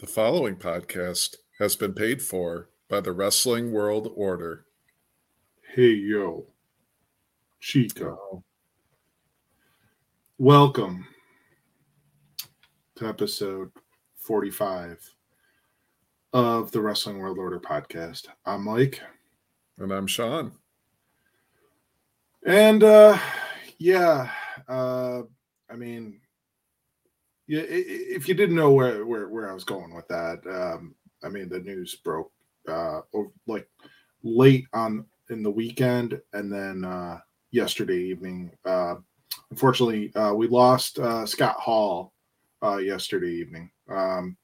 The following podcast has been paid for by the Wrestling World Order. Hey yo, Chico. Welcome to episode 45 of the Wrestling World Order podcast. I'm Mike. And I'm Sean. And uh yeah, uh I mean yeah, if you didn't know where where, where I was going with that, um I mean the news broke uh like late on in the weekend and then uh yesterday evening. Uh unfortunately, uh we lost uh Scott Hall uh yesterday evening. Um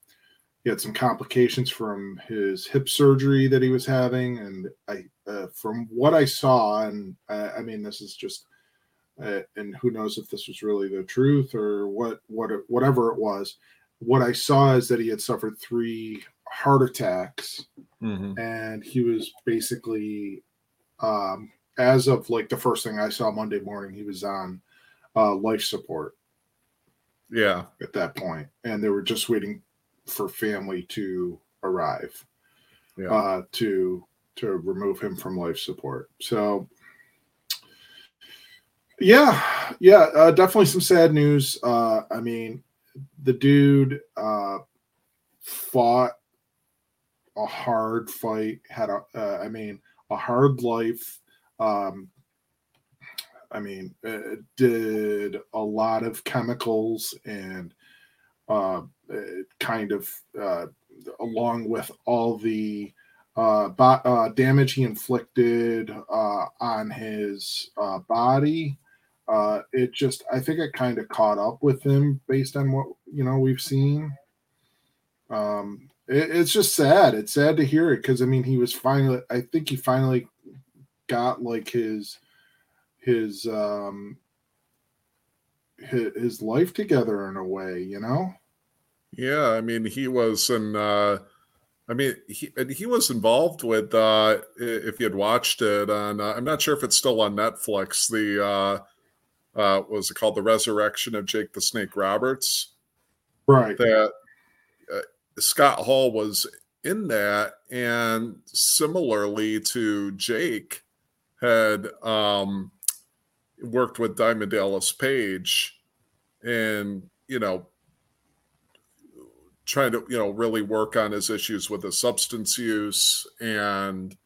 he had some complications from his hip surgery that he was having and i uh, from what i saw and I, I mean this is just uh, and who knows if this was really the truth or what what whatever it was what i saw is that he had suffered three heart attacks Mm-hmm. and he was basically um as of like the first thing i saw monday morning he was on uh life support Yeah. at that point, and they were just waiting for family to arrive Yeah. uh, to to remove him from life support. So, yeah, yeah, uh, definitely some sad news. Uh, I mean, the dude uh, fought a hard fight, had a, uh, I mean, a hard life. Um, I mean, uh, did a lot of chemicals and uh, uh, kind of uh, along with all the uh, bo- uh, damage he inflicted on his body. Uh, it just, I think it kind of caught up with him based on what you know we've seen. Um, it, it's just sad. It's sad to hear it because I mean he was finally. I think he finally got like his his um his, his life together in a way, you know. Yeah. I mean, he was in, uh, I mean, he he was involved with. Uh, if you had watched it on, uh, I'm not sure if it's still on Netflix. The uh, uh, was it called? The Resurrection of Jake the Snake Roberts. Right. that uh, Scott Hall was in that, and similarly to Jake, had um, worked with Diamond Dallas Page, and you know, trying to you know really work on his issues with his substance use and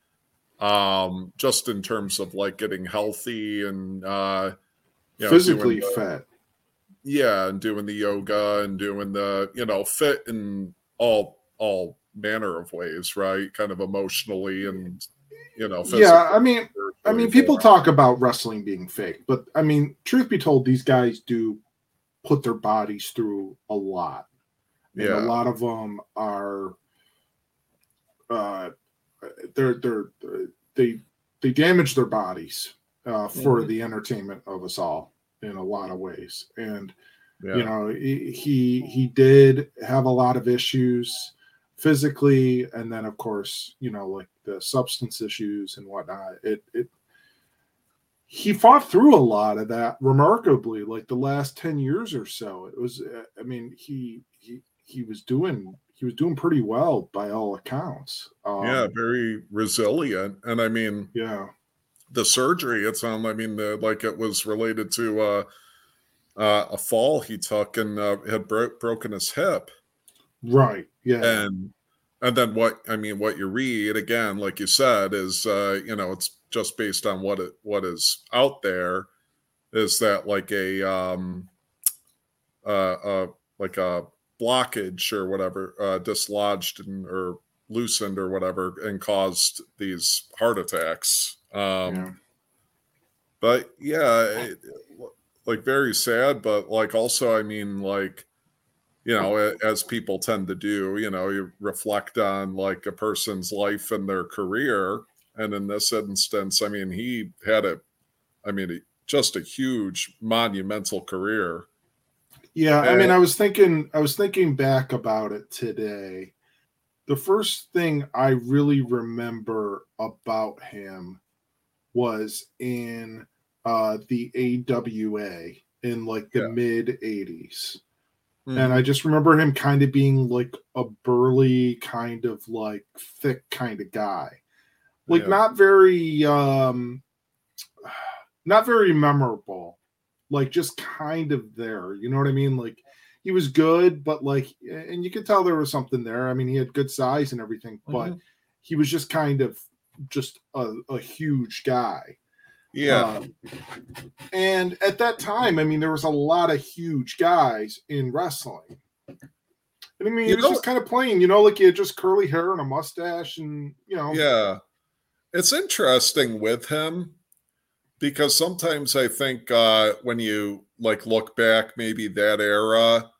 um just in terms of like getting healthy and uh you know, Physically the- fit. yeah and doing the yoga and doing the you know fit in all all manner of ways right kind of emotionally and you know Yeah, I mean, I mean, people talk about wrestling being fake, but I mean, truth be told, these guys do put their bodies through a lot. And Yeah. a lot of them are, uh, they're they're they they damage their bodies uh, for Mhm. the entertainment of us all in a lot of ways, and yeah. you know he he did have a lot of issues physically. And then of course you know like the substance issues and whatnot. It it he fought through a lot of that remarkably like the last 10 years or so. It was i mean he he he was doing he was doing pretty well by all accounts. Um, yeah very resilient. And i mean yeah the surgery it's on i mean the, like it was related to uh uh, a fall he took and uh, had bro- broken his hip. Right yeah. And and then what i mean what you read again like you said is uh you know it's just based on what it what is out there is that like a um uh uh like a blockage or whatever uh dislodged and or loosened or whatever and caused these heart attacks um yeah. but yeah it, like very sad but like also i mean like you know as people tend to do you know you reflect on like a person's life and their career and in this instance i mean he had a i mean a, just a huge monumental career Yeah, I mean, I was thinking, I was thinking back about it today. The first thing I really remember about him was in uh, the AWA in like the Yeah. mid '80s. Mm-hmm. And I just remember him kind of being like a burly, kind of like thick kind of guy. Like yeah. not very um not very memorable. Like just kind of there. You know what I mean? Like he was good, but like and you could tell there was something there. I mean, he had good size and everything, but mm-hmm. he was just kind of just a, a huge guy. Yeah. Um, and at that time, I mean, there was a lot of huge guys in wrestling. And I mean, you he was know, just kind of plain, you know, like he had just curly hair and a mustache, and you know. Yeah, it's interesting with him because sometimes I think uh, when you like look back, maybe that era,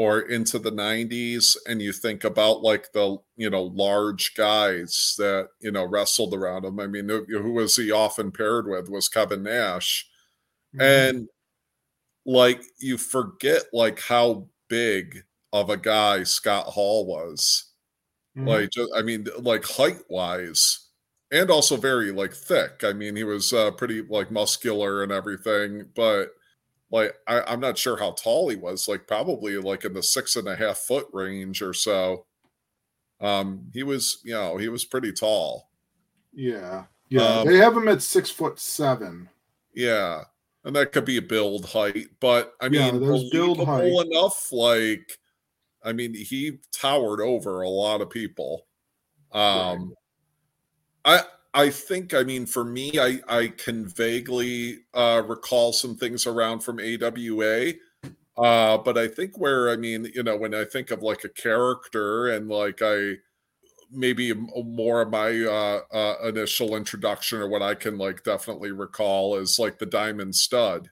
or into the 90s and you think about like the you know large guys that you know wrestled around him i mean who was he often paired with was kevin nash mm-hmm. and like you forget like how big of a guy scott hall was mm-hmm. like just, i mean like height wise and also very like thick i mean he was uh, pretty like muscular and everything but like I, am not sure how tall he was, like probably like in the six and a half foot range or so. Um, he was, you know, he was pretty tall. Yeah, yeah. Um, they have him at six foot seven. Yeah, and that could be a build height, but I mean, yeah, there's build height enough. Like, I mean, he towered over a lot of people. Um, right. I I think, I mean, for me, I, I can vaguely uh, recall some things around from AWA. Uh, but I think where, I mean, you know, when I think of like a character and like I maybe more of my uh, uh, initial introduction or what I can like definitely recall is like the Diamond Stud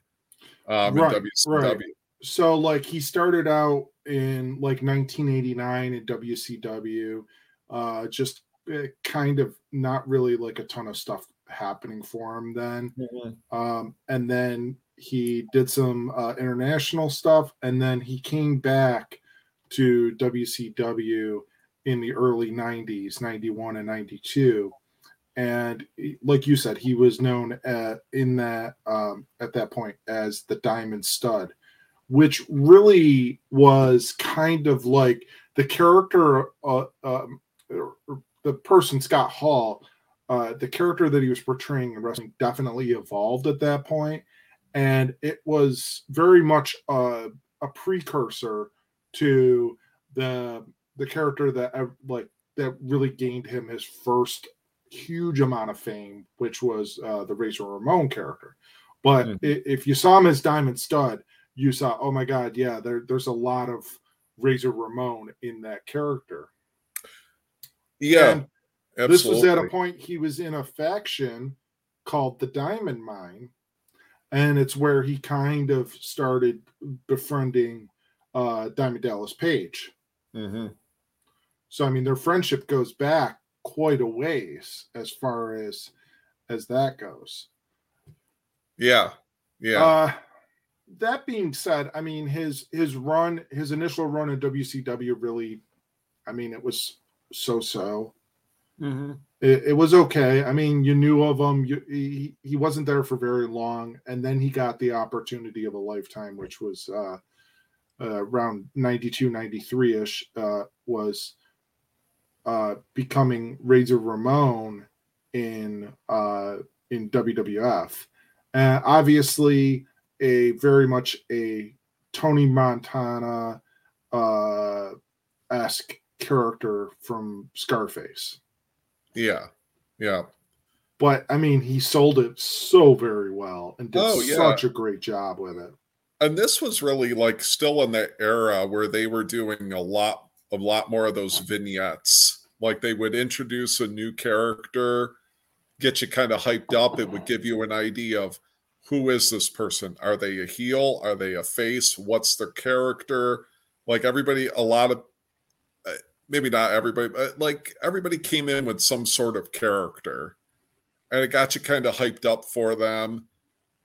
um, right, in WCW. Right. So, like, he started out in like 1989 in WCW, uh, just kind of not really like a ton of stuff happening for him then. Mm-hmm. Um, and then he did some uh, international stuff, and then he came back to WCW in the early 90s, 91 and 92. And like you said, he was known at, in that um, at that point as the Diamond Stud, which really was kind of like the character uh, um, the person Scott Hall, uh, the character that he was portraying in wrestling definitely evolved at that point, and it was very much a, a precursor to the the character that like that really gained him his first huge amount of fame, which was uh, the Razor Ramon character. But mm-hmm. if you saw him as Diamond Stud, you saw, oh my God, yeah, there, there's a lot of Razor Ramon in that character. Yeah. This was at a point he was in a faction called the Diamond Mine. And it's where he kind of started befriending uh, Diamond Dallas Page. Mm-hmm. So I mean, their friendship goes back quite a ways as far as as that goes. Yeah, yeah. Uh, that being said, I mean his his run, his initial run in WCW really, I mean, it was so so. Mm-hmm. It, it, was okay. I mean, you knew of him. You, he he wasn't there for very long, and then he got the opportunity of a lifetime, which was uh, uh, around 92, 93 ish. Uh, was uh, becoming Razor Ramon in uh, in WWF. And obviously, a very much a Tony Montana uh, esque character from Scarface. Yeah. Yeah. But I mean, he sold it so very well and did oh, yeah. such a great job with it. And this was really like still in that era where they were doing a lot a lot more of those vignettes. Like they would introduce a new character, get you kind of hyped up. It would give you an idea of who is this person? Are they a heel? Are they a face? What's their character? Like everybody, a lot of maybe not everybody, but like everybody came in with some sort of character and it got you kind of hyped up for them.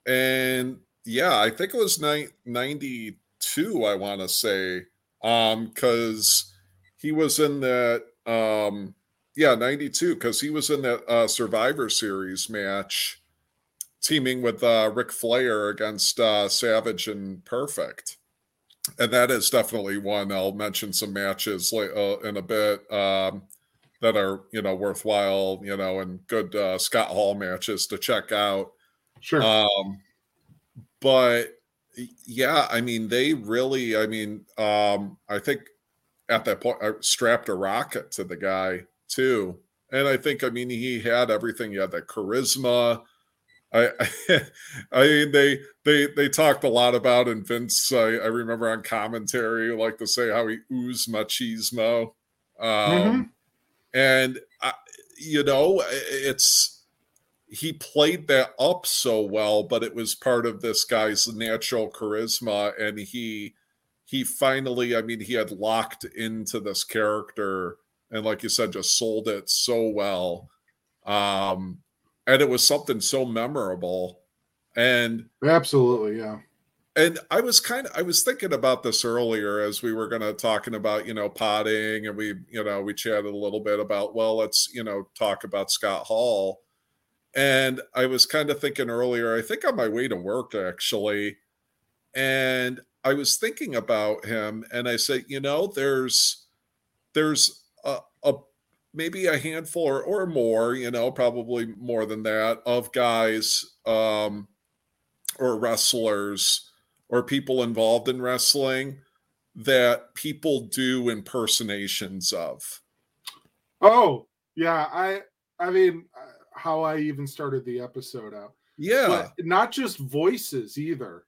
And yeah, I think it was ni- 92, I want to say, um, because he was in that, um, yeah, 92, because he was in that uh, Survivor Series match teaming with uh, Ric Flair against uh, Savage and Perfect. And that is definitely one. I'll mention some matches uh, in a bit um, that are you know worthwhile, you know, and good uh, Scott Hall matches to check out. Sure. Um, but yeah, I mean, they really, I mean, um, I think at that point, I strapped a rocket to the guy too. And I think, I mean, he had everything. He had that charisma. I, I, mean, they they they talked a lot about, and Vince, I, I remember on commentary, like to say how he oozed machismo, um, mm-hmm. and I, you know, it's he played that up so well, but it was part of this guy's natural charisma, and he he finally, I mean, he had locked into this character, and like you said, just sold it so well. Um, and it was something so memorable. And absolutely yeah. and i was kind of i was thinking about this earlier as we were going to talking about you know potting and we you know we chatted a little bit about well let's you know talk about scott hall. And i was kind of thinking earlier i think on my way to work actually and i was thinking about him and i said you know there's there's maybe a handful or, or more, you know, probably more than that, of guys um, or wrestlers or people involved in wrestling that people do impersonations of. Oh, yeah. I, I mean, uh, how I even started the episode out. Yeah. But not just voices either.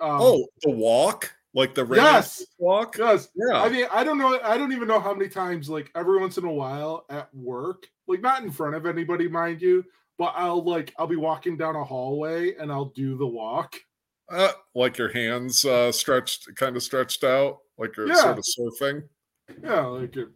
Um, oh, the walk like the yes walk. Yes, yeah. I mean, I don't know. I don't even know how many times, like every once in a while at work, like not in front of anybody, mind you, but I'll like I'll be walking down a hallway and I'll do the walk. Uh, like your hands uh stretched, kind of stretched out, like you're yeah. sort of surfing. Yeah, like it.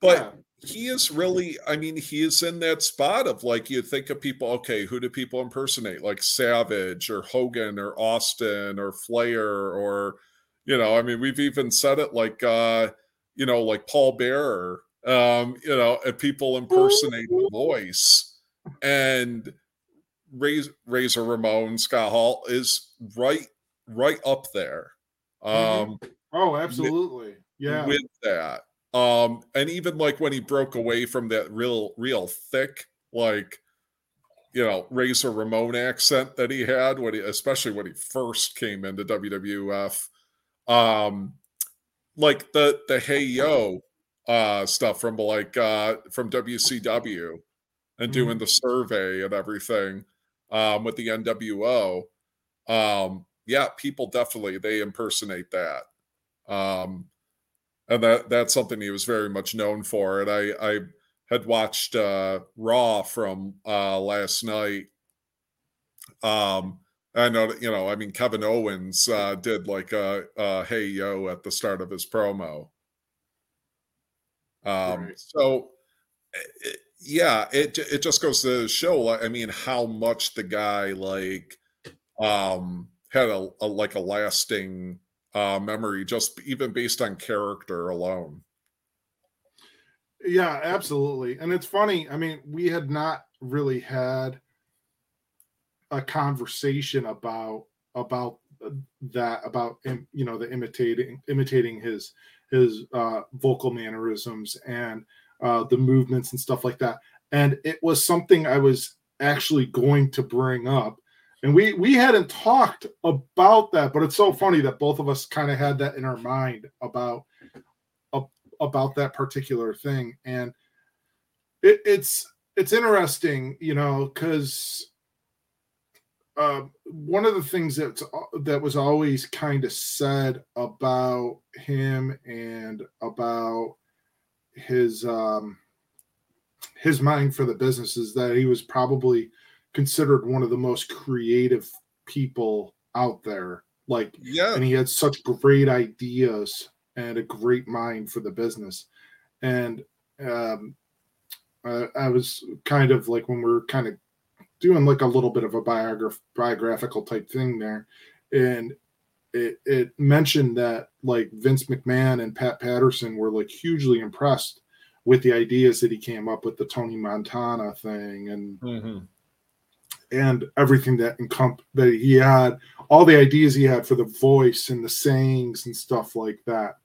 But yeah he is really i mean he is in that spot of like you think of people okay who do people impersonate? Like savage or hogan or austin or flair or you know i mean we've even said it like uh you know like paul bearer um you know and people impersonate the voice. And razor, razor ramon scott hall is right right up there. Mm-hmm. um oh absolutely. Yeah. with that um, and even like when he broke away from that real, real thick, like you know, Razor Ramon accent that he had when he, especially when he first came into WWF. Um, like the the Hey Yo uh stuff from like uh from WCW and doing mm-hmm. the survey and everything um with the NWO. Um, yeah, people definitely they impersonate that. Um, and that that's something he was very much known for. And I I had watched uh, Raw from uh, last night. Um, I know you know I mean Kevin Owens uh, did like a, a hey yo at the start of his promo. Um, right. so it, yeah, it it just goes to show. I mean, how much the guy like um had a, a like a lasting uh, memory, just even based on character alone. Yeah, absolutely. And it's funny. I mean, we had not really had a conversation about about that about you know the imitating imitating his his uh vocal mannerisms and uh the movements and stuff like that and it was something i was actually going to bring up and we we hadn't talked about that but it's so funny that both of us kind of had that in our mind about uh, about that particular thing. And it, it's it's interesting you know because uh, one of the things that that was always kind of said about him and about his um his mind for the business is that he was probably considered one of the most creative people out there. Like, yeah, and he had such great ideas and a great mind for the business. And um, I, I was kind of like when we are kind of doing like a little bit of a biograph biographical type thing there, and it, it mentioned that like Vince McMahon and Pat Patterson were like hugely impressed with the ideas that he came up with the Tony Montana thing and mm-hmm and everything that encomp that he had, all the ideas he had for the voice and the sayings and stuff like that.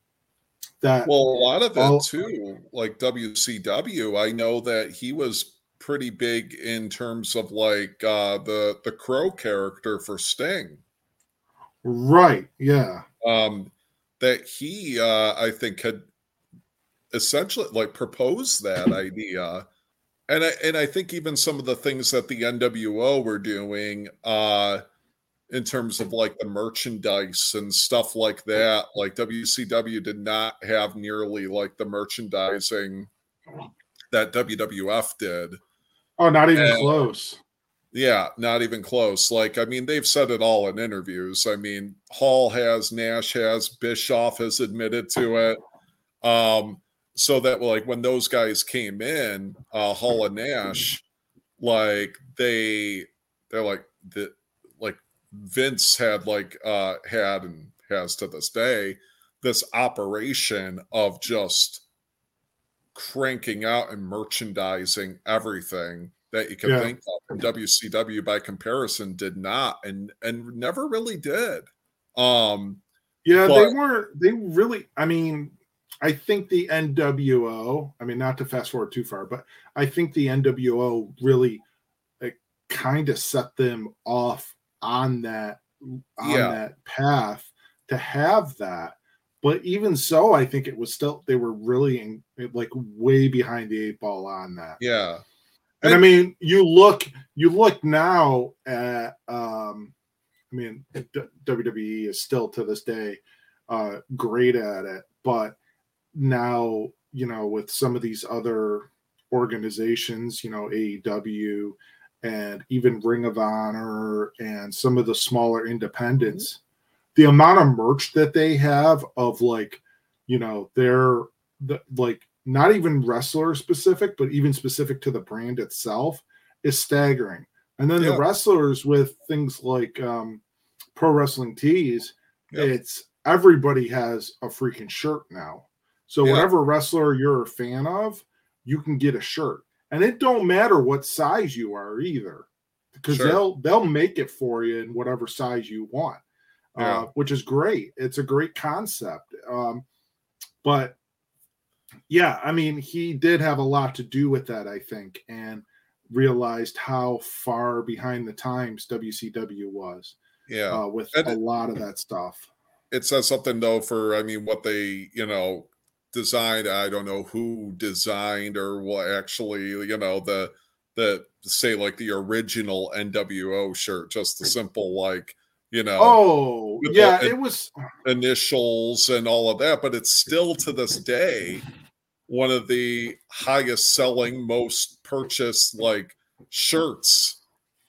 That well, a lot of it too, like WCW. I know that he was pretty big in terms of like uh, the the Crow character for Sting. Right. Yeah. Um, that he, uh, I think, had essentially like proposed that idea and I, and I think even some of the things that the NWO were doing uh in terms of like the merchandise and stuff like that like WCW did not have nearly like the merchandising that WWF did. Oh not even and, close. Yeah not even close. Like I mean they've said it all in interviews. I mean Hall has Nash has Bischoff has admitted to it. Um so that like when those guys came in, uh Hall and Nash, like they they're like the like Vince had like uh had and has to this day this operation of just cranking out and merchandising everything that you can yeah. think of. And WCW by comparison did not and and never really did. Um yeah, but, they weren't they really I mean I think the NWO, I mean, not to fast forward too far, but I think the NWO really kind of set them off on that on yeah. that path to have that. But even so, I think it was still they were really in, like way behind the eight ball on that. Yeah. And, and I mean, you look you look now at um I mean, WWE is still to this day uh great at it, but now, you know, with some of these other organizations, you know, AEW and even Ring of Honor and some of the smaller independents, the amount of merch that they have of like, you know, they're the, like not even wrestler specific, but even specific to the brand itself is staggering. And then yeah. the wrestlers with things like um, pro wrestling tees, yep. it's everybody has a freaking shirt now. So yeah. whatever wrestler you're a fan of, you can get a shirt. And it don't matter what size you are either. Because sure. they'll they'll make it for you in whatever size you want. Yeah. Uh, which is great. It's a great concept. Um, but yeah, I mean, he did have a lot to do with that, I think, and realized how far behind the times WCW was. Yeah, uh, with and a lot of that stuff. It says something though for I mean what they you know designed i don't know who designed or what actually you know the the say like the original nwo shirt just the simple like you know oh yeah it was initials and all of that but it's still to this day one of the highest selling most purchased like shirts.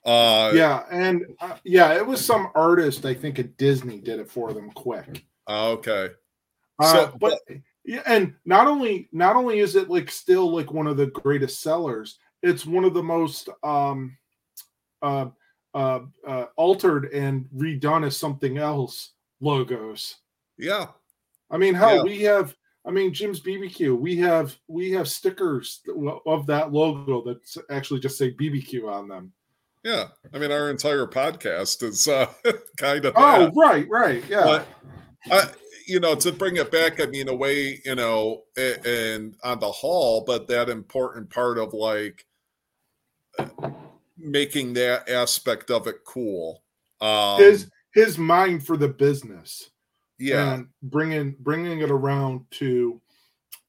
Uh yeah and uh, yeah it was some artist i think at disney did it for them quick. Okay. Uh, so but, but yeah, and not only not only is it like still like one of the greatest sellers, it's one of the most um uh uh, uh altered and redone as something else logos. Yeah. I mean, hell, yeah. we have I mean, Jim's BBQ. We have we have stickers of that logo that actually just say BBQ on them. Yeah, I mean, our entire podcast is uh, kind of. Oh, that. right, right, yeah. But I, you know, to bring it back, I mean, away, you know, and, and on the hall, but that important part of like making that aspect of it cool. Um, his his mind for the business, yeah, and bringing bringing it around to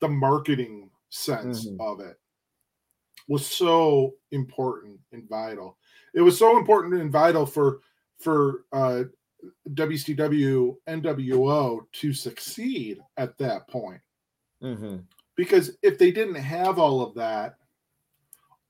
the marketing sense mm-hmm. of it was so important and vital. It was so important and vital for for uh, WCW NWO to succeed at that point. Mm-hmm. Because if they didn't have all of that,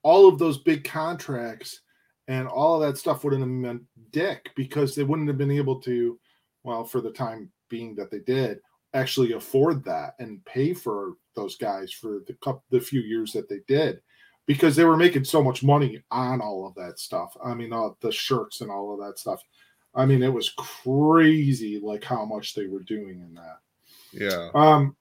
all of those big contracts and all of that stuff wouldn't have meant dick because they wouldn't have been able to, well, for the time being that they did, actually afford that and pay for those guys for the couple, the few years that they did because they were making so much money on all of that stuff. I mean, uh, the shirts and all of that stuff. I mean, it was crazy like how much they were doing in that. Yeah. Um,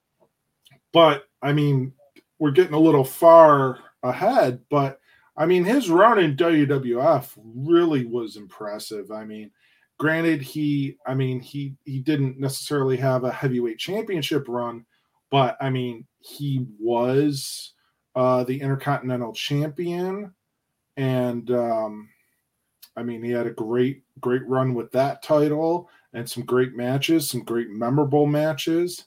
but I mean, we're getting a little far ahead, but I mean, his run in WWF really was impressive. I mean, granted, he, I mean, he he didn't necessarily have a heavyweight championship run, but I mean, he was uh, the Intercontinental Champion, and um, I mean, he had a great great run with that title and some great matches, some great memorable matches.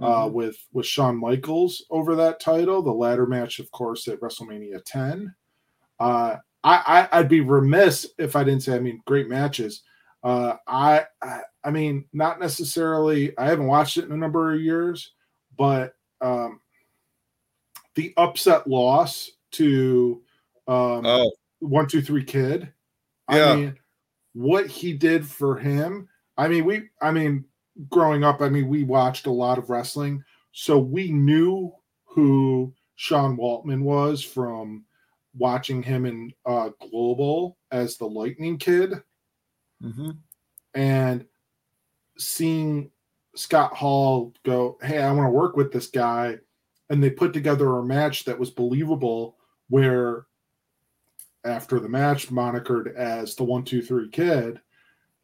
Uh, mm-hmm. with with Shawn Michaels over that title. The ladder match, of course, at WrestleMania 10. Uh, I, I would be remiss if I didn't say. I mean, great matches. Uh, I, I, I mean, not necessarily. I haven't watched it in a number of years, but um, the upset loss to um, oh. one two three kid. Yeah. I mean, what he did for him. I mean, we. I mean, growing up, I mean, we watched a lot of wrestling, so we knew who Sean Waltman was from watching him in uh, Global as the Lightning Kid, mm-hmm. and seeing Scott Hall go, "Hey, I want to work with this guy," and they put together a match that was believable. Where after the match, monikered as the One Two Three Kid,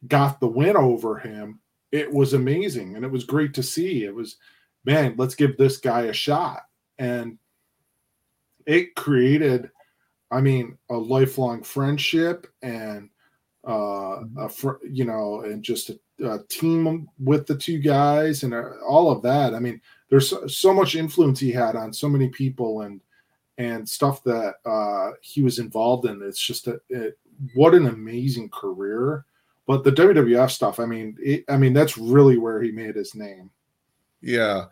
got the win over him it was amazing and it was great to see. It was, man, let's give this guy a shot. And it created, I mean, a lifelong friendship and, uh, mm-hmm. a fr- you know, and just a, a, team with the two guys and uh, all of that. I mean, there's so, so, much influence he had on so many people and, and stuff that uh, he was involved in. It's just a, it, what an amazing career but the WWF stuff, I mean, it, I mean that's really where he made his name. Yeah.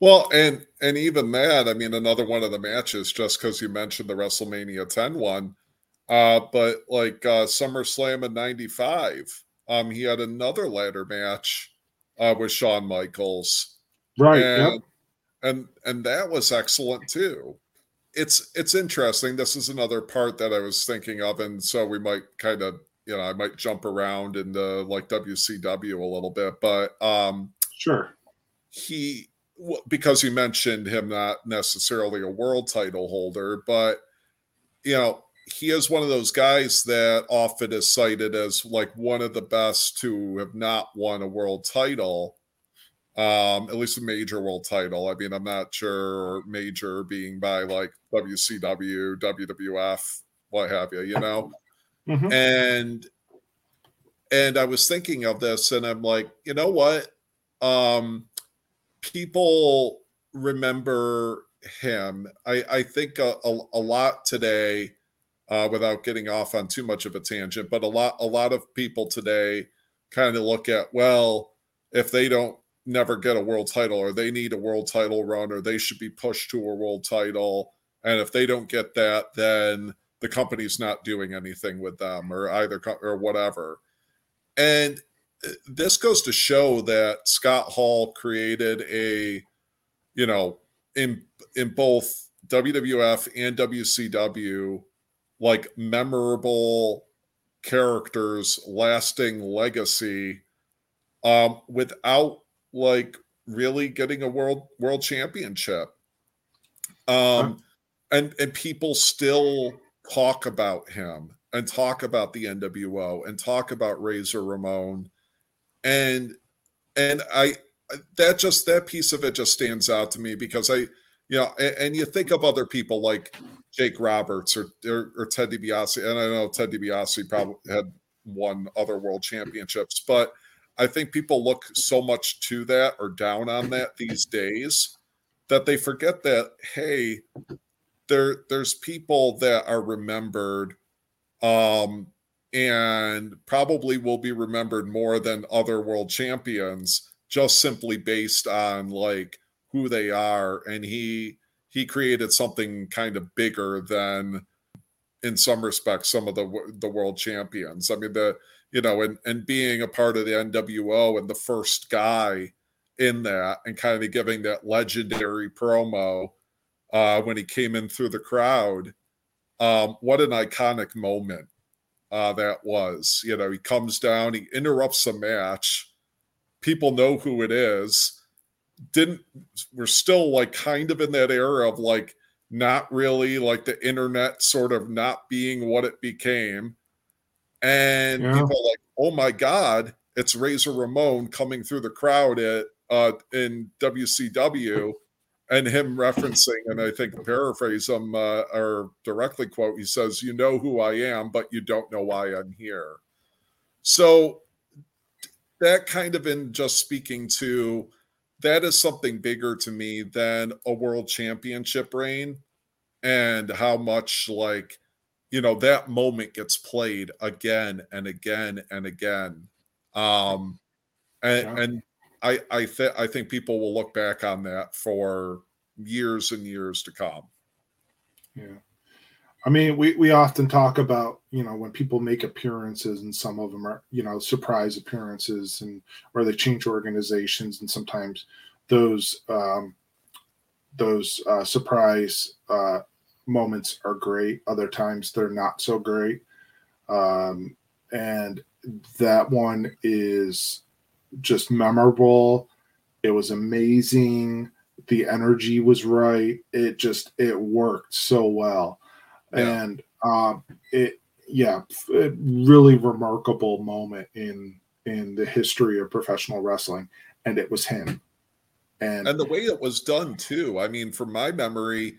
Well, and and even that, I mean, another one of the matches, just because you mentioned the WrestleMania 10 one, uh, but like uh, SummerSlam in '95, um, he had another ladder match uh, with Shawn Michaels, right? And, yep. and and that was excellent too. It's it's interesting. This is another part that I was thinking of, and so we might kind of you know, I might jump around into like WCW a little bit, but um, sure. He because you mentioned him not necessarily a world title holder, but you know, he is one of those guys that often is cited as like one of the best to have not won a world title, um, at least a major world title. I mean, I'm not sure major being by like WCW, WWF, what have you, you know. Mm-hmm. And and I was thinking of this and I'm like, you know what? Um people remember him. I, I think a, a, a lot today, uh, without getting off on too much of a tangent, but a lot a lot of people today kind of look at, well, if they don't never get a world title or they need a world title run or they should be pushed to a world title. And if they don't get that, then the company's not doing anything with them or either or whatever. And uh, this goes to show that Scott Hall created a, you know, in in both WWF and WCW, like memorable characters, lasting legacy, um, without like really getting a world world championship. Um, and and people still talk about him and talk about the NWO and talk about Razor Ramon and and I that just that piece of it just stands out to me because I you know and, and you think of other people like Jake Roberts or or, or Ted DiBiase and I know Ted DiBiase probably had won other world championships but I think people look so much to that or down on that these days that they forget that hey there there's people that are remembered um and probably will be remembered more than other world champions just simply based on like who they are. And he he created something kind of bigger than in some respects some of the the world champions. I mean the you know and and being a part of the nwo and the first guy in that and kind of giving that legendary promo uh, when he came in through the crowd. Um, what an iconic moment uh, that was. You know, he comes down, he interrupts a match. People know who it is. Didn't we're still like kind of in that era of like not really like the internet sort of not being what it became. And yeah. people like, oh my God, it's Razor Ramon coming through the crowd at uh, in WCW and him referencing, and I think paraphrase him uh, or directly quote, he says, You know who I am, but you don't know why I'm here. So that kind of in just speaking to that is something bigger to me than a world championship reign and how much like you know that moment gets played again and again and again. Um and yeah. and i i think i think people will look back on that for years and years to come. Yeah. I mean, we, we often talk about, you know, when people make appearances and some of them are, you know, surprise appearances and or they change organizations and sometimes those um, those uh, surprise uh, moments are great. Other times they're not so great. Um, and that one is just memorable. It was amazing. The energy was right. It just it worked so well yeah. and um, it yeah, it really remarkable moment in in the history of professional wrestling, and it was him. And and the way it was done too. I mean, from my memory,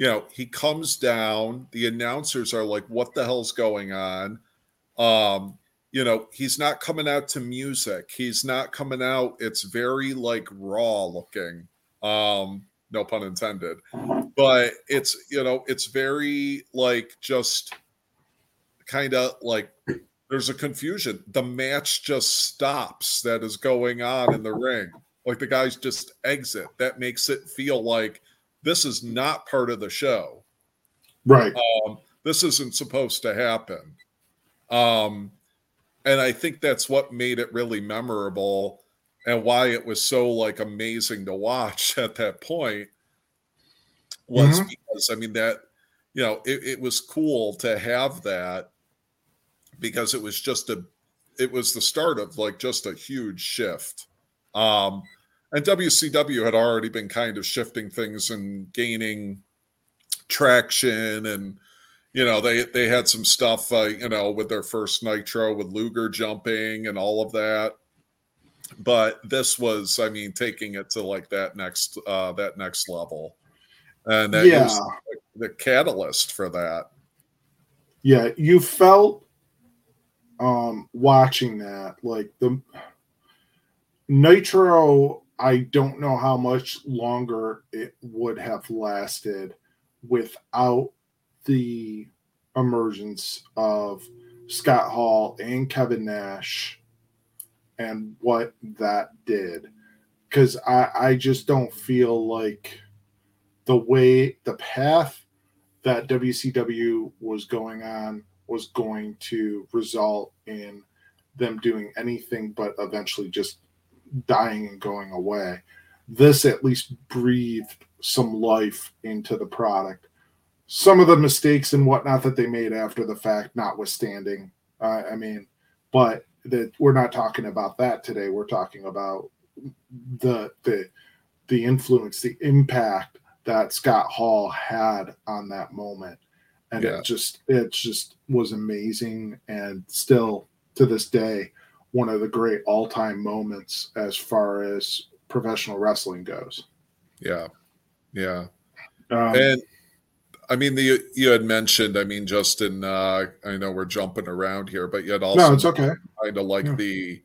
you know, he comes down. The announcers are like, "What the hell's going on?" Um, you know, he's not coming out to music. He's not coming out. It's very like raw looking. Um, no pun intended but it's you know it's very like just kind of like there's a confusion the match just stops that is going on in the ring like the guys just exit that makes it feel like this is not part of the show right um, this isn't supposed to happen um, and i think that's what made it really memorable and why it was so like amazing to watch at that point was mm-hmm. because I mean that you know it, it was cool to have that because it was just a it was the start of like just a huge shift. Um, and WCW had already been kind of shifting things and gaining traction and you know they they had some stuff uh, you know with their first nitro with luger jumping and all of that but this was i mean taking it to like that next uh that next level and that yeah. was the catalyst for that. Yeah, you felt um watching that like the Nitro. I don't know how much longer it would have lasted without the emergence of Scott Hall and Kevin Nash and what that did. Because I, I just don't feel like the way the path that WCW was going on was going to result in them doing anything but eventually just dying and going away. This at least breathed some life into the product. Some of the mistakes and whatnot that they made after the fact, notwithstanding. Uh, I mean, but that we're not talking about that today. We're talking about the the the influence, the impact that Scott Hall had on that moment. And yeah. it just it just was amazing and still to this day one of the great all-time moments as far as professional wrestling goes. Yeah. Yeah. Um, and I mean, the you had mentioned. I mean, Justin. Uh, I know we're jumping around here, but you had also no, it's okay. Kind of like yeah. the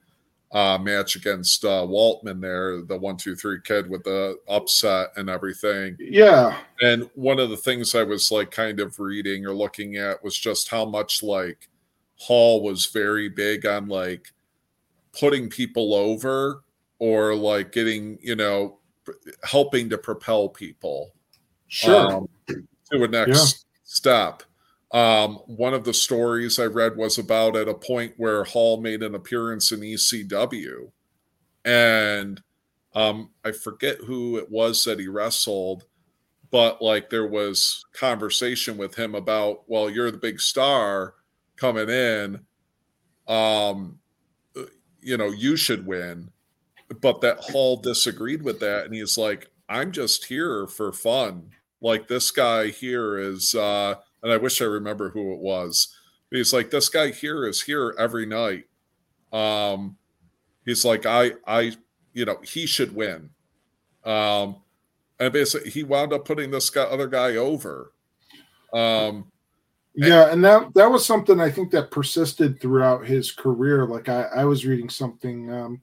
uh, match against uh, Waltman there, the one, two, three kid with the upset and everything. Yeah. And one of the things I was like kind of reading or looking at was just how much like Hall was very big on like putting people over or like getting, you know, helping to propel people. Sure. Um, to a next yeah. step. Um, one of the stories I read was about at a point where Hall made an appearance in ECW, and um, I forget who it was that he wrestled, but like there was conversation with him about, well, you're the big star coming in, um, you know, you should win, but that Hall disagreed with that, and he's like, I'm just here for fun like this guy here is uh and I wish I remember who it was. He's like this guy here is here every night. Um he's like I I you know, he should win. Um and basically he wound up putting this guy other guy over. Um yeah, and that that was something I think that persisted throughout his career. Like I, I was reading something. Um,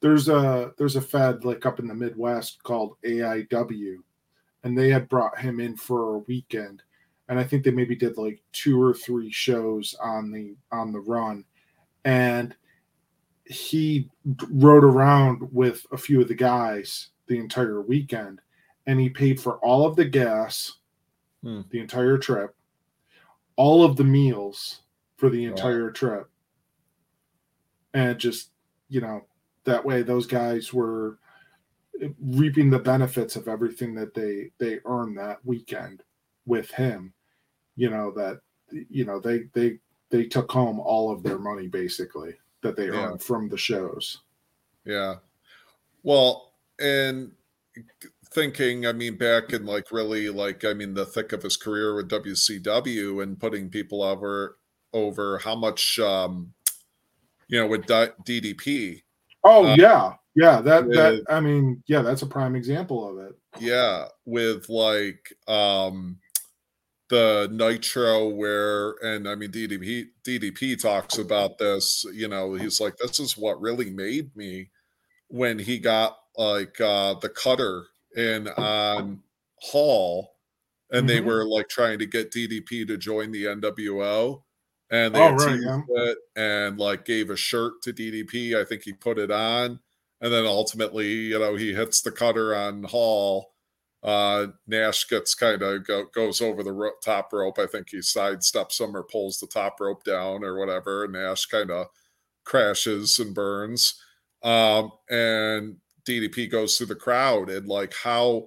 there's a there's a fed like up in the Midwest called AIW, and they had brought him in for a weekend, and I think they maybe did like two or three shows on the on the run, and he rode around with a few of the guys the entire weekend, and he paid for all of the gas, Hmm. the entire trip all of the meals for the entire trip and just you know that way those guys were reaping the benefits of everything that they they earned that weekend with him you know that you know they they they took home all of their money basically that they Yeah. earned from the shows Yeah. Well, and thinking, I mean, back in like really like, I mean, the thick of his career with WCW and putting people over over how much, um, you know, with DDP. oh Uh, yeah yeah that with- that i mean yeah that's a prime example of it Yeah, with like um the Nitro where and I mean DDP DDP talks about this, you know, he's like this is what really made me when he got like uh the cutter in on Hall and they Mhm. were like trying to get DDP to join the NWO and they Oh, right, yeah. it and like gave a shirt to DDP. I think he put it on and then ultimately, you know, he hits the cutter on Hall. Uh, Nash gets kind of go, goes over the ro- top rope. I think he sidesteps him or pulls the top rope down or whatever. And Nash kind of crashes and burns. Um, and DDP goes through the crowd and like how,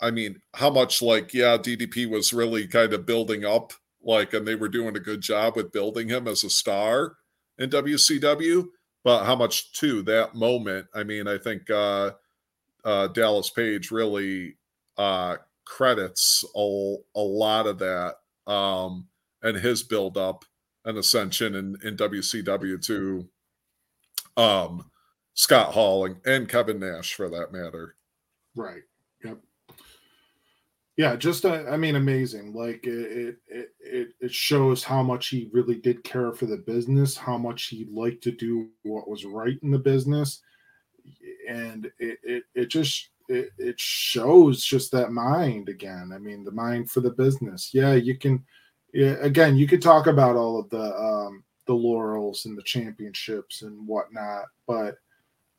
I mean, how much like yeah, DDP was really kind of building up like, and they were doing a good job with building him as a star in WCW but how much to that moment? I mean i think uh uh dallas page really uh credits a, a lot of that um and his build up and ascension in in wcw to um scott hall and, and kevin nash for that matter Right. Yep. Yeah, just uh, I mean, amazing. Like it, it, it, it shows how much he really did care for the business, how much he liked to do what was right in the business, and it, it, it just it, it shows just that mind again. I mean, the mind for the business. Yeah, you can. Yeah, again, you could talk about all of the um, the laurels and the championships and whatnot, but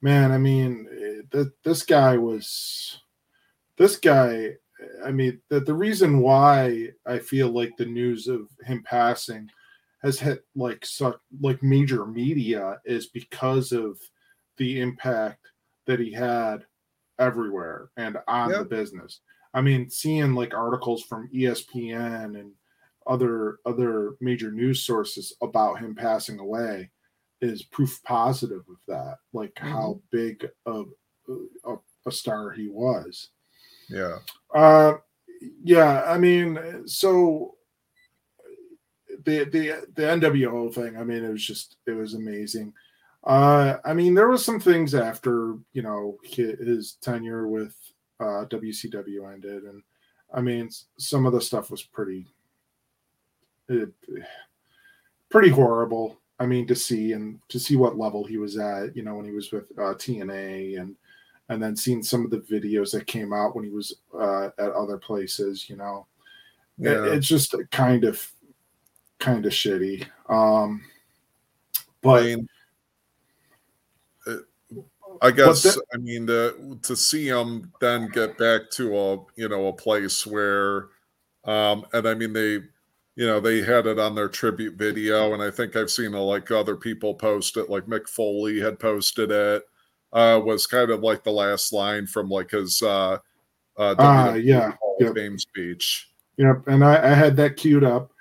man, I mean, th- this guy was this guy. I mean, that the reason why I feel like the news of him passing has hit like such like major media is because of the impact that he had everywhere and on Yeah. the business. I mean, seeing like articles from ESPN and other other major news sources about him passing away is proof positive of that, like how big of a, a star he was. yeah Uh, yeah, I mean, so the the the NWO thing. I mean, it was just it was amazing. Uh, I mean, there was some things after you know his tenure with uh, WCW ended, and I mean, some of the stuff was pretty, it, pretty horrible. I mean, to see and to see what level he was at, you know, when he was with uh, TNA and and then seeing some of the videos that came out when he was uh, at other places, you know, It- it's just kind of kind of shitty. Um, I but mean, I guess the- I mean the, to see him then get back to a you know a place where, um, and I mean they, you know they had it on their tribute video, and I think I've seen uh, like other people post it, like Mick Foley had posted it. Uh, was kind of like the last line from like his uh, uh, WWE yeah, Hall yep. Fame speech. Yep, and I, I had that queued up.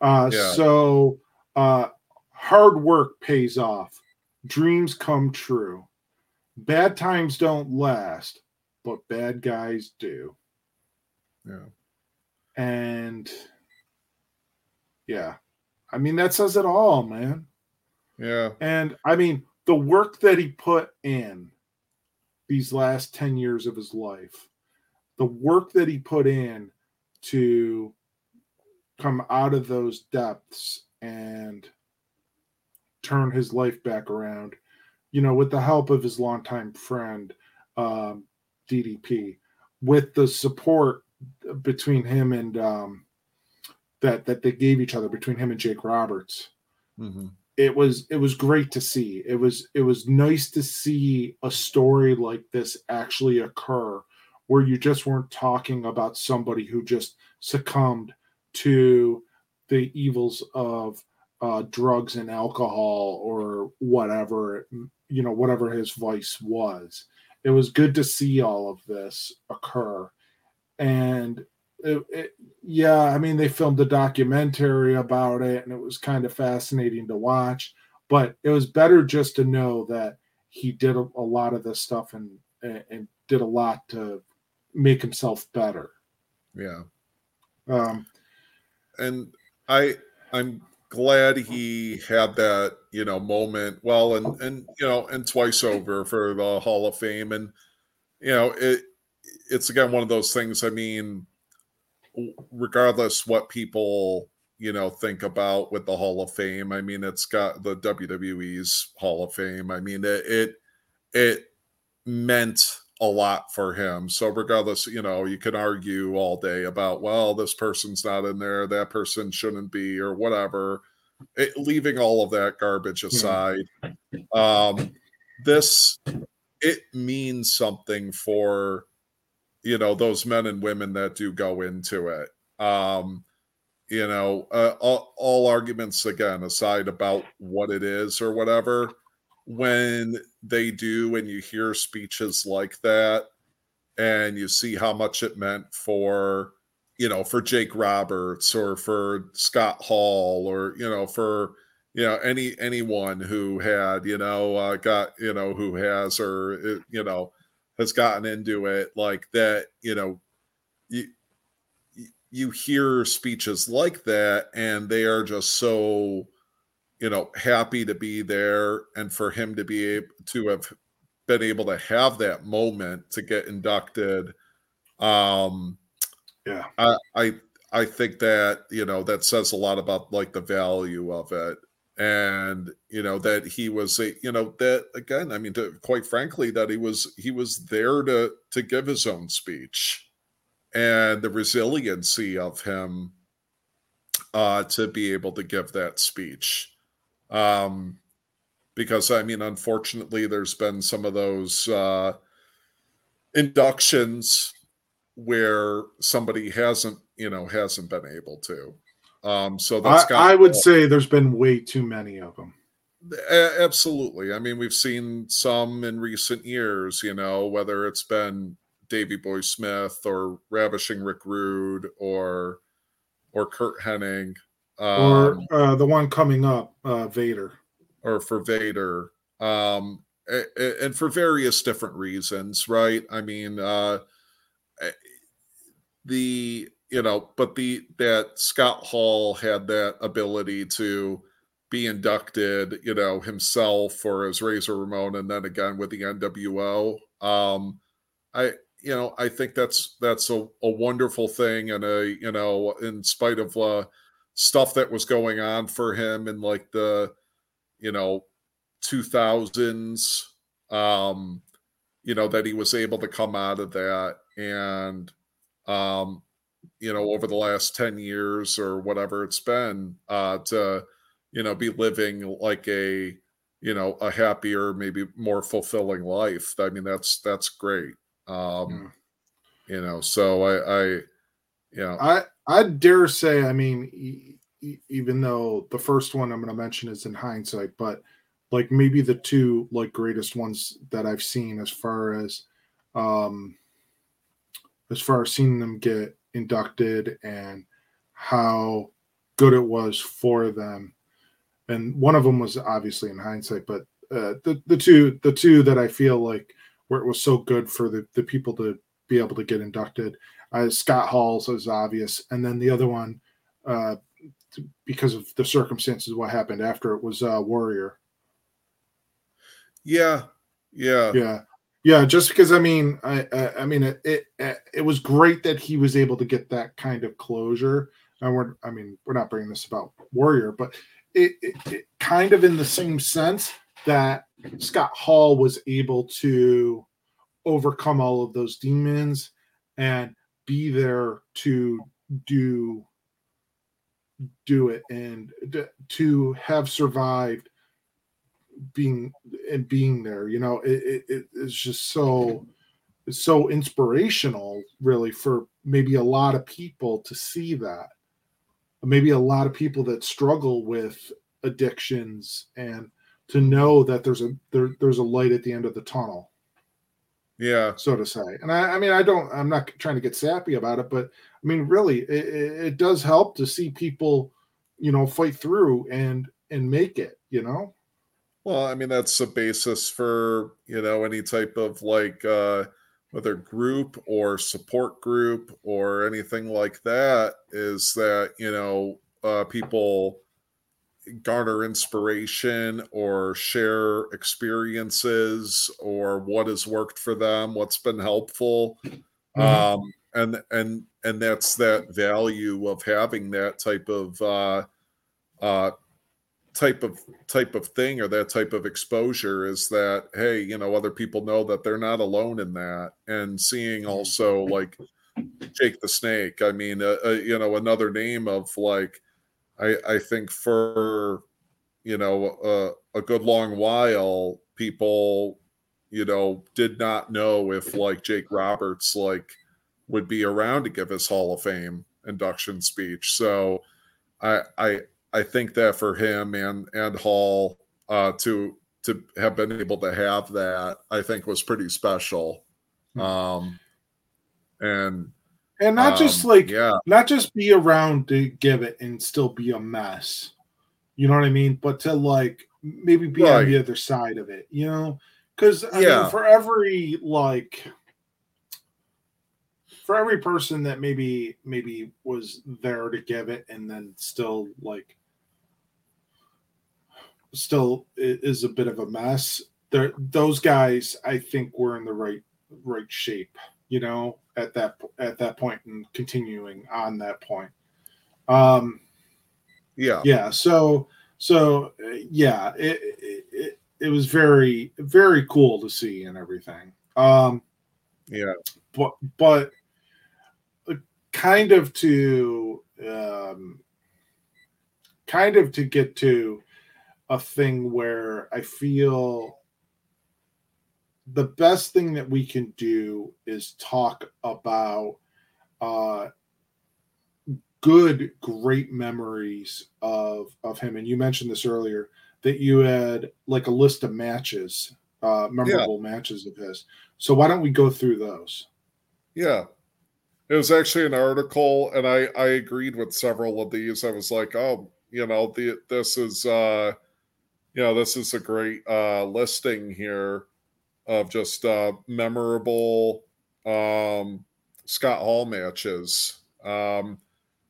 Uh, Yeah. So uh, hard work pays off. Dreams come true. Bad times don't last, but bad guys do. Yeah. and yeah, I mean that says it all, man. Yeah, and I mean the work that he put in these last ten years of his life, the work that he put in to come out of those depths and turn his life back around, you know, with the help of his longtime friend, um, DDP, with the support between him and um, that that they gave each other between him and Jake Roberts. Mm-hmm. It was it was great to see. It was it was nice to see a story like this actually occur, where you just weren't talking about somebody who just succumbed to the evils of uh, drugs and alcohol or whatever you know whatever his vice was it was good to see all of this occur and it, it, yeah i mean they filmed a documentary about it and it was kind of fascinating to watch but it was better just to know that he did a, a lot of this stuff and, and, and did a lot to make himself better. Yeah. Um and i i'm glad he had that you know moment well and and you know and twice over for the hall of fame and you know it it's again one of those things i mean regardless what people you know think about with the hall of fame i mean it's got the wwe's hall of fame i mean it it, it meant a lot for him. So regardless, you know, you can argue all day about, well, this person's not in there, that person shouldn't be, or whatever. It, leaving all of that garbage aside, um, this it means something for you know those men and women that do go into it. Um, you know, uh, all, all arguments again aside about what it is or whatever when they do and you hear speeches like that and you see how much it meant for you know for Jake Roberts or for Scott Hall or you know for you know any anyone who had you know uh, got you know who has or uh, you know has gotten into it like that you know you you hear speeches like that and they are just so you know, happy to be there and for him to be able to have been able to have that moment to get inducted. Um, yeah, I, I, I think that, you know, that says a lot about like the value of it. And, you know, that he was a, you know, that again, I mean, to, quite frankly, that he was, he was there to, to give his own speech and the resiliency of him uh, to be able to give that speech um, because I mean, unfortunately, there's been some of those uh, inductions where somebody hasn't, you know, hasn't been able to. Um, so that's I, I would uh, say there's been way too many of them. Absolutely. I mean, we've seen some in recent years, you know, whether it's been Davy Boy Smith or Ravishing Rick Rude or or Curt Hennig um, or uh, the one coming up, uh, Vader, or for Vader, um, and for various different reasons, right? I mean, uh, eh, the you know, but the that Scott Hall had that ability to be inducted, you know, himself or as Razor Ramon, and then again with the NWO. Um, I you know, I think that's that's a, a wonderful thing, and a you know, in spite of uh, stuff that was going on for him in like the you know 2000s um you know that he was able to come out of that and um you know over the last 10 years or whatever it's been uh to you know be living like a you know a happier maybe more fulfilling life i mean that's that's great um yeah. you know so i i you know i I dare say, I mean, even though the first one I'm going to mention is in hindsight, but like maybe the two like greatest ones that I've seen as far as um as far as seeing them get inducted and how good it was for them. And one of them was obviously in hindsight, but uh, the the two the two that I feel like where it was so good for the the people to be able to get inducted Uh, Scott Hall's is obvious, and then the other one, uh, because of the circumstances, what happened after it was uh, Warrior. Yeah, yeah, yeah, yeah. Just because I mean, I, I, I mean, it, it, it was great that he was able to get that kind of closure. And we're, I mean, we're not bringing this about Warrior, but it, it, it kind of in the same sense that Scott Hall was able to overcome all of those demons and be there to do do it and to have survived being and being there you know it, it it's just so it's so inspirational really for maybe a lot of people to see that. Maybe a lot of people that struggle with addictions and to know that there's a there, there's a light at the end of the tunnel. Yeah. So to say. And I, I mean i don't i'm not trying to get sappy about it but i mean really it, it does help to see people you know fight through and and make it you know well i mean that's the basis for you know any type of like uh whether group or support group or anything like that is that you know uh people garner inspiration or share experiences or what has worked for them what's been helpful mm-hmm. um, and and and that's that value of having that type of uh, uh, type of type of thing or that type of exposure is that hey you know other people know that they're not alone in that and seeing mm-hmm. also like jake the snake i mean uh, uh, you know another name of like I I think for you know uh, a good long while people you know did not know if like Jake Roberts like would be around to give his Hall of Fame induction speech. So I I I think that for him and and Hall uh, to to have been able to have that I think was pretty special. Hmm. Um, and and not um, just like yeah. not just be around to give it and still be a mess you know what i mean but to like maybe be right. on the other side of it you know because yeah mean, for every like for every person that maybe maybe was there to give it and then still like still is a bit of a mess there those guys i think were in the right right shape you know at that at that point and continuing on that point. Um, yeah, yeah. So so yeah, it, it it was very very cool to see and everything. Um, yeah, but but kind of to um, kind of to get to a thing where I feel the best thing that we can do is talk about uh, good, great memories of of him. And you mentioned this earlier that you had like a list of matches, uh, memorable yeah. matches of his. So why don't we go through those? Yeah. It was actually an article, and I I agreed with several of these. I was like, oh, you know, the this is uh, know, this is a great uh listing here of just uh, memorable um, Scott Hall matches. Um,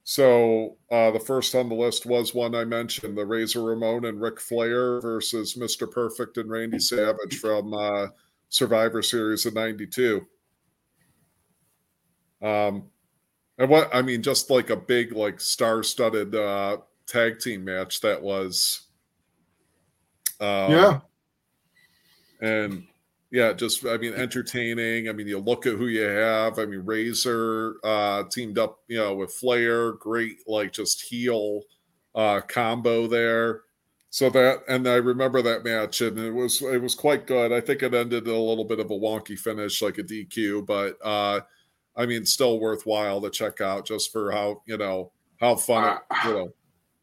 so uh, the first on the list was one I mentioned: the Razor Ramon and Ric Flair versus Mister Perfect and Randy Savage from uh, Survivor Series of '92. Um, and what I mean, just like a big, like star-studded uh, tag team match that was. Um, yeah. And yeah, just I mean entertaining. I mean, you look at who you have. I mean, Razor uh, teamed up, you know, with Flair. Great, like just heel uh, combo there. So that, and I remember that match, and it was it was quite good. I think it ended a little bit of a wonky finish, like a DQ, but uh, I mean, still worthwhile to check out just for how you know how fun it, you know.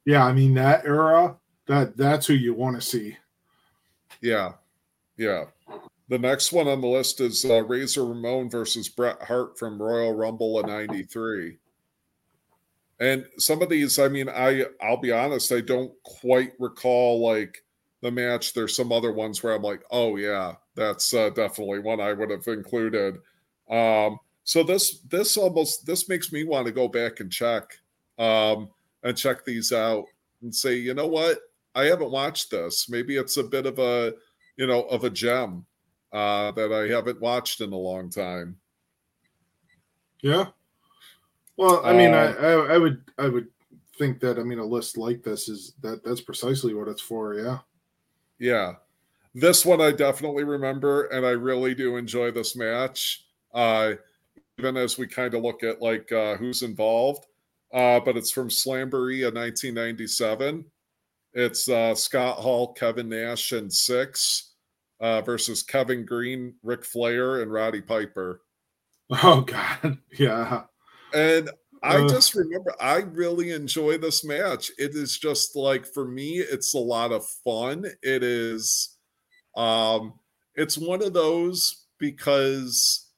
Yeah, I mean that era, that that's who you want to see. Yeah, yeah. The next one on the list is uh, Razor Ramon versus Bret Hart from Royal Rumble in '93. And some of these, I mean, I I'll be honest, I don't quite recall like the match. There's some other ones where I'm like, oh yeah, that's uh, definitely one I would have included. Um, So this this almost this makes me want to go back and check um and check these out and say, you know what? I haven't watched this. Maybe it's a bit of a, you know, of a gem uh that I haven't watched in a long time. Yeah. Well, I mean, I, Um, I I would I would think that I mean a list like this is that that's precisely what it's for. Yeah. Yeah. This one I definitely remember, and I really do enjoy this match. Uh, even as we kind of look at like uh, who's involved. Uh, but it's from Slamboree 1997. It's uh, Scott Hall, Kevin Nash, and Syxx uh, versus Kevin Greene, Ric Flair, and Roddy Piper. Oh God. Yeah. And I Ugh. just remember I really enjoy this match. It is just like for me, it's a lot of fun. It is um it's one of those because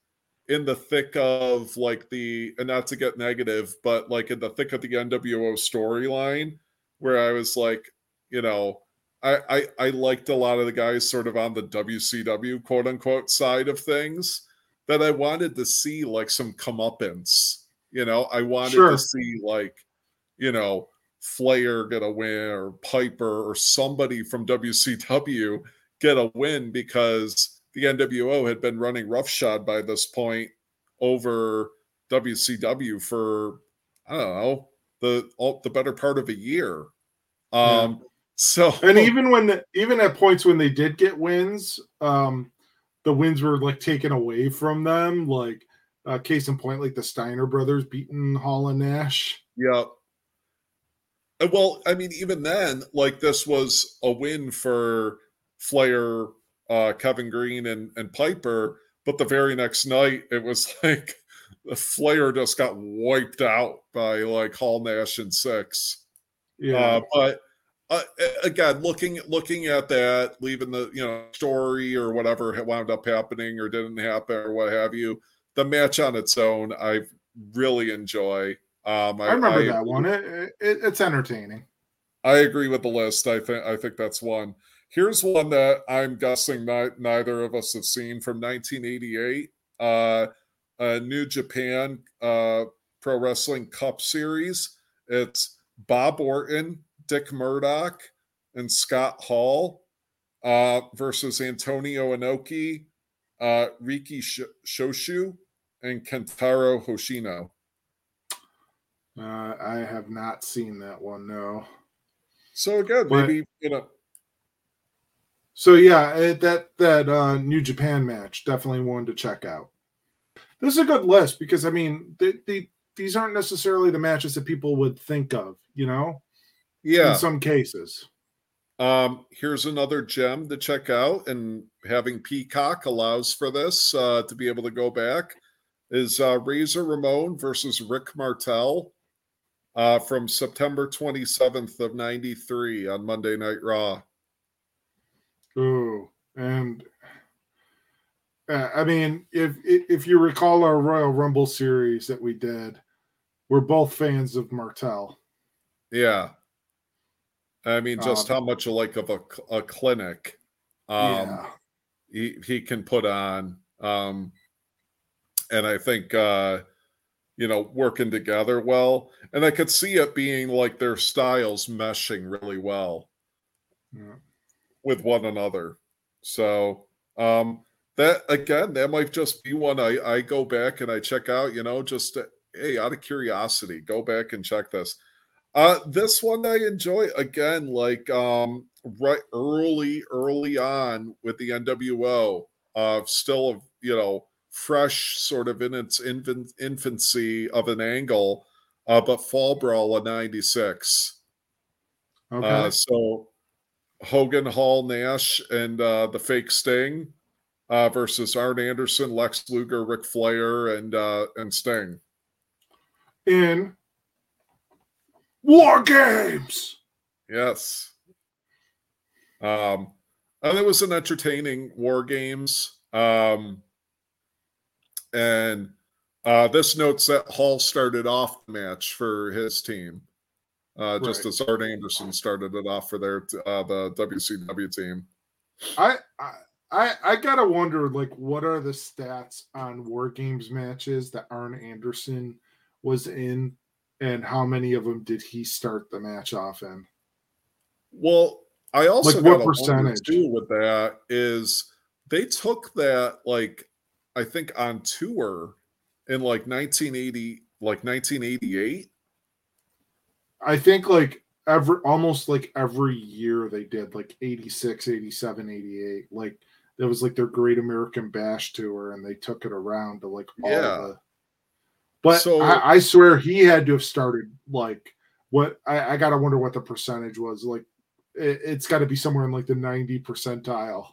in the thick of like the and not to get negative, but like in the thick of the NWO storyline, where I was like, you know, I, I I liked a lot of the guys sort of on the WCW quote unquote side of things that I wanted to see like some comeuppance. You know, I wanted Sure. to see like, you know, Flair get a win or Piper or somebody from WCW get a win because the NWO had been running roughshod by this point over WCW for I don't know the all, the better part of a year. Um, so And even when the, even at points when they did get wins, um, the wins were like taken away from them. Like uh, case in point, like the Steiner brothers beating Hall and Nash. Yeah. Well, I mean, even then, like this was a win for Flair, uh, Kevin Greene, and and Piper. But the very next night, it was like the Flair just got wiped out by like Hall, Nash, and Syxx. Yeah. Uh, but uh, again, looking looking at that, leaving the you know story or whatever wound up happening or didn't happen or what have you, the match on its own, I really enjoy. Um, I remember that one. It, it, it's entertaining. I agree with the list. I think I think that's one. Here's one that I'm guessing ni- neither of us have seen from 1988. Uh, a New Japan uh, Pro Wrestling Cup Series. It's Bob Orton, Dick Murdoch, and Scott Hall uh, versus Antonio Inoki, uh, Riki Sh- Choshu, and Kentaro Hoshino. Uh, I have not seen that one. No. So again, But- maybe you know, So yeah, it, that that uh, New Japan match definitely one to check out. This is a good list because I mean, the, the, these aren't necessarily the matches that people would think of. You know, yeah. in some cases. Um, here's another gem to check out, and having Peacock allows for this uh, to be able to go back. Is uh, Razor Ramon versus Rick Martel uh, from September 27th of '93 on Monday Night Raw. Ooh, and uh, I mean, if if if you recall our Royal Rumble series that we did, we're both fans of Martel. Yeah, I mean, just Um, how much like of a, a clinic um, yeah, he he can put on, um, and I think uh, you know working together well, and I could see it being like their styles meshing really well yeah. with one another. So um, that again, that might just be one I I go back and I check out. You know, just hey, out of curiosity, go back and check this. Uh, this one I enjoy again, like um, right early, early on with the NWO, uh, still of you know fresh, sort of in its infant, infancy of an angle, uh, but Fall Brawl of '96. Okay. Uh, so Hogan, Hall, Nash, and uh, the fake Sting uh, versus Arn Anderson, Lex Luger, Ric Flair, and uh, and Sting. in War Games. Yes. Um, and it was an entertaining War Games. Um, and uh, this notes that Hall started off the match for his team, uh, just as Arn Anderson started it off for their uh, the WCW team. I, I I I gotta wonder, like, what are the stats on War Games matches that Arn Anderson was in, and how many of them did he start the match off in? Well, I also Like, what percentage? too with that is they took that like I think on tour in like 1980, like 1988. I think like every almost like every year they did like 86, 87, 88. Like that was like their Great American Bash tour, and they took it around to like all Yeah. the. But So- I, I swear he had to have started like what I, I gotta wonder what the percentage was. Like it, it's got to be somewhere in like the 90 percentile.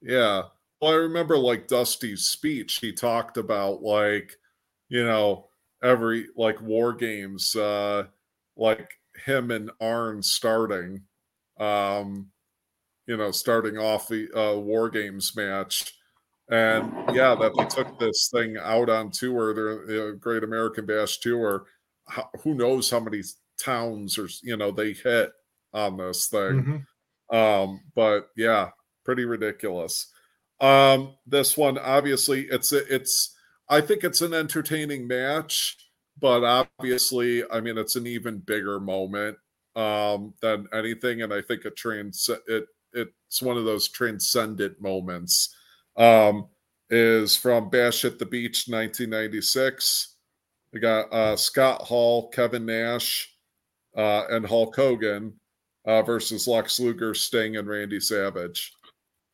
Yeah. Well, I remember like Dusty's speech. He talked about like, you know, every like war games, uh, like him and Arn starting, um, you know, starting off the uh, war games match. And yeah, that they took this thing out on tour, their uh, Great American Bash tour. How, who knows how many towns or you know they hit on this thing. Mhm. Um, but yeah, pretty ridiculous. Um, this one obviously it's it's I think it's an entertaining match, but obviously, I mean it's an even bigger moment um than anything, and I think it trans it it's one of those transcendent moments. Um, is from Bash at the Beach 1996. We got uh Scott Hall, Kevin Nash, uh, and Hulk Hogan uh, versus Lex Luger, Sting, and Randy Savage.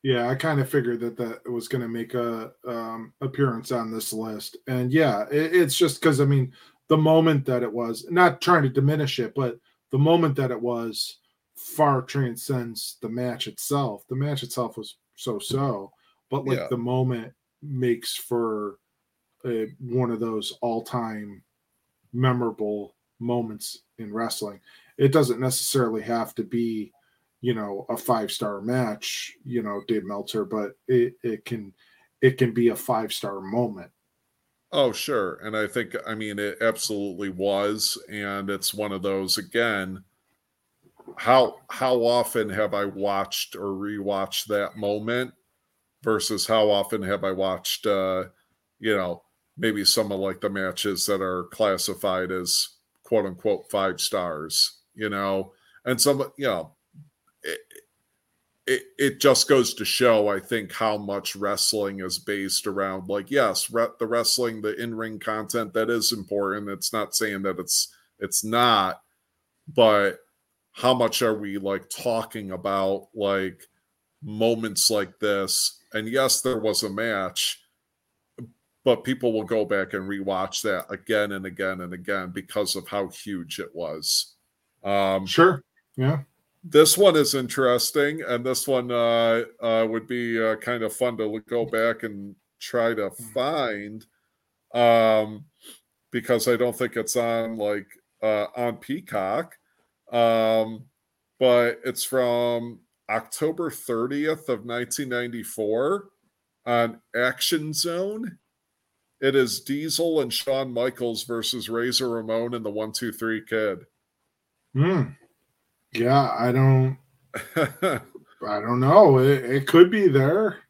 Yeah, I kind of figured that that was going to make a um, appearance on this list, and yeah, it, it's just because I mean the moment that it was not trying to diminish it, but the moment that it was far transcends the match itself. The match itself was so so, but like Yeah. the moment makes for a, one of those all time memorable moments in wrestling. It doesn't necessarily have to be you know a five star match you know dave meltzer but it, it can it can be a five star moment Oh, sure. And I think, I mean, it absolutely was. And it's one of those, again, how how often have I watched or rewatched that moment versus how often have I watched uh, you know, maybe some of like the matches that are classified as quote unquote five stars, you know, and some, you know, it, it, it just goes to show, I think, how much wrestling is based around like, yes, re- the wrestling, the in-ring content that is important. It's not saying that it's it's not, but how much are we like talking about like moments like this? And yes, there was a match, but people will go back and rewatch that again and again and again because of how huge it was. Um, sure yeah. this one is interesting, and this one uh, uh, would be uh, kind of fun to go back and try to find, um, because I don't think it's on like uh, on Peacock, um, but it's from October 30th of 1994 on Action Zone. It is Diesel and Shawn Michaels versus Razor Ramon and the One Two Three Kid. Hmm. yeah i don't i don't know it, it could be there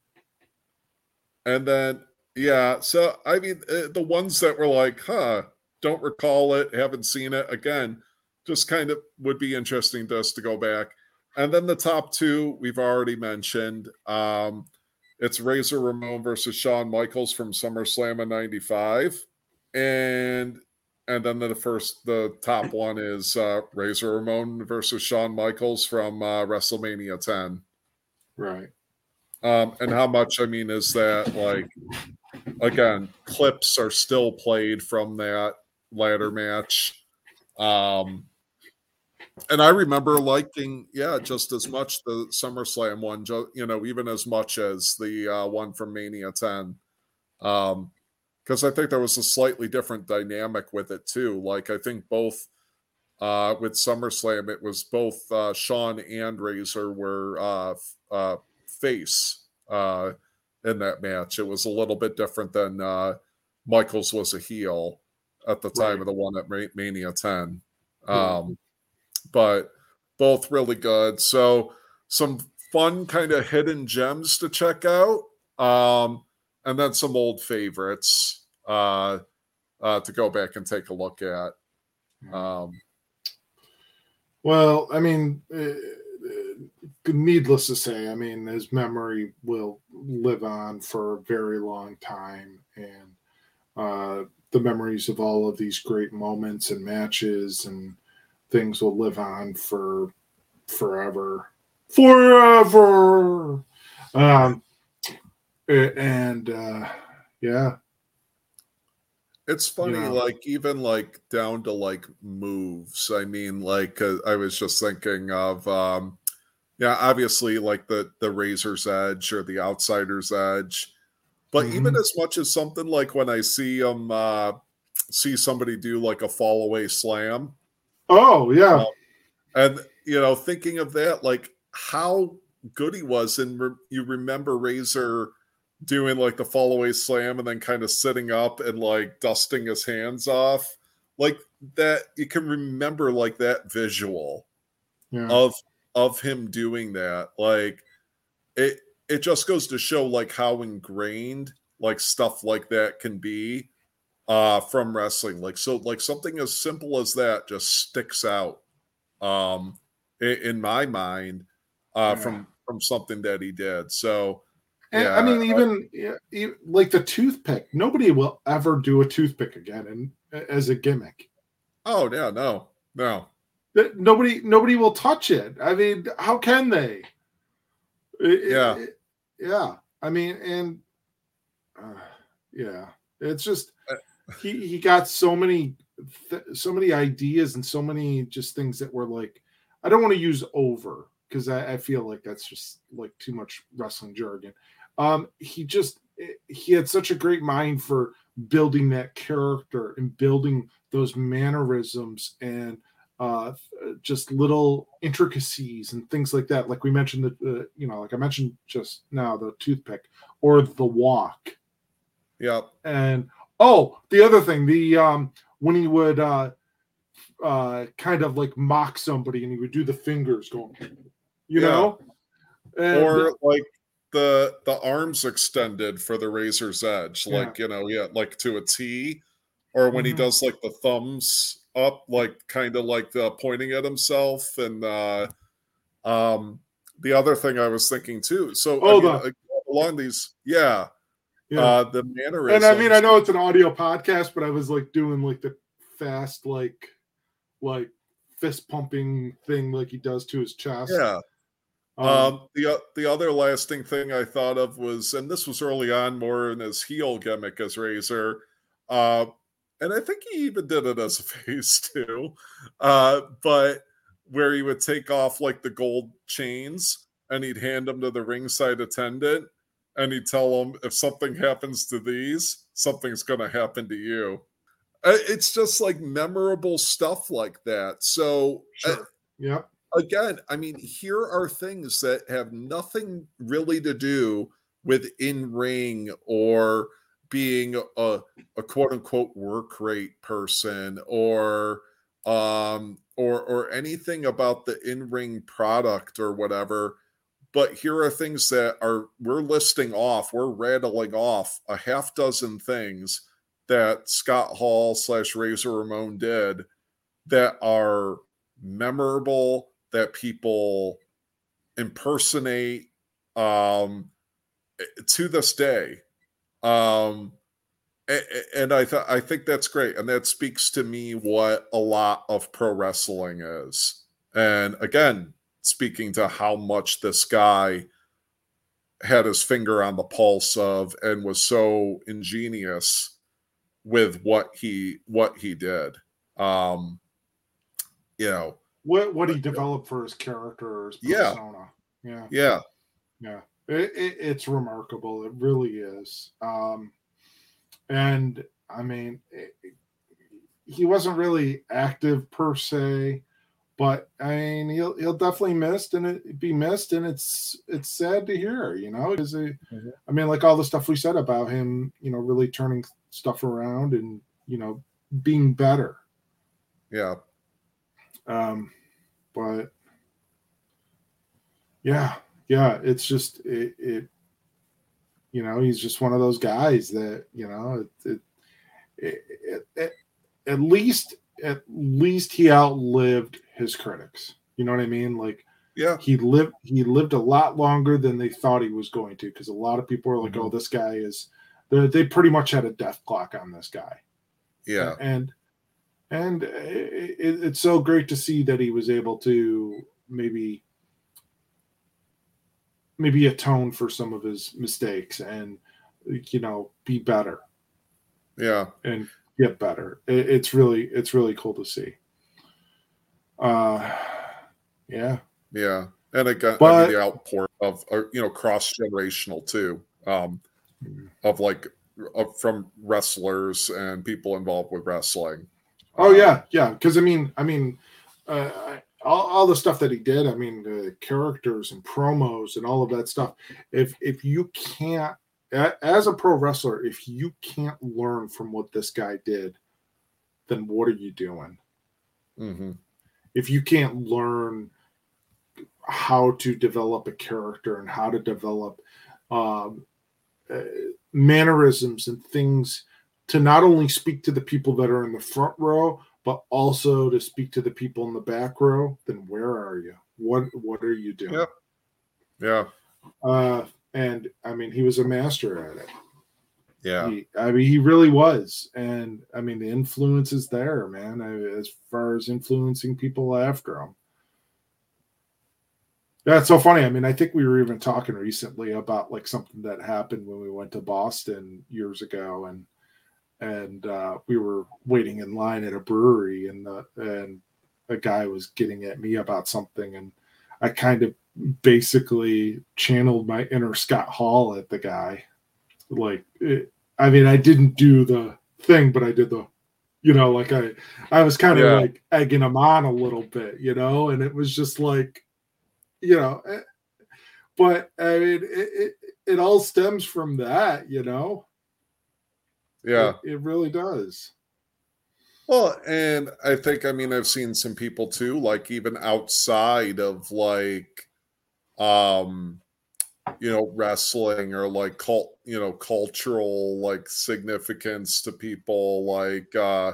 And then, yeah, so I mean, uh, the ones that were like, huh, don't recall it, haven't seen it again, just kind of would be interesting to us to go back. And then the top two we've already mentioned. Um, it's Razor Ramon versus Shawn Michaels from SummerSlam in '95, and and then the first, the top one is uh, Razor Ramon versus Shawn Michaels from uh, WrestleMania 10 right. Um, and how much I mean is that like again clips are still played from that ladder match. Um and I remember liking yeah just as much the SummerSlam one you know even as much as the uh, one from Mania 10 um because I think there was a slightly different dynamic with it too like I think both uh with SummerSlam it was both uh Shawn and Razor were uh uh face uh, in that match. It was a little bit different than uh, Michaels was a heel at the time Right. of the one at Mania 10. Yeah. Um, but both really good. So some fun kind of hidden gems to check out. Um, and then some old favorites uh, uh, to go back and take a look at. Um, well, I mean, uh, needless to say, I mean, his memory will live on for a very long time, and uh, the memories of all of these great moments and matches and things will live on for forever, forever. Um, and uh, yeah, it's funny, yeah. like even like down to like moves. I mean, like uh, I was just thinking of, um, yeah, obviously like the the Razor's Edge or the Outsider's Edge, but mm-hmm. even as much as something like when I see them uh, see somebody do like a fall away slam. Oh yeah, um, and you know, thinking of that, like how good he was, and re- you remember Razor doing like the fall away slam and then kind of sitting up and like dusting his hands off? Like that you can remember like that visual yeah. of of him doing that. Like it it just goes to show like how ingrained like stuff like that can be uh from wrestling like so like something as simple as that just sticks out um in, in my mind uh yeah. from from something that he did so and, yeah, I mean, even, even like the toothpick, nobody will ever do a toothpick again and as a gimmick. Oh yeah, no, no. Nobody, nobody will touch it. I mean, how can they? It, yeah, it, yeah. I mean, and uh, yeah, it's just uh, he he got so many th- so many ideas and so many just things that were like I don't want to use over because I, I, feel like that's just like too much wrestling jargon. Um, he just eh, he had such a great mind for building that character and building those mannerisms and uh, just little intricacies and things like that. Like we mentioned the, uh, you know, like I mentioned just now, the toothpick or the walk. Yeah. And oh, the other thing, the um, when he would uh, uh, kind of like mock somebody and he would do the fingers going, you yeah. know, and, or like the the arms extended for the razor's edge yeah. like you know yeah like to a t or when mm-hmm. he does like the thumbs up like kind of like uh, pointing at himself and uh um the other thing i was thinking too so oh, I mean, the, along these yeah yeah. Uh the mannerisms. And i mean i know it's an audio podcast but i was like doing like the fast like like fist pumping thing like he does to his chest. Yeah. Um, um, the the other lasting thing I thought of was, and this was early on, more in his heel gimmick as Razor, uh, and I think he even did it as a face too, uh, but where he would take off like the gold chains and he'd hand them to the ringside attendant, and he'd tell them, if something happens to these, something's going to happen to you. It's just like memorable stuff like that. So, uh, sure. yeah again, I mean, here are things that have nothing really to do with in ring or being a, a quote unquote work rate person or um or or anything about the in-ring product or whatever but here are things that are we're listing off we're rattling off a half dozen things that scott hall slash razor ramon did that are memorable that people impersonate um, to this day. Um, and I th- I think that's great, and that speaks to me what a lot of pro wrestling is. And again, speaking to how much this guy had his finger on the pulse of and was so ingenious with what he what he did. Um, you know, what what he developed for his character, his persona. Yeah, yeah, yeah. It, it, it's remarkable. It really is. Um, and I mean, it, he wasn't really active per se, but I mean, he'll he'll definitely missed and it be missed, and it's it's sad to hear, you know, because mm-hmm. I mean, like all the stuff we said about him, you know, really turning stuff around and you know being better. Yeah, um, but yeah, yeah. It's just it, it. You know, he's just one of those guys that you know. It, it, it, it, at least, at least he outlived his critics. You know what I mean? Like, yeah, he lived. He lived a lot longer than they thought he was going to. Because a lot of people are like, Mhm. "Oh, this guy is." They they pretty much had a death clock on this guy yeah, and and it, it- it's so great to see that he was able to maybe maybe atone for some of his mistakes and you know be better yeah, and get better it, it's really it's really cool to see uh yeah yeah. And again, I mean, the outpour of uh, you know cross generational too, um, Mhm. of like of, from wrestlers and people involved with wrestling. oh Um, yeah yeah because i mean i mean uh I- all, all the stuff that he did i mean the characters and promos and all of that stuff if if you can't as a pro wrestler if you can't learn from what this guy did then what are you doing mhm. If you can't learn how to develop a character and how to develop um, uh, mannerisms and things to not only speak to the people that are in the front row but also to speak to the people in the back row then where are you? What what are you doing? Yep. Yeah, uh and i mean he was a master at it yeah, he, I mean, he really was, and I mean, the influence is there, man. I, as far as influencing people after him, that's so funny. I mean, I think we were even talking recently about like something that happened when we went to Boston years ago, and and uh, we were waiting in line at a brewery, and the and a guy was getting at me about something, and I kind of basically channeled my inner Scott Hall at the guy like it, i mean i didn't do the thing but i did the you know like i i was kind of Yeah. like egging him on a little bit you know and it was just like you know eh, but i mean it it, it all stems from that you know yeah. it, it really does Well, and I think I mean I've seen some people too, like even outside of like um you know wrestling or like cult you know cultural like significance to people like uh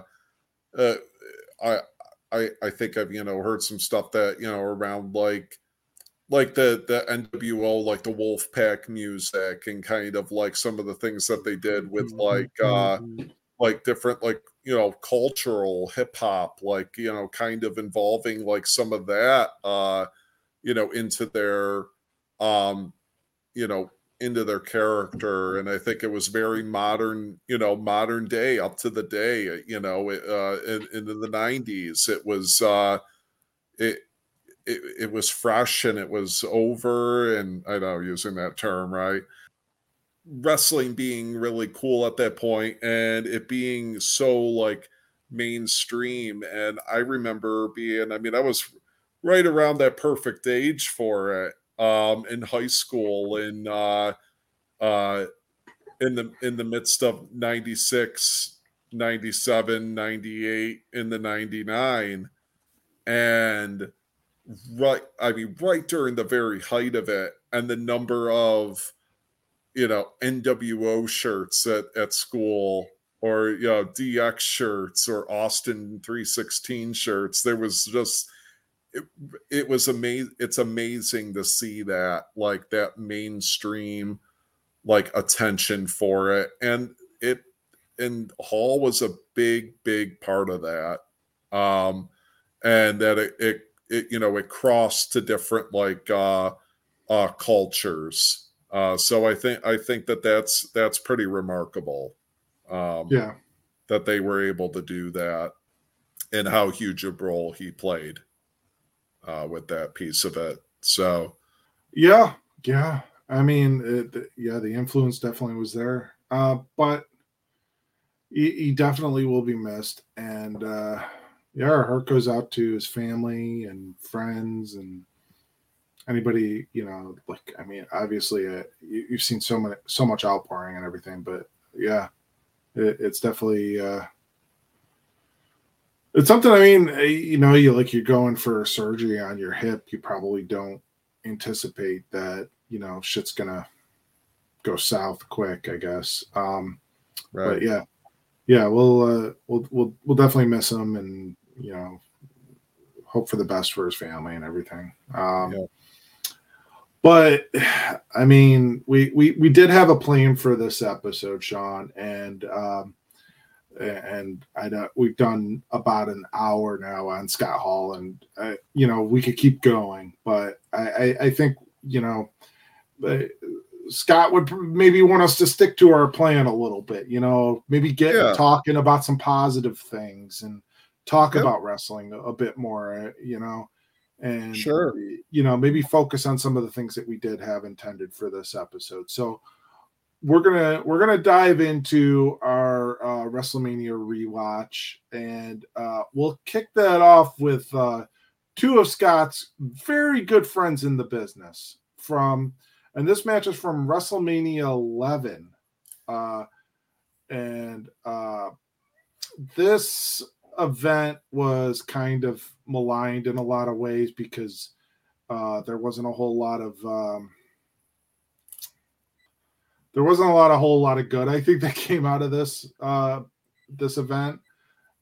uh I I I think I've you know heard some stuff that you know around like like the the NWO like the Wolfpack music and kind of like some of the things that they did with like uh like different like you know cultural hip hop like you know kind of involving like some of that uh you know into their um you know into their character and i think it was very modern you know modern day up to the day you know uh in, into the 90s it was uh it it, it was fresh and it was over and i know using that term right? Wrestling being really cool at that point and it being so like mainstream and i remember being i mean i was right around that perfect age for it um in high school in uh uh in the in the midst of 96 97 98 in the 99 and right i mean right during the very height of it and the number of you know nwo shirts at, at school or you know dx shirts or austin 316 shirts there was just it, it was amazing it's amazing to see that like that mainstream like attention for it. And it and hall was a big big part of that. Um and that it, it it you know it crossed to different like uh uh cultures. Uh so i think i think that that's that's pretty remarkable um yeah. that they were able to do that and how huge a role he played uh with that piece of it. So yeah yeah. I mean it, yeah the influence definitely was there. Uh but he, he definitely will be missed. And uh yeah our heart goes out to his family and friends and anybody you know like i mean obviously uh, you, you've seen so many so much outpouring and everything but yeah it, it's definitely uh it's something i mean eh, you know you like you're going for surgery on your hip you probably don't anticipate that you know shit's gonna go south quick. I guess. Um, right. But yeah, yeah, we'll uh, we'll we'll we'll definitely miss him, and you know, hope for the best for his family and everything. Um, yeah. But I mean, we we we did have a plan for this episode, Shawn, and um, and I know we've done about an hour now on Scott Hall, and uh, you know we could keep going, but I, I, I think you know Scott would maybe want us to stick to our plan a little bit, you know, maybe get yeah. talking about some positive things and talk yep. about wrestling a, a bit more, uh, you know, and sure, you know, maybe focus on some of the things that we did have intended for this episode. So we're gonna we're gonna dive into our uh, WrestleMania rewatch, and uh, we'll kick that off with uh, two of Scott's very good friends in the business from, and this match is from WrestleMania 11, uh, and uh, this event was kind of maligned in a lot of ways because uh, there wasn't a whole lot of um, there wasn't a lot a whole lot of good I think that came out of this uh, this event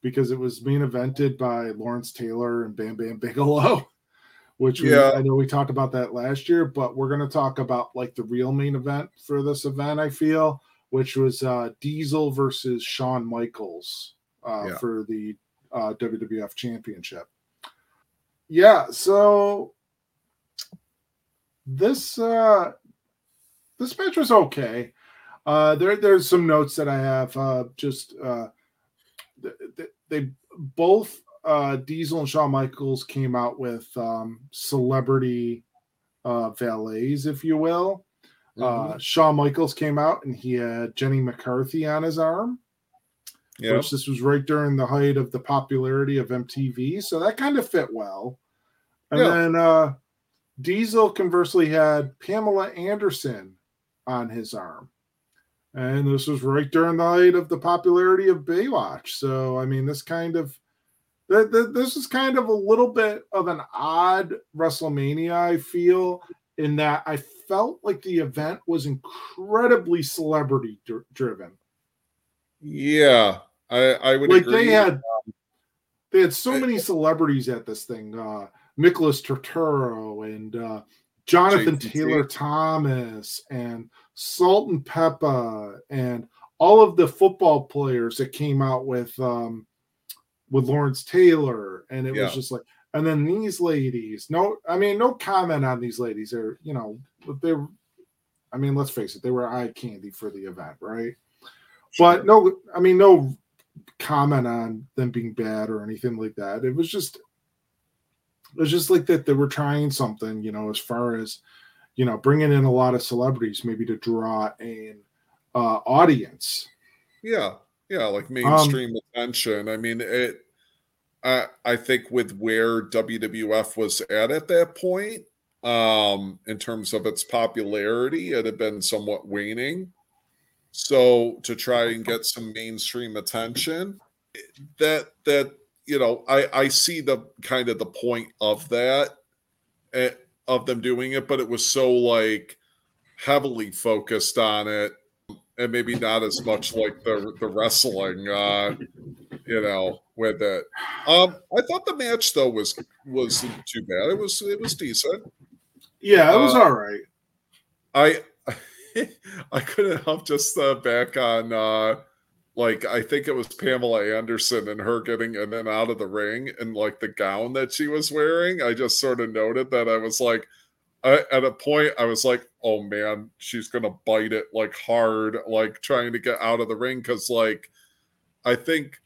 because it was being evented by Lawrence Taylor and Bam Bam Bigelow, which we, yeah. I know we talked about that last year, but we're going to talk about like the real main event for this event. I feel, which was uh, Diesel versus Shawn Michaels uh, yeah. for the uh, WWF Championship. Yeah, so this uh this match was okay. Uh, there, there's some notes that I have. Uh, just uh, they, they both uh, Diesel and Shawn Michaels came out with um, celebrity uh, valets, if you will. Mm-hmm. Uh, Shawn Michaels came out and he had Jenny McCarthy on his arm. Yeah, this was right during the height of the popularity of MTV, so that kind of fit well. And yeah. then uh, Diesel conversely had Pamela Anderson on his arm. And this was right during the height of the popularity of Baywatch. So, I mean, this kind of this is kind of a little bit of an odd WrestleMania, I feel, in that I felt like the event was incredibly celebrity driven. Yeah, I, I would like agree. they had they had so many celebrities at this thing. Uh Nicholas Turturro and uh Jonathan JTT. Taylor Thomas and Salt-N-Pepa and all of the football players that came out with um with Lawrence Taylor and it yeah. was just like and then these ladies no I mean no comment on these ladies they're you know they're I mean let's face it they were eye candy for the event right sure. but no I mean no comment on them being bad or anything like that it was just it was just like that they were trying something, you know, as far as you know, bringing in a lot of celebrities maybe to draw an uh, audience. Yeah, yeah, like mainstream um, attention. I mean, it. I I think with where WWF was at at that point, um, in terms of its popularity, it had been somewhat waning. So to try and get some mainstream attention, that that you know, I I see the kind of the point of that eh, of them doing it, but it was so like heavily focused on it and maybe not as much like the the wrestling uh you know with it. Um i thought the match though was wasn't too bad. It was it was decent. Yeah it was uh, all right. I i couldn't help just uh back on uh like I think it was Pamela Anderson and her getting in and out of the ring and like the gown that she was wearing. I just sort of noted that I was like, I, at a point I was like, oh man, she's gonna bite it like hard, like trying to get out of the ring because like I think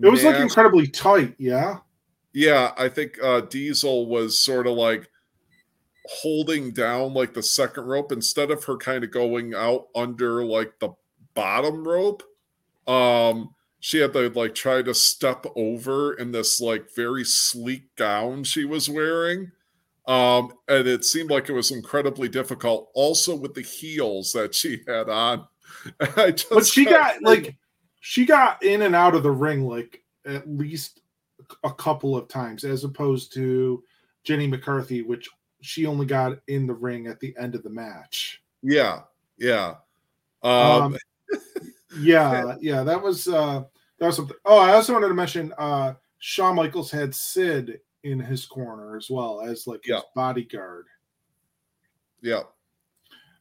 it was man, like incredibly tight. Yeah, yeah. I think uh, Diesel was sort of like holding down like the second rope instead of her kind of going out under like the bottom rope um, she had to like try to step over in this like very sleek gown she was wearing. Um, and it seemed like it was incredibly difficult, also with the heels that she had on. I just but she got like she got in and out of the ring like at least a couple of times, as opposed to Jenny McCarthy, which she only got in the ring at the end of the match. Yeah, yeah, um, Um, yeah, yeah, that was uh that was something. Oh, I also wanted to mention uh Shawn Michaels had Sid in his corner as well as like his bodyguard. yeah.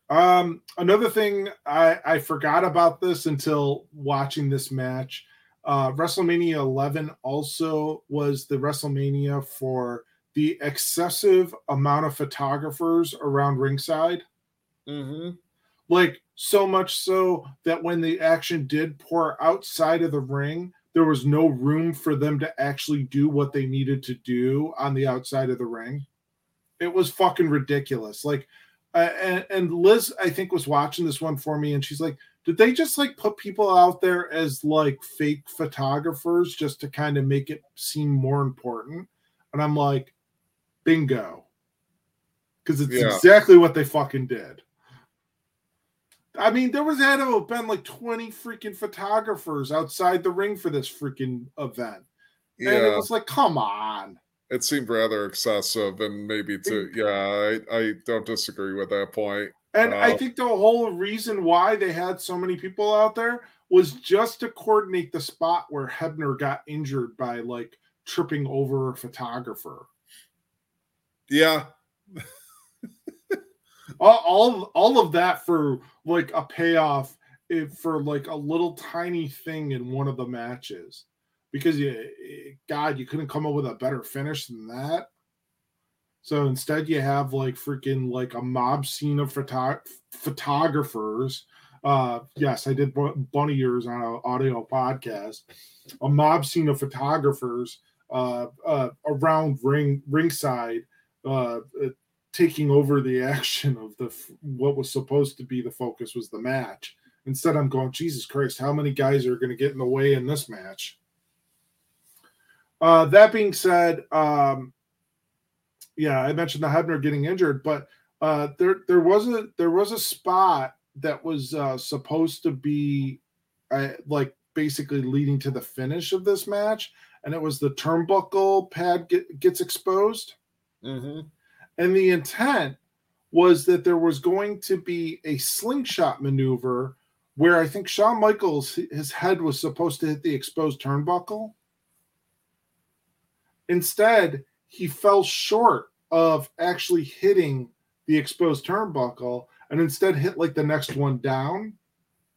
Um, another thing I, I forgot about this until watching this match. Uh, WrestleMania 11 also was the WrestleMania for the excessive amount of photographers around ringside. hmm Like so much so that when the action did pour outside of the ring, there was no room for them to actually do what they needed to do on the outside of the ring. It was fucking ridiculous. Like, uh, and, and Liz, I think, was watching this one for me, and she's like, "Did they just like put people out there as like fake photographers just to kind of make it seem more important?" And I'm like, "Bingo," because it's Yeah. exactly what they fucking did. I mean, there was had to have been like 20 freaking photographers outside the ring for this freaking event. And it was like, come on. it seemed rather excessive, and maybe to yeah, I, I don't disagree with that point. And I uh, think the whole reason why they had so many people out there was just to coordinate the spot where Hebner got injured by like tripping over a photographer. Yeah, All, all, all of that for like a payoff if, for like a little tiny thing in one of the matches. Because you, God, you couldn't come up with a better finish than that. So instead, you have like freaking like a mob scene of photo- photographers. Uh, yes, I did bu- bunny ears on an audio podcast. A mob scene of photographers uh, uh, around ring ringside, uh, uh, taking over the action of the what was supposed to be the focus was the match. Instead, I'm going, Jesus Christ, how many guys are going to get in the way in this match? Uh, that being said, um, yeah, I mentioned the Hebner getting injured, but uh, there there was a there was a spot that was uh, supposed to be uh, like basically leading to the finish of this match, and it was the turnbuckle pad get, gets exposed, hmm and the intent was that there was going to be a slingshot maneuver where I think Shawn Michaels his head was supposed to hit the exposed turnbuckle. Instead, he fell short of actually hitting the exposed turnbuckle and instead hit like the next one down.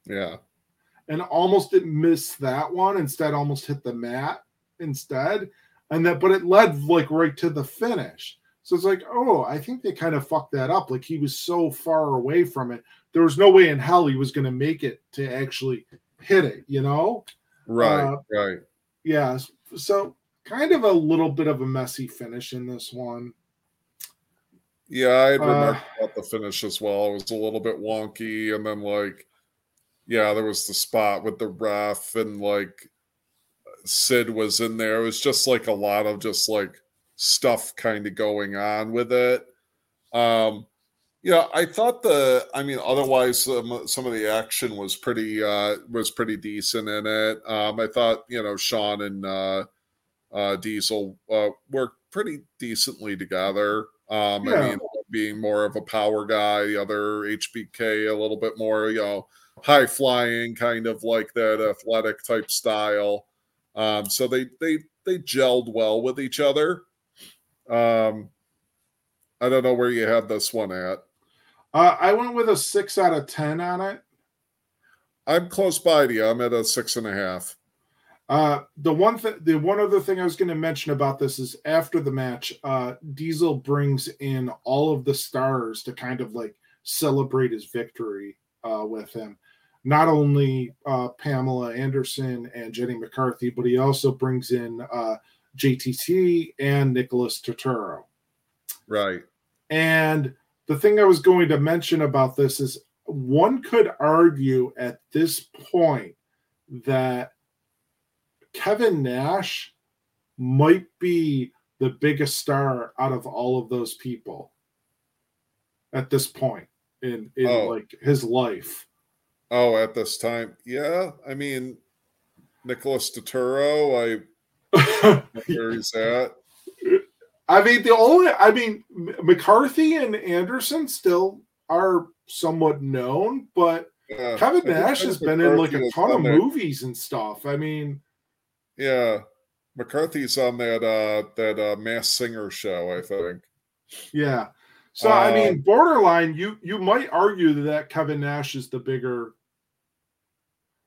Yeah, and almost didn't miss that one instead almost hit the mat instead. And that but it led like right to the finish so it's like oh i think they kind of fucked that up like he was so far away from it there was no way in hell he was going to make it to actually hit it you know right, Uh, right. yeah so kind of a little bit of a messy finish in this one Yeah, I had Uh, remarked about the finish as well. It was a little bit wonky, and then like, yeah, there was the spot with the ref, and like Sid was in there. It was just like a lot of just like stuff kind of going on with it. Um, yeah, I thought the. I mean, otherwise, um, some of the action was pretty uh, was pretty decent in it. Um, I thought you know Shawn and uh, uh, Diesel uh, worked pretty decently together. Um, Yeah. I mean, being more of a power guy, the other HBK a little bit more, you know, high flying, kind of like that athletic type style. Um, so they they they gelled well with each other. Um, I don't know where you had this one at. uh, i went with a six out of ten on it I'm close by to you. I'm at a six and a half. Uh, the one thing, the one other thing I was going to mention about this is after the match, uh, Diesel brings in all of the stars to kind of like celebrate his victory uh, with him. Not only uh, Pamela Anderson and Jenny McCarthy, but he also brings in uh, JTT and Nicholas Turturro. Right. And the thing I was going to mention about this is one could argue at this point that Kevin Nash might be the biggest star out of all of those people at this point in, in Oh. like his life. Oh, at this time, yeah. I mean, Nicholas Turturro. I where he's at. I mean, the only, I mean, McCarthy and Anderson still are somewhat known, but yeah. Kevin Nash has been in like a ton of movies and stuff. I mean, yeah, McCarthy's on that uh that uh Masked Singer show, I think. Yeah. So I mean, borderline. You you might argue that Kevin Nash is the bigger,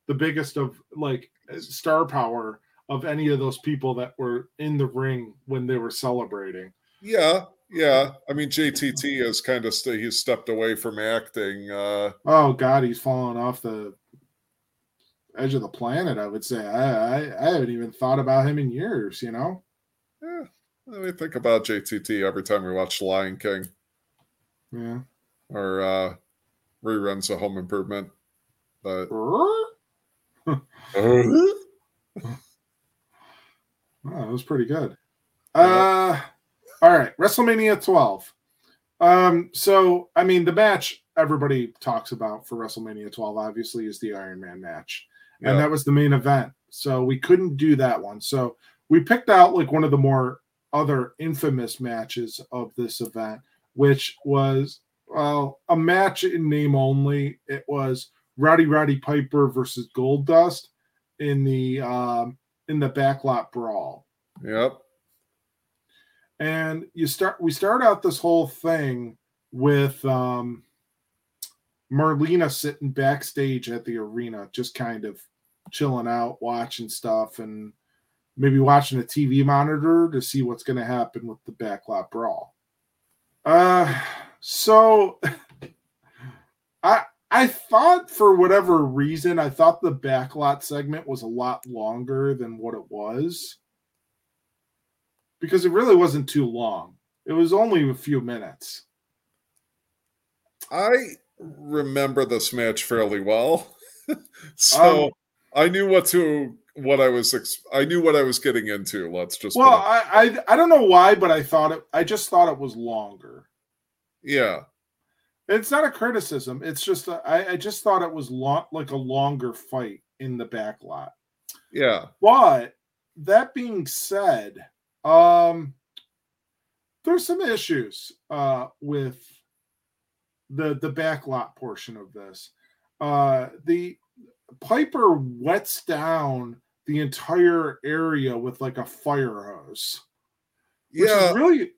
the biggest of like star power of any of those people that were in the ring when they were celebrating. Yeah, yeah. I mean, JTT has kind of st- he's stepped away from acting. Uh, oh God, he's fallen off the edge of the planet. I would say. I, I, I haven't even thought about him in years. You know. Yeah, we think about JTT every time we watch Lion King. Yeah. Or uh, reruns of Home Improvement. But. Oh, that was pretty good. Uh, all right, WrestleMania 12. Um, so I mean, the match everybody talks about for WrestleMania 12 obviously is the Iron Man match, and that was the main event. So we couldn't do that one. So we picked out like one of the more other infamous matches of this event, which was well a match in name only. It was Rowdy Roddy Piper versus Goldust in the um, in the backlot brawl. Yep. And you start we start out this whole thing with um Marlena sitting backstage at the arena, just kind of chilling out, watching stuff, and maybe watching a TV monitor to see what's going to happen with the backlot brawl. Uh, so I I thought for whatever reason, I thought the backlot segment was a lot longer than what it was. Because it really wasn't too long. It was only a few minutes. I remember this match fairly well. so um, I knew what to what I was I knew what I was getting into. Let's just Well, I, I I don't know why, but I thought it I just thought it was longer. Yeah. It's not a criticism. It's just a, I, I just thought it was long, like a longer fight in the back lot. Yeah. But that being said, um, there's some issues uh, with the the backlot portion of this. Uh, the Piper wets down the entire area with like a fire hose. yeah, really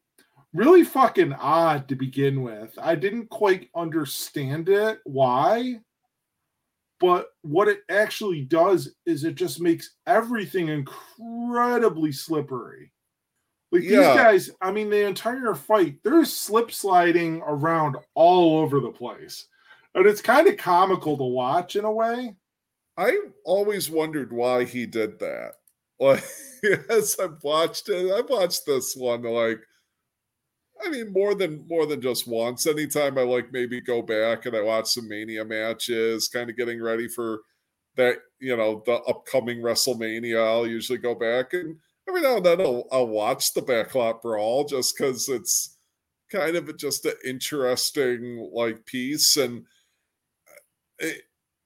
really fucking odd to begin with. I didn't quite understand it, why. But what it actually does is it just makes everything incredibly slippery. Like yeah. these guys, I mean, the entire fight, they're slip sliding around all over the place. And it's kind of comical to watch in a way. I always wondered why he did that. Like, as I've watched it, I've watched this one, like, I mean, more than more than just once. Anytime I like maybe go back and I watch some Mania matches, kind of getting ready for that, you know, the upcoming WrestleMania, I'll usually go back and every now and then I'll, I'll watch the backlot brawl just because it's kind of just an interesting like piece and uh, it,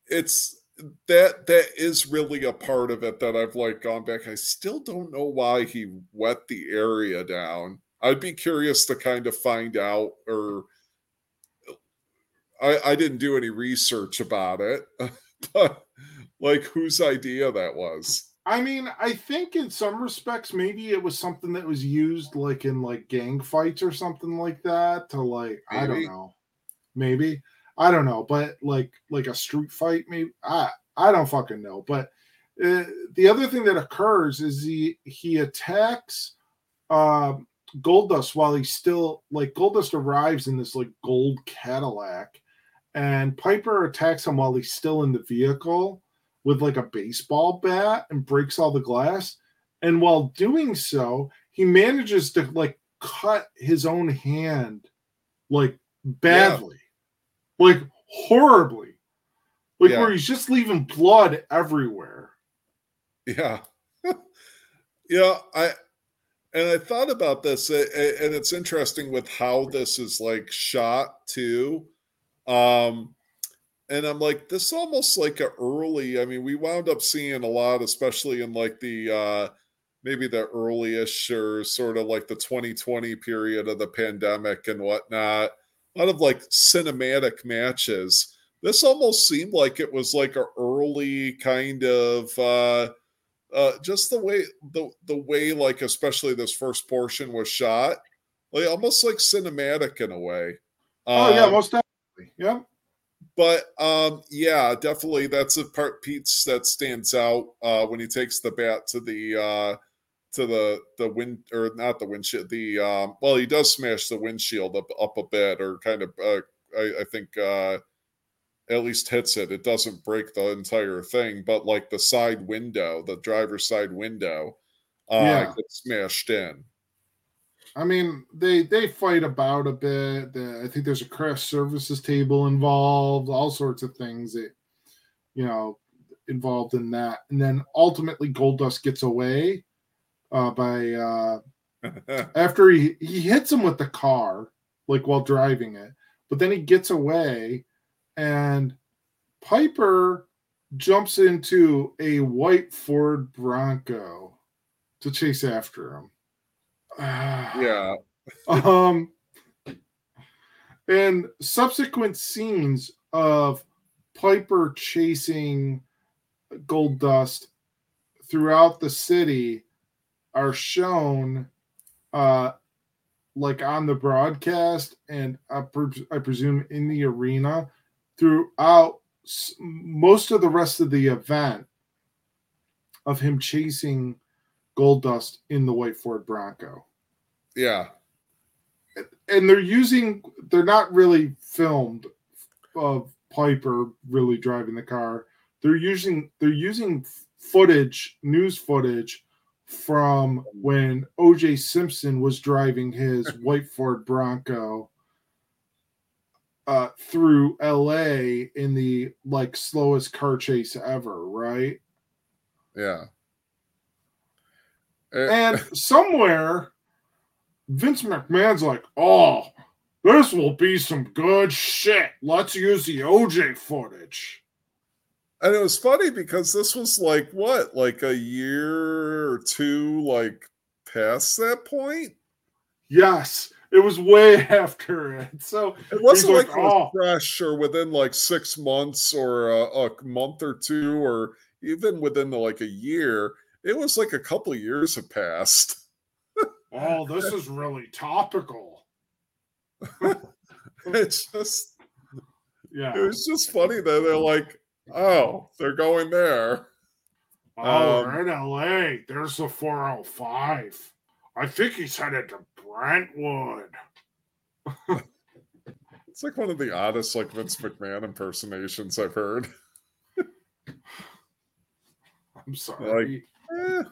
it's that that is really a part of it that I've like gone back. I still don't know why he wet the area down I'd be curious to kind of find out, or I, I didn't do any research about it, but like whose idea that was. I mean, I think in some respects, maybe it was something that was used like in like gang fights or something like that to like, maybe. I don't know. Maybe. I don't know, but like like a street fight, maybe I I don't fucking know. But uh, the other thing that occurs is he he attacks um, Goldust while he's still like Goldust arrives in this like gold Cadillac, and Piper attacks him while he's still in the vehicle with like a baseball bat and breaks all the glass. And while doing so, he manages to like cut his own hand like badly, yeah. like horribly, like yeah. where he's just leaving blood everywhere. Yeah. yeah, I and I thought about this, and it's interesting with how this is like shot too. Um, and I'm like, this almost like a early. I mean, we wound up seeing a lot, especially in like the uh, maybe the early-ish or sort of like the 2020 period of the pandemic and whatnot. A lot of like cinematic matches. This almost seemed like it was like a early kind of uh uh just the way the the way like especially this first portion was shot, like almost like cinematic in a way. oh yeah, Um, most definitely. Yeah. but um yeah definitely that's a part pete's that stands out uh when he takes the bat to the uh to the the wind or not the windshield the um well he does smash the windshield up up a bit or kind of uh i, I think uh at least hits it it doesn't break the entire thing but like the side window the driver's side window uh Yeah. gets smashed in I mean, they they fight about a bit. The, I think there's a craft services table involved, all sorts of things that you know involved in that. And then ultimately, Goldust gets away uh, by uh, after he he hits him with the car, like while driving it. But then he gets away, and Piper jumps into a white Ford Bronco to chase after him. yeah. Um, and subsequent scenes of Piper chasing Goldust throughout the city are shown, uh, like on the broadcast, and I, pre- I presume in the arena throughout most of the rest of the event of him chasing Goldust in the white Ford Bronco yeah and they're using they're not really filmed of Piper really driving the car. They're using they're using footage, news footage from when OJ Simpson was driving his white Ford Bronco uh through LA in the like slowest car chase ever, right? yeah Eh, And somewhere Vince McMahon's like, oh, this will be some good shit. Let's use the OJ footage. And it was funny because this was like what, like a year or two, like past that point. Yes, it was way after it. So It wasn't like, like, "Oh." fresh or within like six months or a, a month or two or even within the, like a year. It was like a couple of years have passed. oh, this is really topical. It's just, yeah. it was just funny that they're like, oh, they're going there. Oh, Um, we're in LA. There's the 405. I think he's headed to Brentwood. It's like one of the oddest like Vince McMahon impersonations I've heard. I'm sorry. Eh,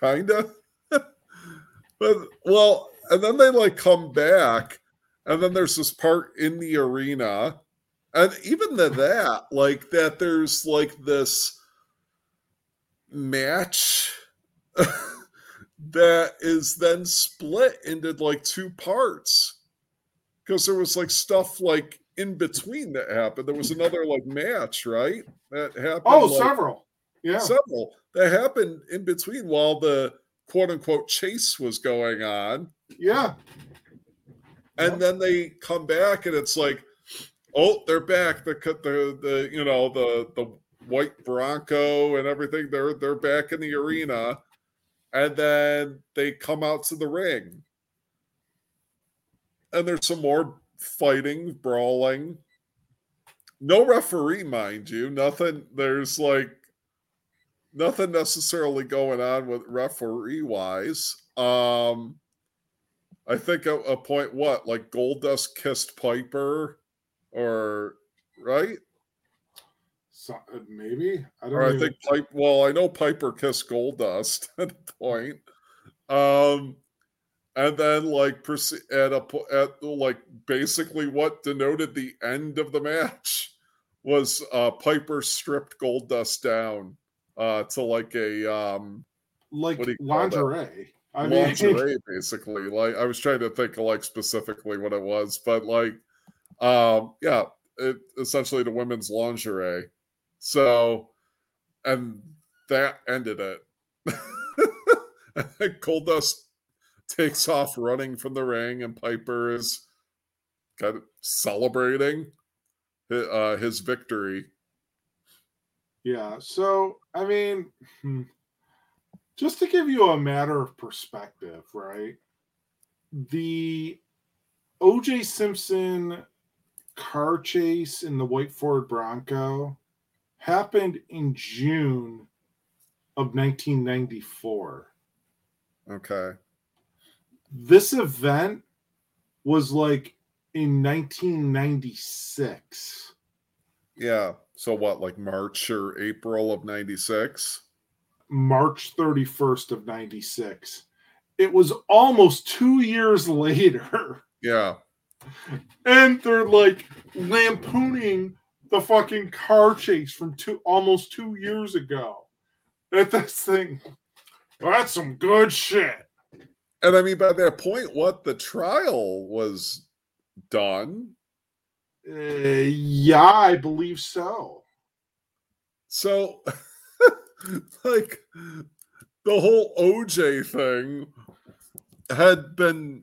kinda. but well, and then they like come back, and then there's this part in the arena, and even the that, like that, there's like this match that is then split into like two parts because there was like stuff like in between that happened. There was another like match, right? That happened. oh, like, several. Yeah. several that happened in between while the quote unquote chase was going on. yeah. And then they come back and it's like, oh, they're back. The the the you know the the white Bronco and everything. They're they're back in the arena, and then they come out to the ring, and there's some more fighting, brawling. No referee, mind you. Nothing. There's like nothing necessarily going on with referee wise. Um, I think a, a point what like Goldust kissed Piper, or right? So, uh, maybe. I don't Or I think Pipe. Well, I know Piper kissed Goldust at a point. Um, and then like at a at like basically what denoted the end of the match was uh Piper stripped Goldust down uh to like a um like what do you call that? lingerie. I mean, lingerie basically like i was trying to think of like specifically what it was but like um yeah it essentially the women's lingerie so and that ended it Goldust takes off running from the ring, and Piper is kind of celebrating uh, his victory. Yeah. So, I mean, hmm, just to give you a matter of perspective, right? The OJ Simpson car chase in the white Ford Bronco happened in June of 1994. Okay. This event was like in 1996. Yeah. So what, like March or April of 96? March 31st of 96. It was almost two years later. Yeah. And they're like lampooning the fucking car chase from two almost two years ago. At this thing. That's some good shit. And I mean, by that point, what the trial was done. Uh, yeah, I believe so. So, like, the whole OJ thing had been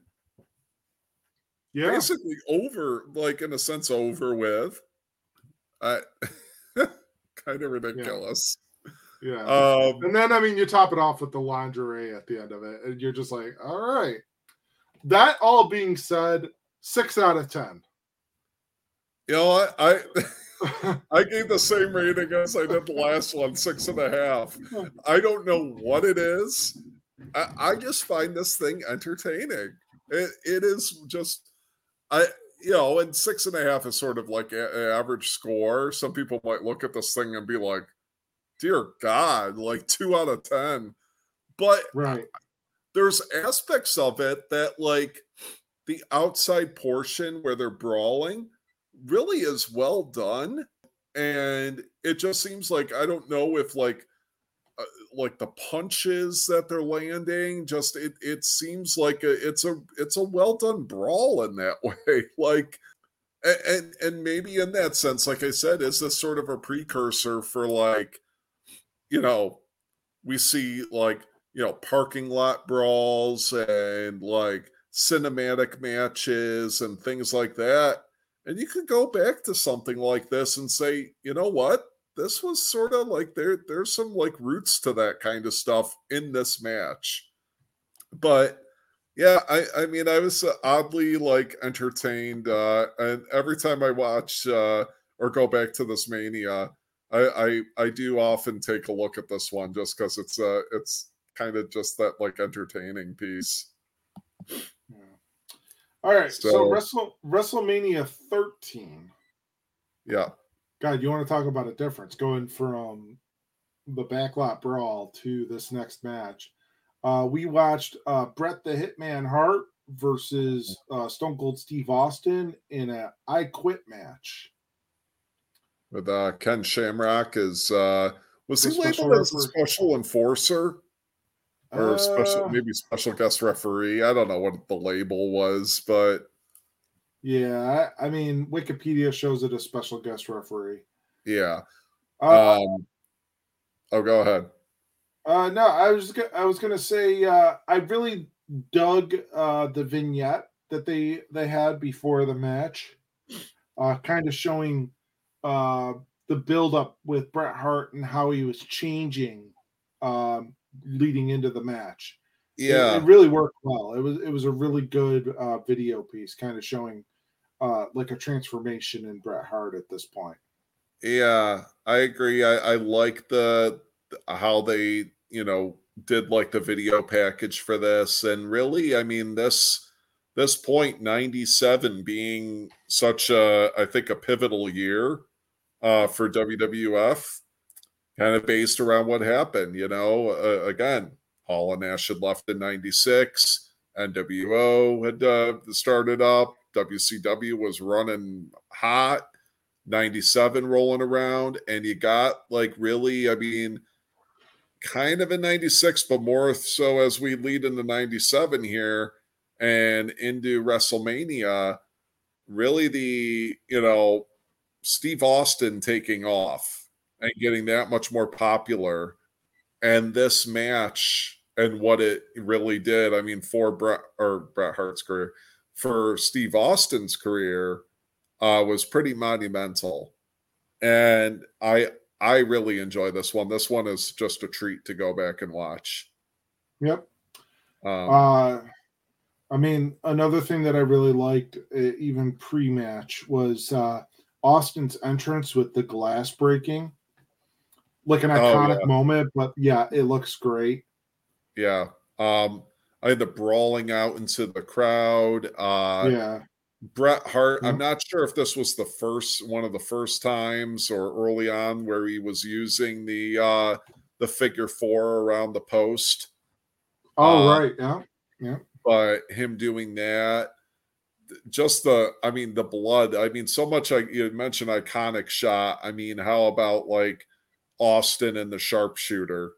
yeah. basically over, like, in a sense, over with. I kind of ridiculous. Yeah. Um, and then, I mean, you top it off with the lingerie at the end of it, and you're just like, all right. That all being said, six out of 10. you know, I, I I gave the same rating as I did the last one, six and a half. I don't know what it is. I, I just find this thing entertaining. It, it is just, I you know, and six and a half is sort of like an average score. Some people might look at this thing and be like, "Dear God, like two out of ten. But right. there's aspects of it that, like, the outside portion where they're brawling really is well done and it just seems like i don't know if like like the punches that they're landing just it it seems like a, it's a it's a well done brawl in that way like and and maybe in that sense like i said is this sort of a precursor for like you know we see like you know parking lot brawls and like cinematic matches and things like that. And you could go back to something like this and say, you know what? This was sort of like there there's some like roots to that kind of stuff in this match. But yeah, I I mean I was oddly like entertained uh and every time I watch uh or go back to this mania, I I, I do often take a look at this one just because it's uh it's kind of just that like entertaining piece. All right, so, so Wrestle, WrestleMania 13. Yeah. God, you want to talk about a difference going from the backlot brawl to this next match? Uh, we watched uh, Bret the Hitman Hart versus uh, Stone Cold Steve Austin in a I Quit match. With uh, Ken Shamrock is uh, was he labeled as a special enforcer? or special uh, maybe special guest referee. I don't know what the label was, but yeah, I, I mean Wikipedia shows it a special guest referee. Yeah. Uh, um, oh, go ahead. Uh, no, I was I was gonna say uh, I really dug uh, the vignette that they they had before the match, uh, kind of showing uh, the build up with Bret Hart and how he was changing um, leading into the match. Yeah, it, it really worked well. It was it was a really good uh, video piece, kind of showing uh, like a transformation in Bret Hart at this point. Yeah, I agree. I, I like the how they you know did like the video package for this, and really, I mean this this point 97 being such a I think a pivotal year uh, for WWF kind of based around what happened. You know, uh, again, Hall and Nash had left in '96. NWO had uh, started up. WCW was running hot. 97 rolling around, and you got like really, I mean, kind of in 96, but more so as we lead into 97 here and into WrestleMania. Really, the you know, Steve Austin taking off and getting that much more popular. And this match and what it really did. I mean, for Bret or Bret Hart's career, for Steve Austin's career, uh, was pretty monumental, and I I really enjoy this one. This one is just a treat to go back and watch. Yep. Um, uh, I mean, another thing that I really liked, even pre-match, was uh, Austin's entrance with the glass breaking, like an oh, iconic oh, yeah. moment. But yeah, it looks great. Yeah. Um, I had the brawling out into the crowd. Uh, yeah. Bret Hart. I'm not sure if this was the first one of the first times or early on where he was using the uh, the figure four around the post. Oh uh, right, yeah, yeah. But him doing that, just the, I mean, the blood. I mean, so much. Like you mentioned, iconic shot. I mean, how about like Austin and the sharpshooter?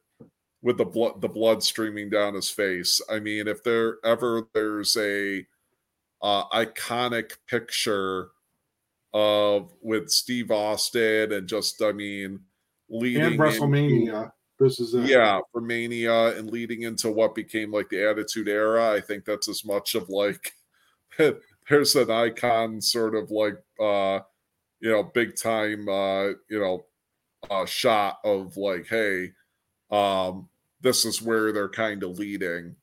With the blood the blood streaming down his face. I mean, if there ever there's a uh, iconic picture of with Steve Austin and just I mean leading and WrestleMania. Into, this is it. Yeah, for Mania and leading into what became like the Attitude Era. I think that's as much of like there's an icon sort of like uh you know big time uh you know uh shot of like hey um this is where they're kind of leading.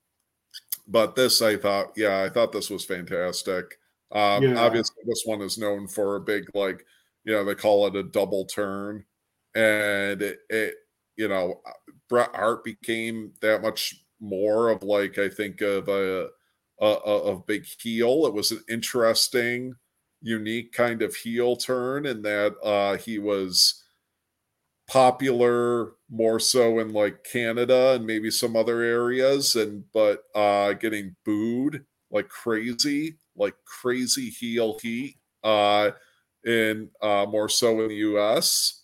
But this, I thought, yeah, I thought this was fantastic. Um, yeah. Obviously, this one is known for a big, like, you know, they call it a double turn, and it, it you know, Bret Hart became that much more of like I think of a, a, a of big heel. It was an interesting, unique kind of heel turn in that uh, he was popular more so in like Canada and maybe some other areas and but uh getting booed like crazy like crazy heel heat uh in uh more so in the US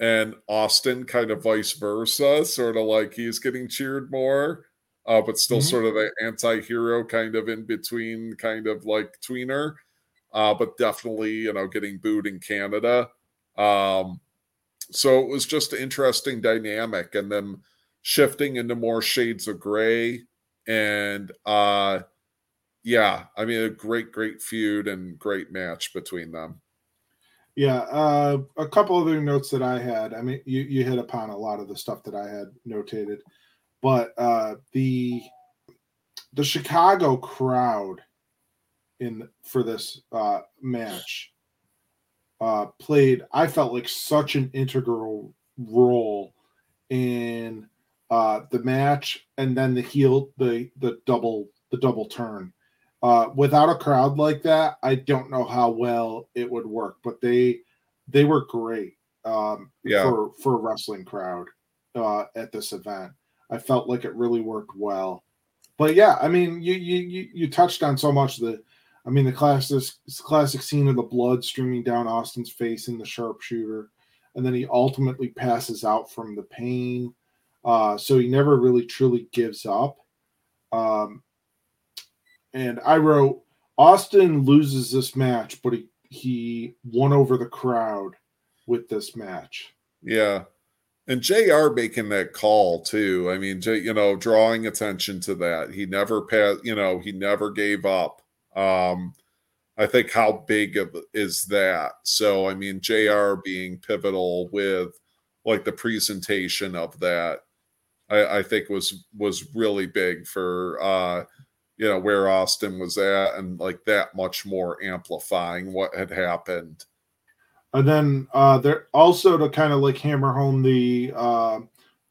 and Austin kind of vice versa sort of like he's getting cheered more uh but still mm-hmm. sort of the anti-hero kind of in between kind of like tweener uh but definitely you know getting booed in Canada um so it was just an interesting dynamic and then shifting into more shades of gray and uh yeah i mean a great great feud and great match between them. Yeah uh a couple other notes that i had i mean you you hit upon a lot of the stuff that i had notated but uh the the chicago crowd in for this uh match uh, played, I felt like such an integral role in uh, the match and then the heel, the the double the double turn. Uh, without a crowd like that, I don't know how well it would work. But they they were great um, yeah. for for a wrestling crowd uh, at this event. I felt like it really worked well. But yeah, I mean, you you you touched on so much the I mean, the classic classic scene of the blood streaming down Austin's face in the sharpshooter, and then he ultimately passes out from the pain. Uh, so he never really truly gives up. Um, and I wrote Austin loses this match, but he he won over the crowd with this match. Yeah. And JR making that call too. I mean, you know, drawing attention to that. He never passed, you know, he never gave up. Um, I think how big of, is that? So, I mean, JR being pivotal with like the presentation of that, I, I think was was really big for uh, you know where Austin was at, and like that much more amplifying what had happened. And then uh, there also to kind of like hammer home the uh,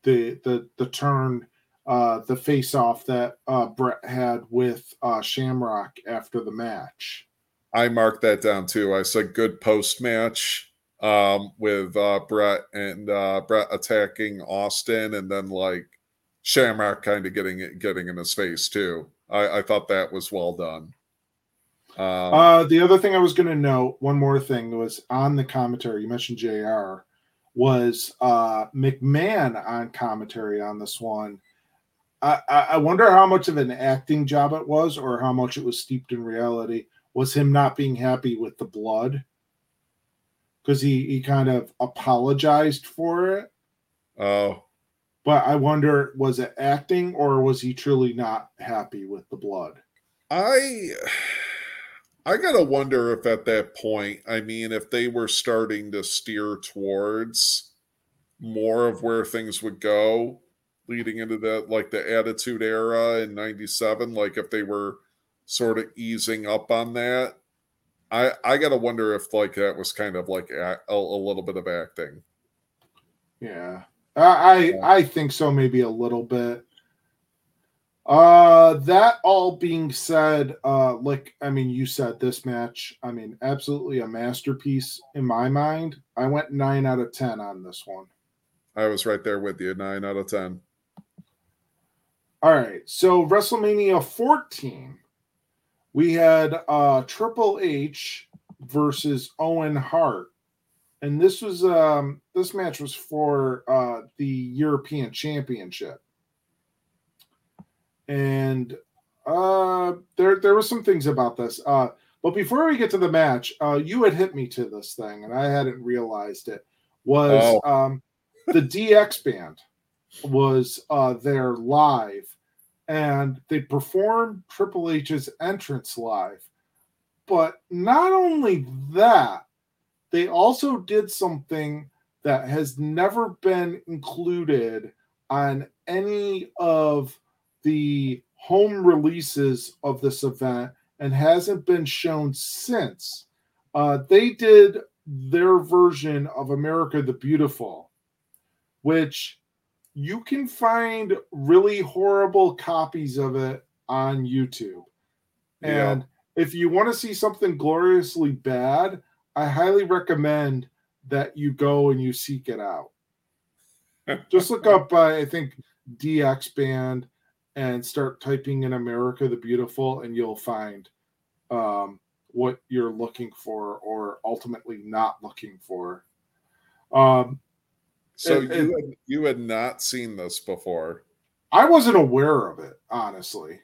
the the the turn uh, the face off that uh, Bret had with uh, Shamrock after the match. I marked that down too. I said good post match um, with uh, Bret and uh, Bret attacking Austin, and then like Shamrock kind of getting it, getting in his face too. I, I thought that was well done. Um, uh, the other thing I was going to note, one more thing was on the commentary. You mentioned JR Was uh, McMahon on commentary on this one? I, I wonder how much of an acting job it was or how much it was steeped in reality. Was him not being happy with the blood? Because he, he kind of apologized for it. Oh. But I wonder, was it acting or was he truly not happy with the blood? I I gotta wonder if at that point, I mean, if they were starting to steer towards more of where things would go leading into that like the attitude era in 97 like if they were sort of easing up on that i i gotta wonder if like that was kind of like a, a little bit of acting yeah i yeah. i think so maybe a little bit uh that all being said uh like i mean you said this match i mean absolutely a masterpiece in my mind i went nine out of ten on this one I was right there with you. Nine out of 10. All right. So WrestleMania 14, we had uh, Triple H versus Owen Hart. And this was um this match was for uh the European Championship. And uh there there were some things about this. Uh but before we get to the match, uh you had hit me to this thing and I hadn't realized it was oh. um the DX band was uh, there live, and they performed Triple H's entrance live. But not only that, they also did something that has never been included on any of the home releases of this event and hasn't been shown since. Uh, they did their version of America the Beautiful which you can find really horrible copies of it on YouTube. And yeah. if you want to see something gloriously bad, I highly recommend that you go and you seek it out. Just look up, uh, I think, DX Band and start typing in America the Beautiful, and you'll find um, what you're looking for or ultimately not looking for. Um, so you had, you had not seen this before. I wasn't aware of it, honestly.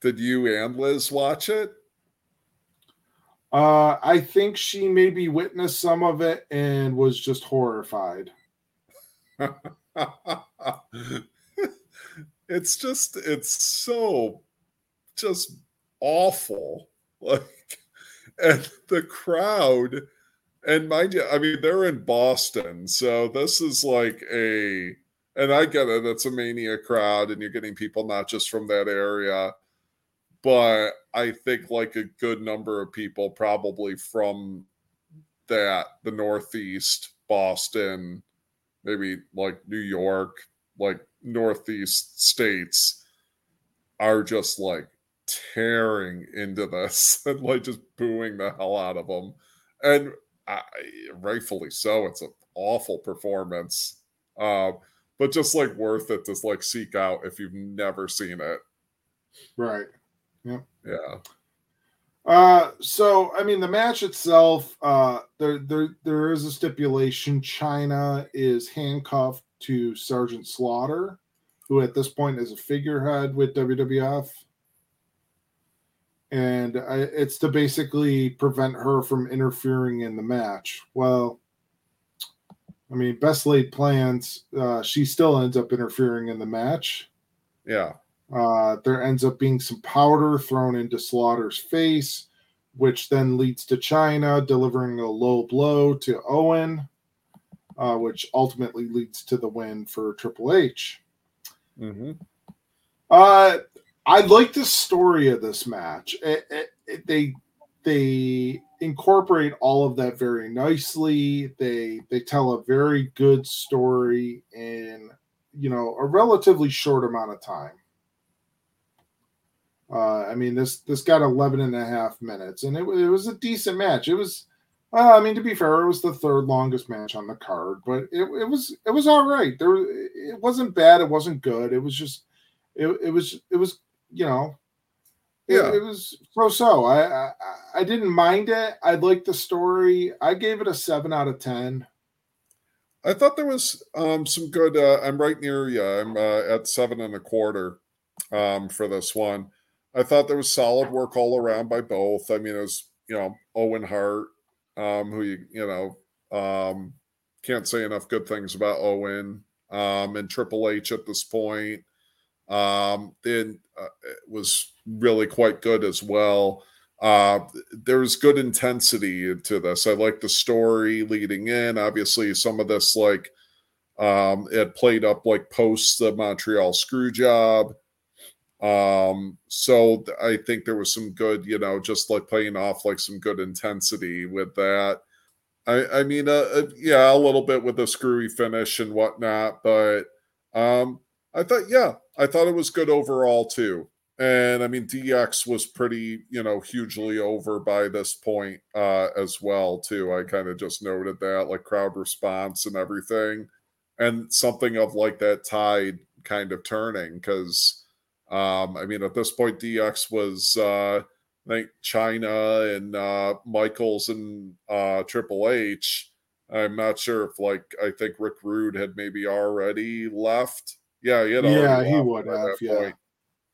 Did you and Liz watch it? Uh, I think she maybe witnessed some of it and was just horrified. it's just it's so just awful. Like and the crowd and mind you, I mean, they're in Boston. So this is like a, and I get it, it's a mania crowd and you're getting people not just from that area, but I think like a good number of people probably from that, the Northeast, Boston, maybe like New York, like Northeast states are just like tearing into this and like just booing the hell out of them. And I, rightfully so. It's an awful performance, uh, but just like worth it to like seek out if you've never seen it. Right. Yeah. Yeah. Uh, so I mean, the match itself, uh, there there there is a stipulation. Chyna is handcuffed to Sergeant Slaughter, who at this point is a figurehead with WWF and I, it's to basically prevent her from interfering in the match. Well, I mean, best laid plans. Uh, she still ends up interfering in the match. Yeah. Uh, there ends up being some powder thrown into Slaughter's face, which then leads to Chyna delivering a low blow to Owen, uh, which ultimately leads to the win for Triple H. Mm-hmm. Uh, I like the story of this match. It, it, it, they they incorporate all of that very nicely. They they tell a very good story in you know a relatively short amount of time. Uh, I mean this this got 11 and a half minutes and it, it was a decent match. It was uh, I mean to be fair, it was the third longest match on the card, but it, it was it was all right. There it wasn't bad, it wasn't good. It was just it, it was it was you know, it, yeah. it was so so. I, I I didn't mind it. I liked the story. I gave it a seven out of ten. I thought there was um, some good. Uh, I'm right near you. I'm uh, at seven and a quarter um, for this one. I thought there was solid work all around by both. I mean, it was you know Owen Hart, um, who you you know um, can't say enough good things about Owen. um, and Triple H at this point. Um, then uh, it was really quite good as well. Uh, there's good intensity to this. I like the story leading in. Obviously, some of this like um, it played up like post the Montreal screw job. Um, so I think there was some good, you know, just like playing off like some good intensity with that. I, I mean, uh, uh, yeah, a little bit with the screwy finish and whatnot, but um, I thought, yeah, I thought it was good overall too. And I mean, DX was pretty, you know, hugely over by this point uh, as well too. I kind of just noted that, like crowd response and everything, and something of like that tide kind of turning because, um, I mean, at this point, DX was. Uh, I think Chyna and uh, Michaels and uh, Triple H. I'm not sure if like I think Rick Rude had maybe already left. Yeah, he yeah, he would have. Yeah, point.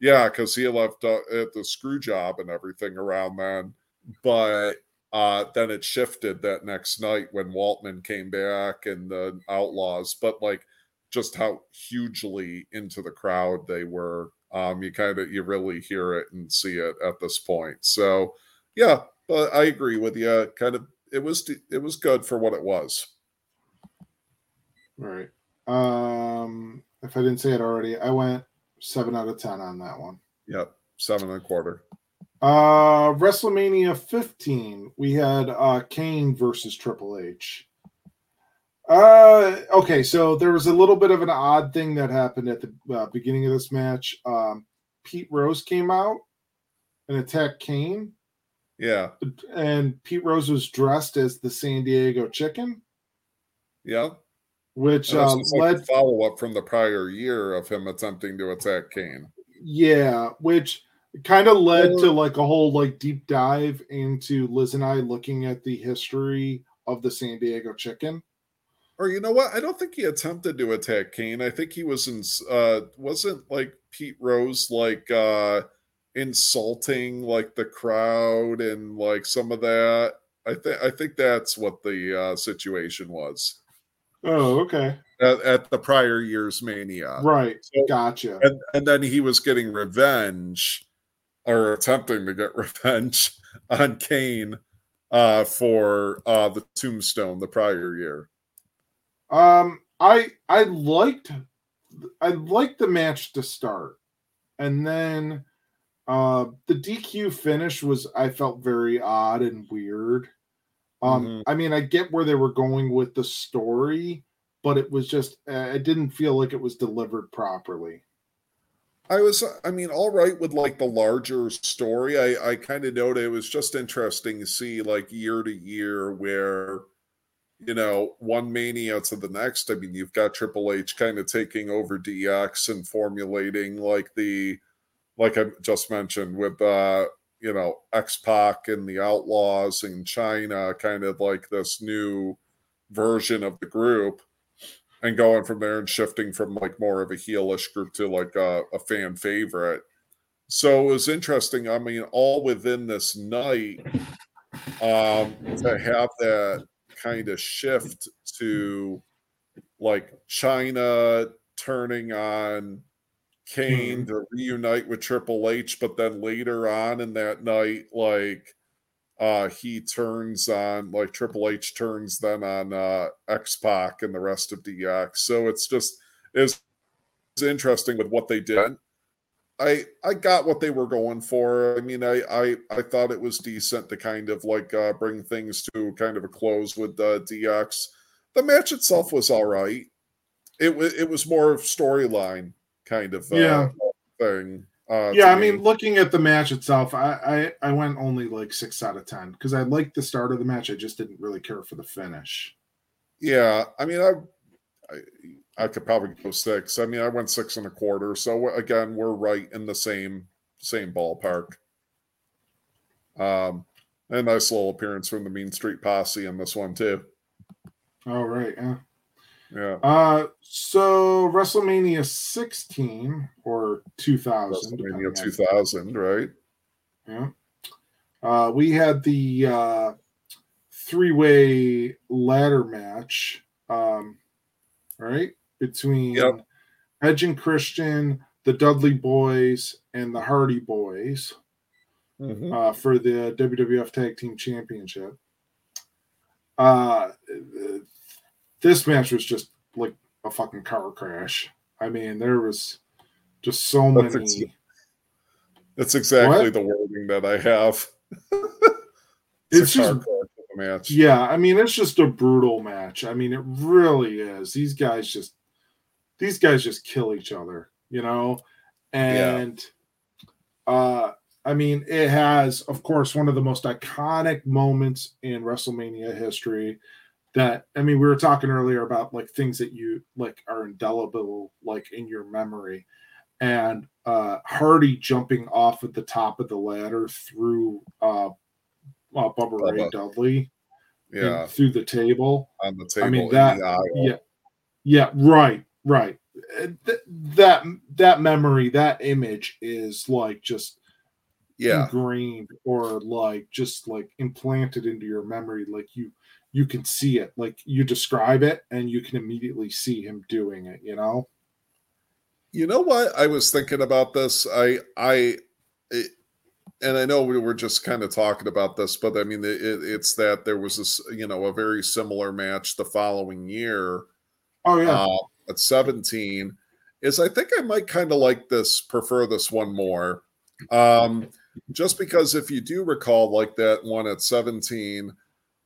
yeah, because he left uh, at the screw job and everything around then. But uh, then it shifted that next night when Waltman came back and the Outlaws. But like just how hugely into the crowd they were um, you kind of you really hear it and see it at this point. So yeah, but I agree with you. Kind of it was it was good for what it was. All right. Um, if I didn't say it already, I went seven out of ten on that one. Yep, seven and a quarter. Uh, WrestleMania 15, we had uh Kane versus Triple H. Uh, okay, so there was a little bit of an odd thing that happened at the uh, beginning of this match. Um, Pete Rose came out and attacked Kane. Yeah, and Pete Rose was dressed as the San Diego Chicken. Yeah, which um, like led follow up from the prior year of him attempting to attack Kane. Yeah, which kind of led to like a whole like deep dive into Liz and I looking at the history of the San Diego Chicken or you know what? I don't think he attempted to attack Kane. I think he was in uh wasn't like Pete Rose like uh insulting like the crowd and like some of that. I think I think that's what the uh situation was. Oh, okay. At, at the prior year's Mania. Right. So, gotcha. And and then he was getting revenge or attempting to get revenge on Kane uh for uh the tombstone the prior year. Um, I I liked I liked the match to start, and then uh, the DQ finish was I felt very odd and weird. Um, mm-hmm. I mean, I get where they were going with the story, but it was just uh, it didn't feel like it was delivered properly. I was, I mean, all right with like the larger story. I I kind of noted it was just interesting to see like year to year where you know, one mania to the next. I mean, you've got Triple H kind of taking over DX and formulating like the, like I just mentioned with, uh, you know, X Pac and the Outlaws in Chyna, kind of like this new version of the group, and going from there and shifting from like more of a heelish group to like a, a fan favorite. So it was interesting. I mean, all within this night, um, to have that kind of shift to like Chyna turning on Kane mm-hmm. to reunite with Triple H, but then later on in that night, like uh he turns on like Triple H turns then on uh X Pac and the rest of DX. So it's just is interesting with what they did. I I got what they were going for. I mean, I I I thought it was decent to kind of like uh, bring things to kind of a close with uh, DX. The match itself was all right. It was it was more of storyline kind of uh, yeah thing. Uh, yeah, I me. mean, looking at the match itself, I I, I went only like six out of ten because I liked the start of the match. I just didn't really care for the finish. Yeah, I mean, I, I I could probably go six. I mean, I went six and a quarter. So again, we're right in the same same ballpark. Um, a nice little appearance from the Mean Street Posse in this one too. All right, yeah. Yeah. Uh, so WrestleMania 16 or 2000. WrestleMania 2000, right? Yeah. Uh, we had the uh, three way ladder match. Um, right? between Yep. Edge and Christian, the Dudley Boys, and the Hardy Boys Mhm. uh, for the WWF Tag Team Championship. Uh, this match was just like a fucking car crash. I mean, there was just so That's many. ex- That's exactly What? the wording that I have. It's car just- match. Yeah, I mean, it's just a brutal match. I mean, it really is. These guys just, these guys just kill each other, you know? And, uh, I mean, it has, of course, one of the most iconic moments in WrestleMania history. That I mean, we were talking earlier about like things that you like are indelible, like in your memory, and uh Hardy jumping off at the top of the ladder through uh, uh Bubba Ray Bubba. Dudley, Yeah, through the table. on the table. I mean, that- Yeah, yeah, right, right. Uh, th- that that memory, that image is like just yeah. ingrained or like just like implanted into your memory. Like you you can see it, like you describe it, and you can immediately see him doing it. You know? You know what? I was thinking about this. I, I, it, and I know we were just kind of talking about this, but I mean, it, it's that there was this, you know, a very similar match the following year Oh yeah, uh, at 17. Is I think I might kind of like this, prefer this one more. Um, just because if you do recall, like that one at 17,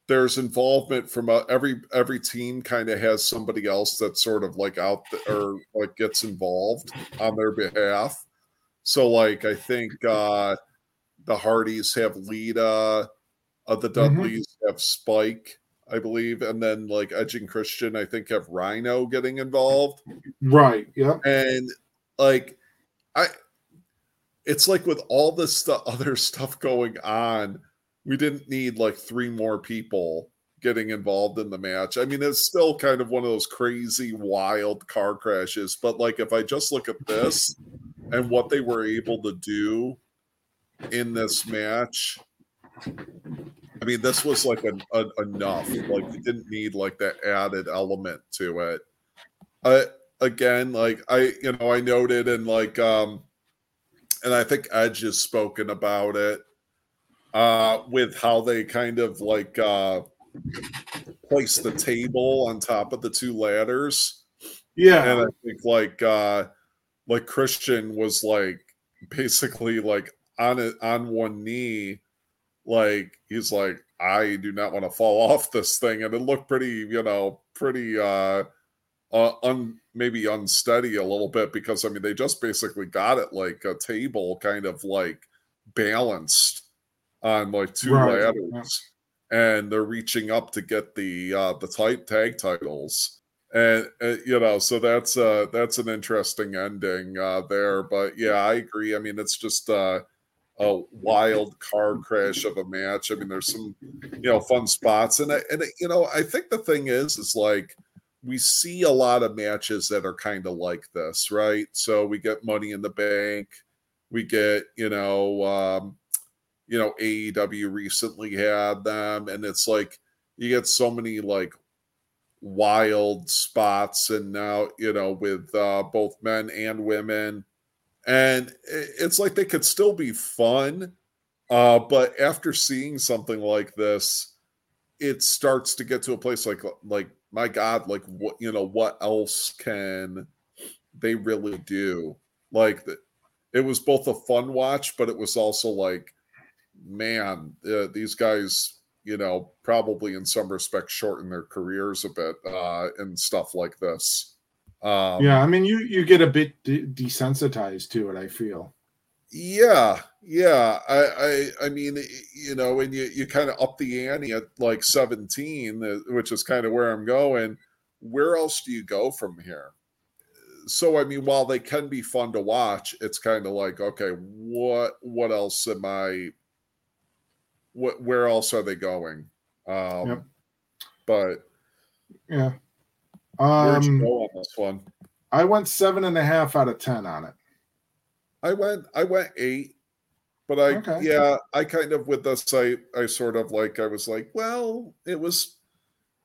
there's involvement from uh, every every team kind of has somebody else that's sort of like out th- or like gets involved on their behalf. So like i think uh the hardys have lita uh, the dudleys have spike i believe and then like edge and christian i think have rhino getting involved. Right. yeah and like i it's like with all this other stuff going on we didn't need like three more people getting involved in the match. I mean it's still kind of one of those crazy wild car crashes but like if i just look at this and what they were able to do in this match i mean this was like an, an enough. Like you didn't need like that added element to it. I again like i you know i noted and like um and i think edge has spoken about it uh with how they kind of like uh place the table on top of the two ladders. Yeah. and i think like uh like christian was like basically like on it on one knee like he's like i do not want to fall off this thing. And it looked pretty you know pretty uh uh, un maybe unsteady a little bit because I mean they just basically got it like a table kind of like balanced on like two Right, ladders, and they're reaching up to get the uh, the type tag titles, and uh, you know so that's uh that's an interesting ending uh, there. But yeah, I agree. I mean it's just uh, a wild car crash of a match. I mean there's some you know fun spots, and I, and you know I think the thing is is like we see a lot of matches that are kind of like this, right? So we get Money in the Bank, we get you know, um, you know, AEW recently had them, and it's like you get so many like wild spots, and now you know with uh, both men and women, and it's like they could still be fun, uh, but after seeing something like this, it starts to get to a place like like my god like what you know what else can they really do? Like it was both a fun watch but it was also like man uh, these guys you know probably in some respects shorten their careers a bit uh and stuff like this um yeah. I mean, you you get a bit de- desensitized to it. I feel. Yeah, yeah. I, I, I mean, you know, when you you kind of up the ante at like seventeen, uh, which is kind of where I'm going. Where else do you go from here? So, I mean, while they can be fun to watch, it's kind of like, okay, what what else am I? What where else are they going? Um, Yep. But Yeah. where'd you Um, go on this one? I went seven and a half out of ten on it. I went I went eight, but I Okay. yeah I kind of with this I I sort of like I was like well it was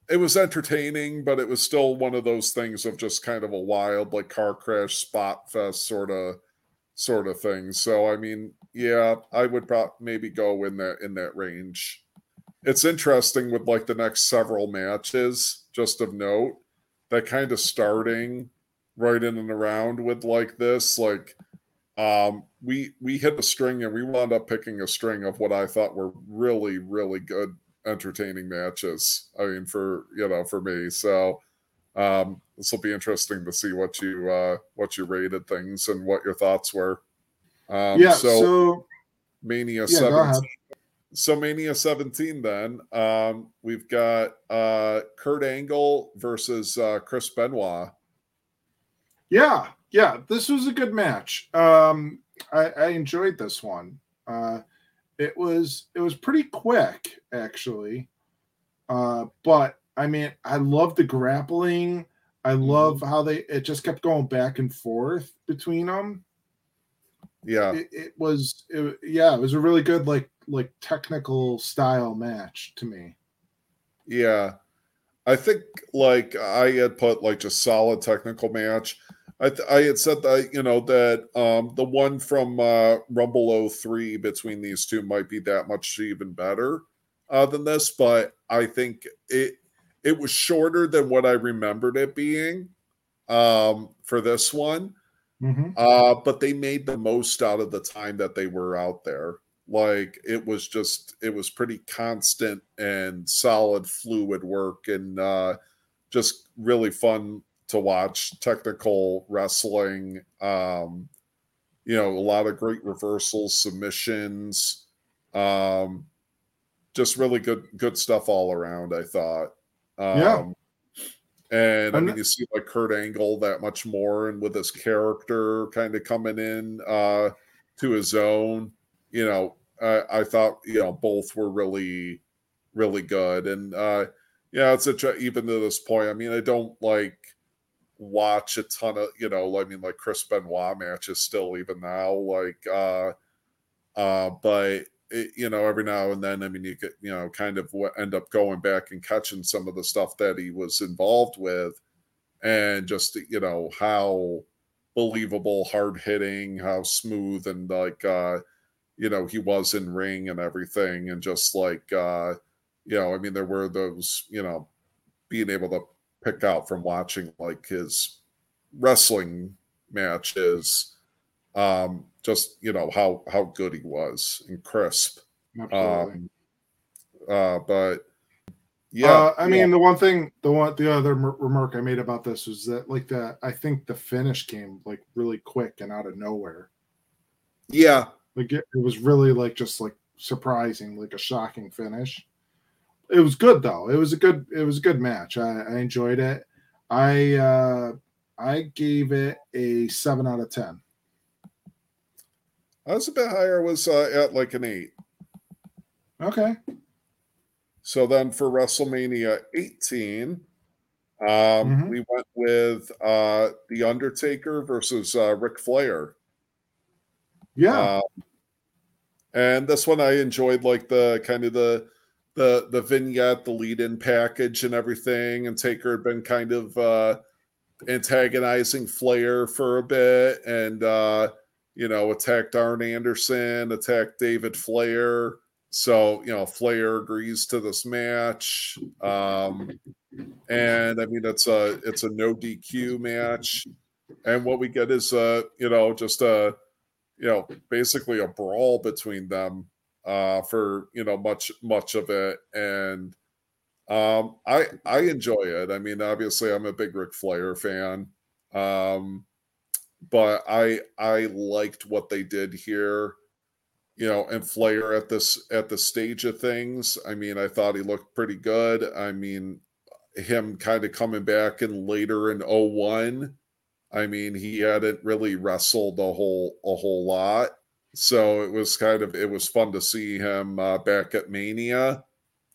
it was entertaining, but it was still one of those things of just kind of a wild, like car crash spot fest sort of sort of thing. So I mean, yeah, I would probably maybe go in that in that range. It's interesting with like the next several matches, just of note, that kind of starting right in and around with like this, like um we we hit a string and we wound up picking a string of what I thought were really, really good entertaining matches. I mean, for you know, for me. So um, this will be interesting to see what you uh, what you rated things and what your thoughts were. Um, yeah. So, so Mania yeah, seventeen. So Mania seventeen. Then um, we've got uh, Kurt Angle versus uh, Chris Benoit. Yeah, yeah. This was a good match. Um, I, I enjoyed this one. Uh, it was it was pretty quick actually uh but i mean i love the grappling i mm-hmm. love how they it just kept going back and forth between them yeah. It, it was it, yeah it was a really good like like technical style match to me. Yeah. I think like i had put like just solid technical match. I, th- I had said that you know that um, the one from uh, Rumble 03 between these two might be that much even better uh, than this, but I think it it was shorter than what I remembered it being um, for this one. Mm-hmm. Uh, but they made the most out of the time that they were out there. Like it was just it was pretty constant and solid, fluid work, and uh, just really fun to watch technical wrestling. Um, you know, a lot of great reversals, submissions, um, just really good good stuff all around. I thought. Um, yeah. And I mean, you see like Kurt Angle that much more, and with his character kind of coming in uh, to his own. You know, I, I thought you know both were really, really good, and uh, yeah, it's a even to this point. I mean, I don't like watch a ton of you know i mean like chris benoit matches still even now like uh uh but you know every now and then i mean you get you know kind of end up going back and catching some of the stuff that he was involved with and just you know how believable hard hitting how smooth and like uh you know he was in ring and everything and just like uh you know i mean there were those you know being able to pick out from watching like his wrestling matches um just you know how how good he was and crisp um uh but yeah uh, i yeah. mean the one thing the one the other remark i made about this was that like the i think the finish came like really quick and out of nowhere yeah like it, it was really like just like surprising like a shocking finish it was good though. It was a good it was a good match. I, I enjoyed it. I uh I gave it a seven out of ten. I was a bit higher. Was uh, at like an eight. Okay. So then for WrestleMania 18, um, mm-hmm. we went with uh, The Undertaker versus uh, Ric Flair. Yeah. Uh, and this one I enjoyed like the kind of the the the vignette, the lead-in package, and everything. And Taker had been kind of uh, antagonizing Flair for a bit, and uh, you know attacked Arn Anderson, attacked David Flair. So you know Flair agrees to this match, um, and I mean it's a it's a no DQ match, and what we get is uh you know just a you know basically a brawl between them uh, for you know much much of it, and um, I I enjoy it. I mean, obviously, I'm a big Ric Flair fan, um, but I I liked what they did here. You know, and Flair at this at the stage of things. I mean, I thought he looked pretty good. I mean, him kind of coming back in later in 01 I mean, he hadn't really wrestled a whole a whole lot. So it was kind of it was fun to see him uh, back at Mania,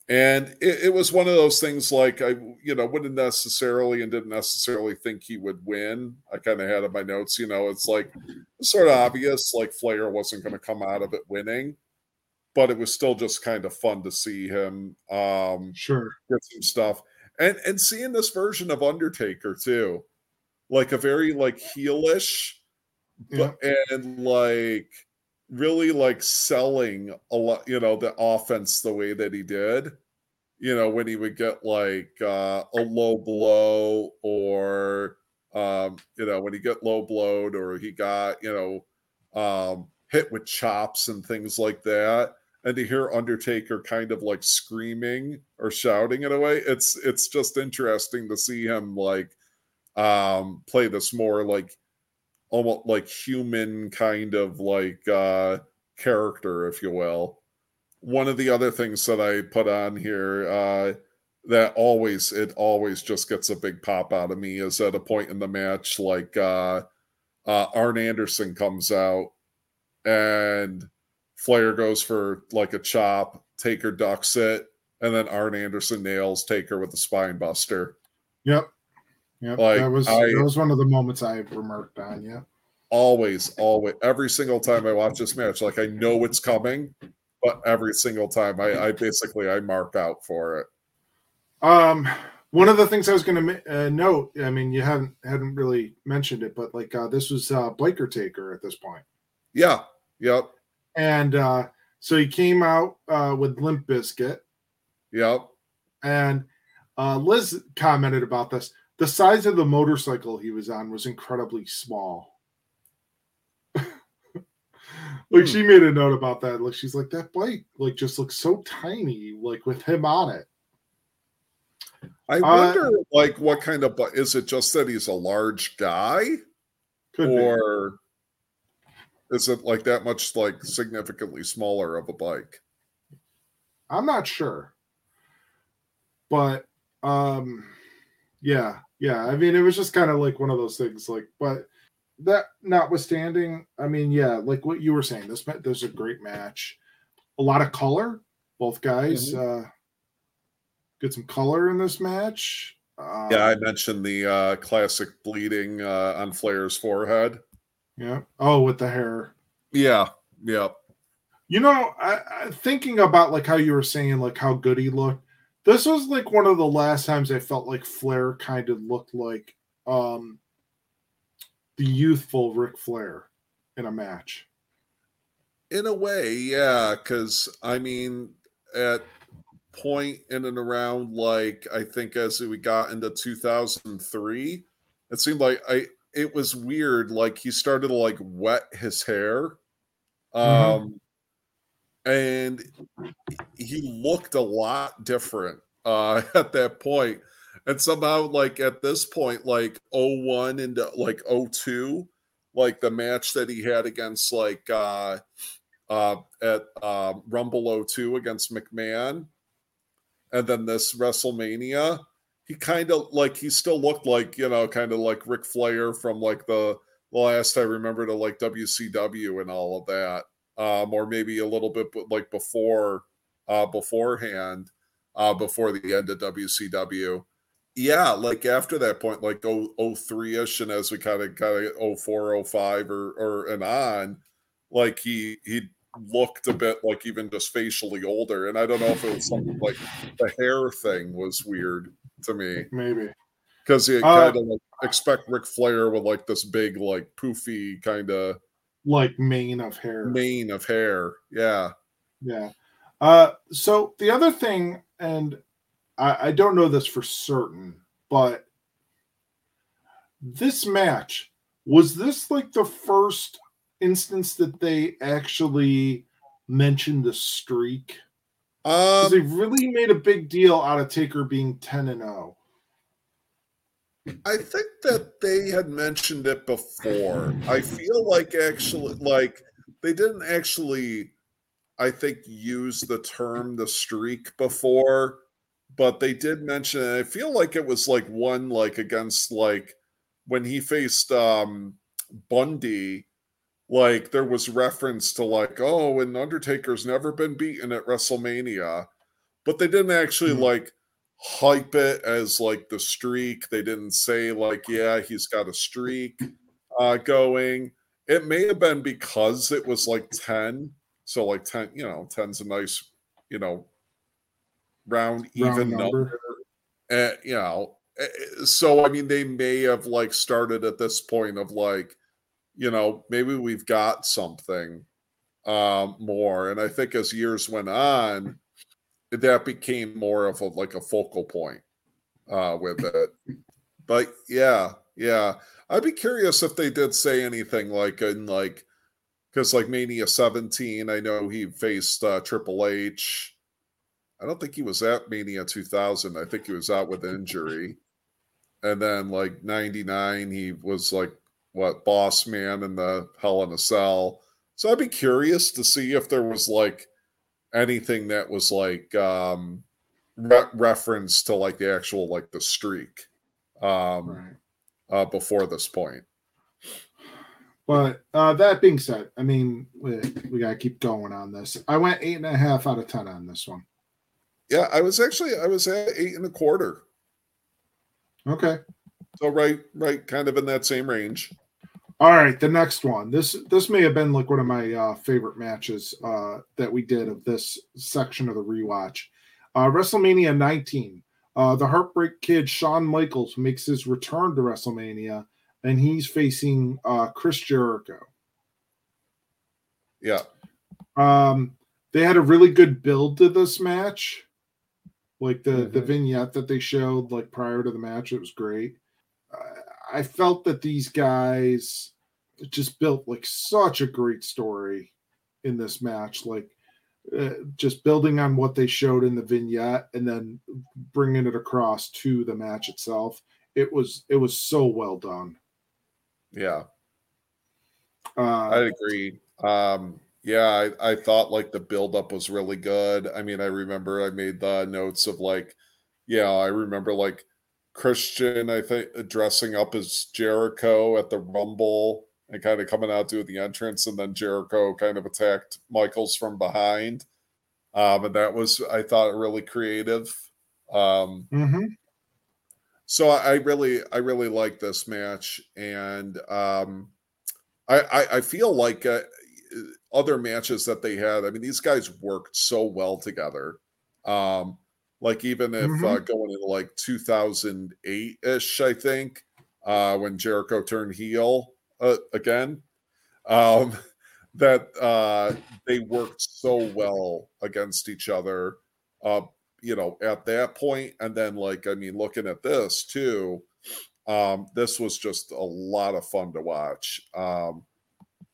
and it, it, was one of those things like I you know wouldn't necessarily and didn't necessarily think he would win. I kind of had in my notes, you know, it's like sort of obvious like Flair wasn't going to come out of it winning, but it was still just kind of fun to see him um, sure get some stuff. and and seeing this version of Undertaker too, like a very like heelish, but and like really like selling a lot, you know, the offense the way that he did. You know, when he would get like uh, a low blow or um, you know, when he get low blowed or he got, you know, um, hit with chops and things like that and to hear undertaker kind of like screaming or shouting in a way it's it's just interesting to see him like um play this more like almost like human kind of like uh character if you will one of the other things that i put on here uh that always it always just gets a big pop out of me is at a point in the match like uh uh arn anderson comes out and Flair goes for like a chop, Taker ducks it, and then Arn Anderson nails Taker with the spine buster. Yep. Yep. Like, that was I, that was one of the moments I remarked on, yeah. Always, always every single time I watch this match, like I know it's coming, but every single time I, I basically I mark out for it. Um one of the things I was going to uh, note, I mean, you haven't hadn't really mentioned it, but like uh, this was uh, Biker Taker at this point. Yeah, Yep. And uh, so he came out uh, with Limp Bizkit. Yep. And uh, Liz commented about this. The size of the motorcycle he was on was incredibly small. like hmm. she made a note about that. Like she's like that bike, like just looks so tiny, like with him on it. I wonder, uh, like, what kind of is it? Just that he's a large guy, or be is it like that much like significantly smaller of a bike? I'm not sure. But um yeah, yeah. I mean it was just kind of like one of those things like but that notwithstanding, I mean yeah, like what you were saying, this there's a great match. A lot of color, both guys mm-hmm. uh get some color in this match. Um, yeah, I mentioned the uh classic bleeding uh on Flair's forehead. Yeah. Oh, with the hair. Yeah. Yeah. You know, I, I, thinking about like how you were saying, like how good he looked. This was like one of the last times I felt like Flair kind of looked like um the youthful Ric Flair in a match. In a way, yeah, because I mean, at point in and around like I think as we got into 2003, it seemed like I it was weird. Like he started to like wet his hair. Mm-hmm. Um mm-hmm. And he looked a lot different uh at that point. And somehow like at this point, like 01 into like 02, like the match that he had against like uh uh at uh, Rumble 02 against McMahon. And then this WrestleMania he kind of like he still looked like you know kind of like Ric Flair from like the, the last I remember to like WCW and all of that, um, or maybe a little bit like before uh, beforehand, uh, before the end of WCW. Yeah, like after that point, like 03 ish, and as we kind of kind of 04, 05 or or and on, like he he looked a bit like even just facially older. And I don't know if it was something like the hair thing was weird to me. Maybe. Because you uh, kind of like expect Ric Flair with like this big, like poofy kind of like mane of hair. Mane of hair. Yeah. Yeah. Uh so the other thing, and I, I don't know this for certain, but this match was this like the first instance that they actually mentioned the streak? Um, they really made a big deal out of Taker being 10 and 0. I think that they had mentioned it before. I feel like actually, like they didn't actually, I think, use the term the streak before, but they did mention it. I feel like it was like one like against like when he faced um Bundy like there was reference to like oh and undertaker's never been beaten at wrestlemania but they didn't actually mm-hmm. like hype it as like the streak they didn't say like yeah he's got a streak uh going it may have been because it was like 10 so like 10 you know 10's a nice you know round, round even number. number. uh, you know, uh, so I mean, they may have like started at this point of like, you know, maybe we've got something um, more, and I think as years went on, that became more of a like a focal point uh, with it. But yeah, yeah, I'd be curious if they did say anything like in like because like Mania 17, I know he faced uh, Triple H. I don't think he was at Mania 2000. I think he was out with injury. And then like 99, he was like what boss man in the Hell in a Cell. So I'd be curious to see if there was like anything that was like um re- reference to like the actual like the streak um right. uh before this point. But uh, that being said, I mean, we, we got to keep going on this. I went eight and a half out of 10 on this one. Yeah, I was actually, I was at eight and a quarter. Okay. So right, right, kind of in that same range. All right, the next one. This this may have been like one of my uh, favorite matches uh, that we did of this section of the rewatch. Uh, WrestleMania 19. Uh, the Heartbreak Kid Shawn Michaels makes his return to WrestleMania and he's facing uh, Chris Jericho. Yeah. Um, they had a really good build to this match. Like the mm-hmm. the vignette that they showed like prior to the match, it was great. I felt that these guys just built like such a great story in this match. Like uh, just building on what they showed in the vignette and then bringing it across to the match itself. It was it was so well done. Yeah. Uh, I agree. Um, yeah, I, I thought like the buildup was really good. I mean, I remember I made the notes of like, yeah, I remember like Christian, I think, dressing up as Jericho at the Rumble and kind of coming out doing the entrance, and then Jericho kind of attacked Michaels from behind. Um, and that was, I thought, really creative. Um, mm-hmm so I really, I really like this match, and um, I, I, I feel like uh, other matches that they had. I mean, these guys worked so well together. Um, like even if mm-hmm. uh, going into like 2008 ish, I think uh, when Jericho turned heel uh, again, um, that uh, they worked so well against each other. Uh, you know, at that point, and then like I mean, looking at this too, um, this was just a lot of fun to watch. Um,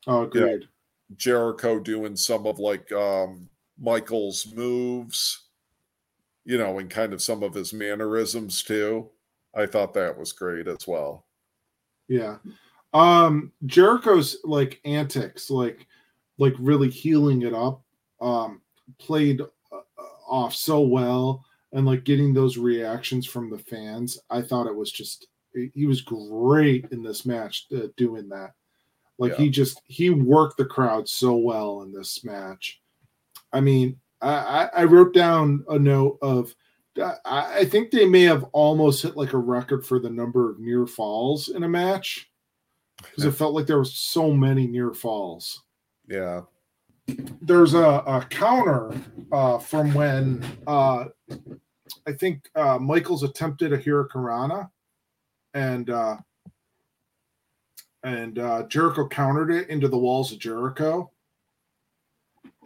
oh, great. You know, Jericho doing some of like um, Michaels' moves, you know, and kind of some of his mannerisms too. I thought that was great as well. Yeah. Um Jericho's like antics, like like really heeling it up, um, played off so well and like getting those reactions from the fans. I thought it was just he was great in this match uh, doing that. Like yeah. he just he worked the crowd so well in this match. I mean, I, I wrote down a note of I think they may have almost hit like a record for the number of near falls in a match because it felt like there were so many near falls. Yeah there's a, a counter uh, from when uh, I think uh, Michaels attempted a Hurricanrana, and uh, and uh, Jericho countered it into the walls of Jericho.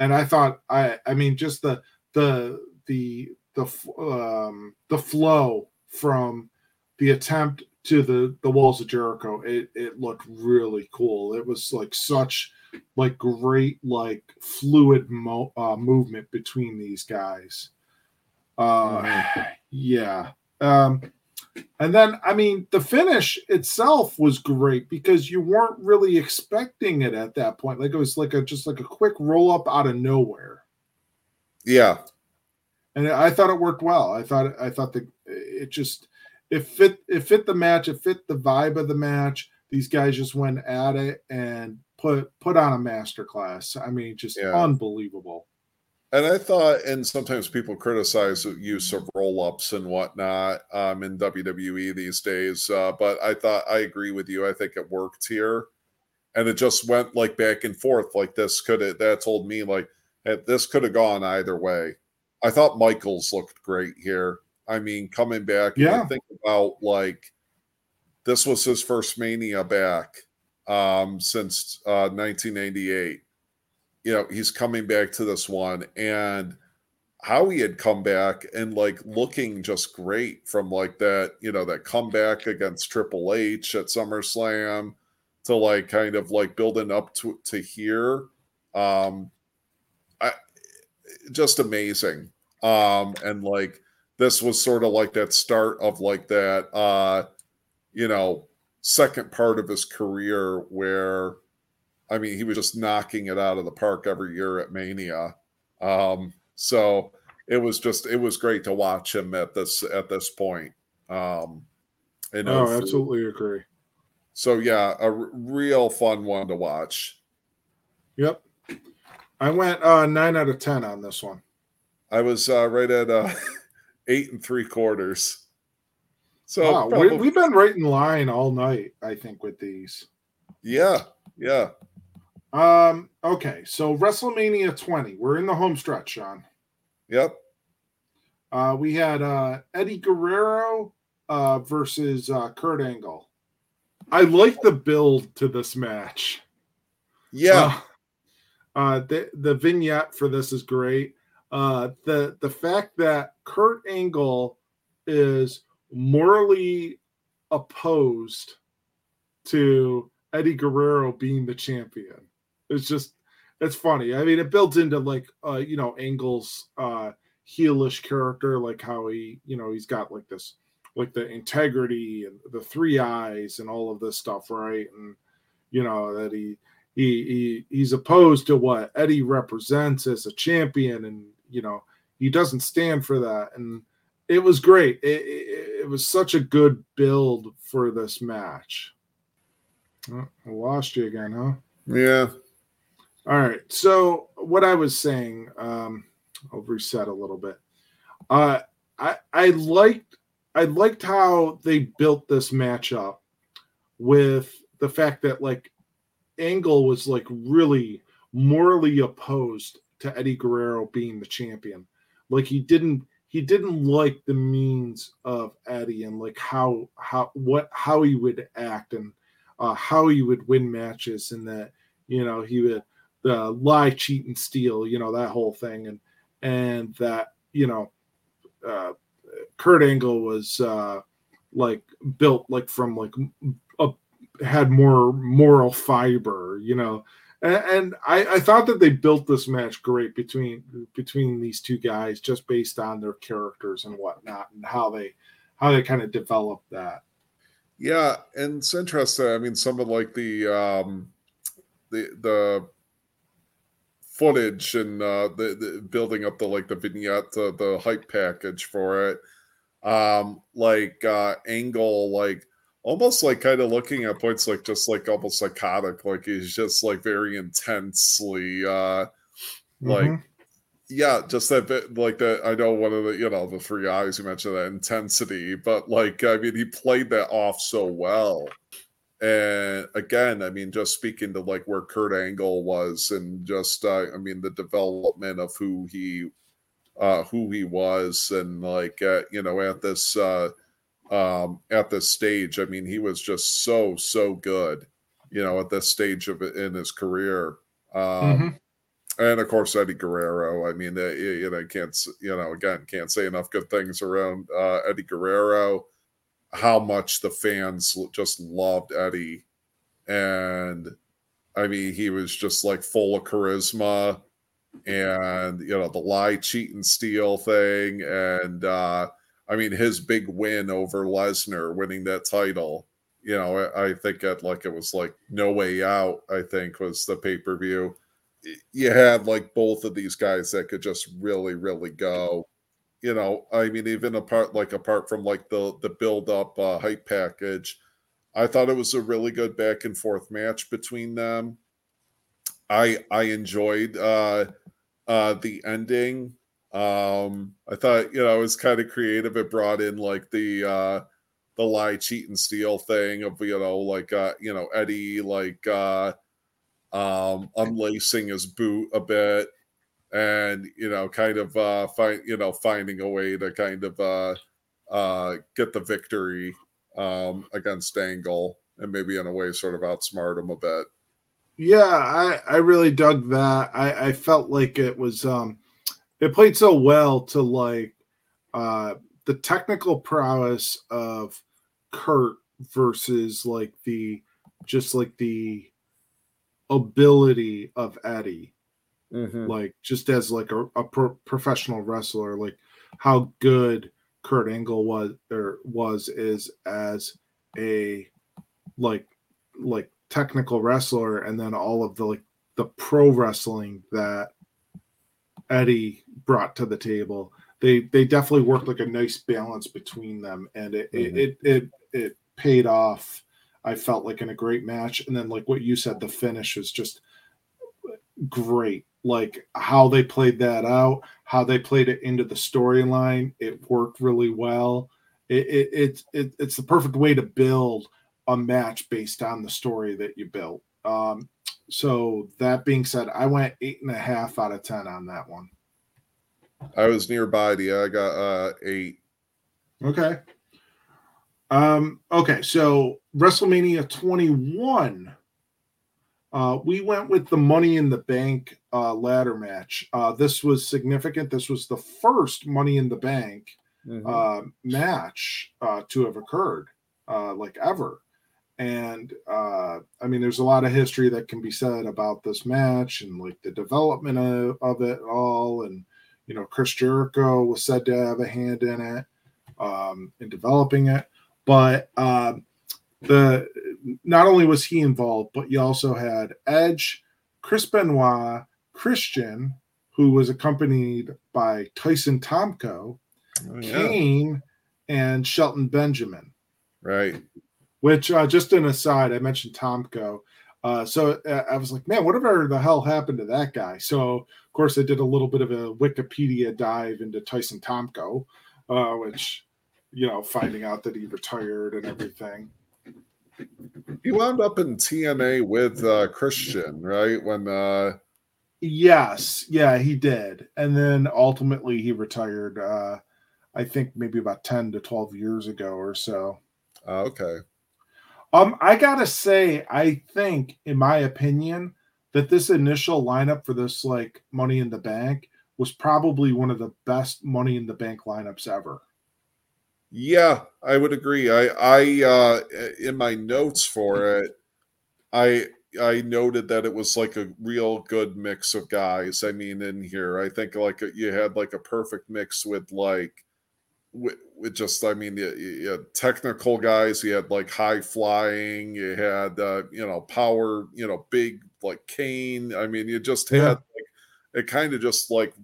And I thought, I I mean, just the the the the um, the flow from the attempt to the the walls of Jericho, it it looked really cool. It was like such like great like fluid mo- uh, movement between these guys. Uh, mm-hmm. yeah. Um, and then I mean the finish itself was great because you weren't really expecting it at that point. Like it was like a just like a quick roll up out of nowhere. Yeah. And I thought it worked well. I thought I thought that it just it fit it fit the match, it fit the vibe of the match. These guys just went at it and put put on a masterclass. I mean, just yeah. unbelievable. And I thought, and sometimes people criticize the use of roll ups and whatnot um, in WWE these days. Uh, but I thought I agree with you. I think it worked here, and it just went like back and forth. Like this could have that told me like this could have gone either way. I thought Michaels looked great here. I mean, coming back, yeah. think about like this was his first Mania back um, since uh, 1988. You know, he's coming back to this one, and how he had come back and like looking just great from like that, you know, that comeback against Triple H at SummerSlam to like kind of like building up to to here. Um, I just amazing. Um, and like this was sort of like that start of like that, uh, you know, second part of his career where, I mean, he was just knocking it out of the park every year at Mania. Um, so it was just it was great to watch him at this at this point. Um, and oh, absolutely agree. So yeah, a r- real fun one to watch. Yep, I went uh, nine out of ten on this one. I was uh, right at uh, eight and three quarters. So wow, probably... we, have been right in line all night. I think with these. Yeah, yeah. Um. Okay, so WrestleMania 20. We're in the home stretch, Sean. Yep. Uh, we had uh, Eddie Guerrero uh, versus uh, Kurt Angle. I like the build to this match. Yeah. Uh, uh, the the vignette for this is great. Uh, the the fact that Kurt Angle is morally opposed to Eddie Guerrero being the champion. It's just it's funny. I mean, it builds into like uh, you know, Angle's uh heelish character, like how he, you know, he's got like this like the integrity and the three I's and all of this stuff, right? And you know, that he he, he he's opposed to what Eddie represents as a champion, and you know he doesn't stand for that. And it was great. It, it, it was such a good build for this match. Oh, I lost you again, huh? Yeah. All right. So what I was saying, um, I'll reset a little bit. Uh, I I liked I liked how they built this matchup with the fact that like Angle was like really morally opposed to Eddie Guerrero being the champion. Like he didn't he didn't like the means of Eddie and like how how what how he would act and uh, how he would win matches and that you know he would the lie, cheat, and steal, you know, that whole thing. And and that, you know, uh, Kurt Angle was uh, like built like from like a, had more moral fiber, you know. And, and I, I thought that they built this match great between between these two guys just based on their characters and whatnot and how they how they kind of developed that. Yeah, and it's interesting. I mean, some of like the um the the footage and uh, the, the, building up the like the vignette, the, the hype package for it. Um, like uh, Angle, like almost like kind of looking at points like just like almost psychotic, like he's just like very intensely, uh, mm-hmm. like yeah, just that bit like that. I know one of the you know the three I's you mentioned that intensity, but like I mean he played that off so well. And again, I mean, just speaking to like where Kurt Angle was, and just uh, I mean the development of who he uh, who he was, and like uh, you know at this uh, um, at this stage, I mean, he was just so so good, you know, at this stage of in his career. Um, mm-hmm. And of course, Eddie Guerrero. I mean, uh, you know, can't you know again can't say enough good things around uh, Eddie Guerrero how much the fans just loved Eddie. And I mean, he was just like full of charisma and, you know, the lie, cheat, and steal thing. And, uh, I mean, his big win over Lesnar, winning that title, you know, I think at like it was like No Way Out, I think was the pay per view. You had like both of these guys that could just really, really go you know, I mean, even apart like apart from like the the build up uh, hype package, I thought it was a really good back and forth match between them. I I enjoyed uh, uh, the ending. Um, I thought you know it was kind of creative. It brought in like the uh, the lie, cheat, and steal thing of you know like uh, you know Eddie like uh, um, unlacing his boot a bit and you know kind of uh find you know finding a way to kind of uh uh, get the victory um, against Angle and maybe in a way sort of outsmart him a bit. Yeah, I, I really dug that. I, I felt like it was um it played so well to like uh the technical prowess of Kurt versus like the just like the ability of Eddie. Mm-hmm. Like just as like a, a pro- professional wrestler, like how good Kurt Angle was or was is as a like like technical wrestler and then all of the like the pro wrestling that Eddie brought to the table. They they definitely worked like a nice balance between them and it Mhm. it, it it it paid off. I felt like in a great match and then like what you said the finish was just great. Like how they played that out, how they played it into the storyline, it worked really well. It, it, it, it it's the perfect way to build a match based on the story that you built. Um, so that being said, I went eight and a half out of ten on that one. I was nearby you. I got uh, eight. Okay. Um, okay, so WrestleMania 21. Uh, we went with the Money in the Bank uh, ladder match. Uh, this was significant. This was the first Money in the Bank Mhm. uh, match uh, to have occurred, uh, like ever. And uh, I mean, there's a lot of history that can be said about this match and like the development of, of it all. And, you know, Chris Jericho was said to have a hand in it um, in developing it. But um, the not only was he involved, but you also had Edge, Chris Benoit, Christian, who was accompanied by Tyson Tomko, Oh, yeah. Kane and Shelton Benjamin. Right. Which, uh, just an aside, I mentioned Tomko. Uh, so uh, I was like, man, whatever the hell happened to that guy? So, of course, I did a little bit of a Wikipedia dive into Tyson Tomko, uh, which, you know, finding out that he retired and everything. He wound up in TNA with uh, Christian, right? When uh, Yes, yeah, he did. And then ultimately he retired, uh, I think maybe about 10 to 12 years ago or so. uh, okay. Um, I gotta say, I think, in my opinion, that this initial lineup for this like Money in the Bank was probably one of the best Money in the Bank lineups ever. Yeah, I would agree. I I uh in my notes for it, I I noted that it was like a real good mix of guys. I mean, in here, I think like you had like a perfect mix with like with, with just I mean, you, you had technical guys. You had like high flying. You had uh, you know power. You know, big like Kane. I mean, you just had Yeah. like it kind of just like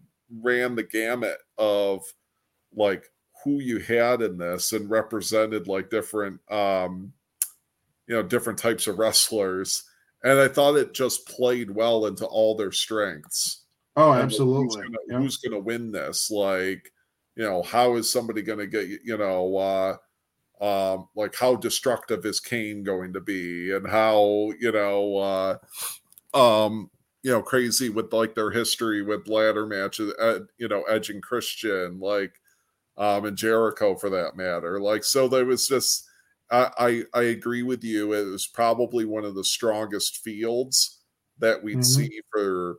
ran the gamut of like who you had in this and represented like different um you know different types of wrestlers. And i thought it just played well into all their strengths. Oh, And, absolutely. who's gonna, Yeah. who's gonna win this? Like you know how is somebody gonna get you know uh um like how destructive is kane going to be? And how you know uh um you know crazy with like their history with ladder matches uh, you know edge and christian. Like um and jericho for that matter like so there was just I, I i agree with you it was probably one of the strongest fields that we'd Mhm. see for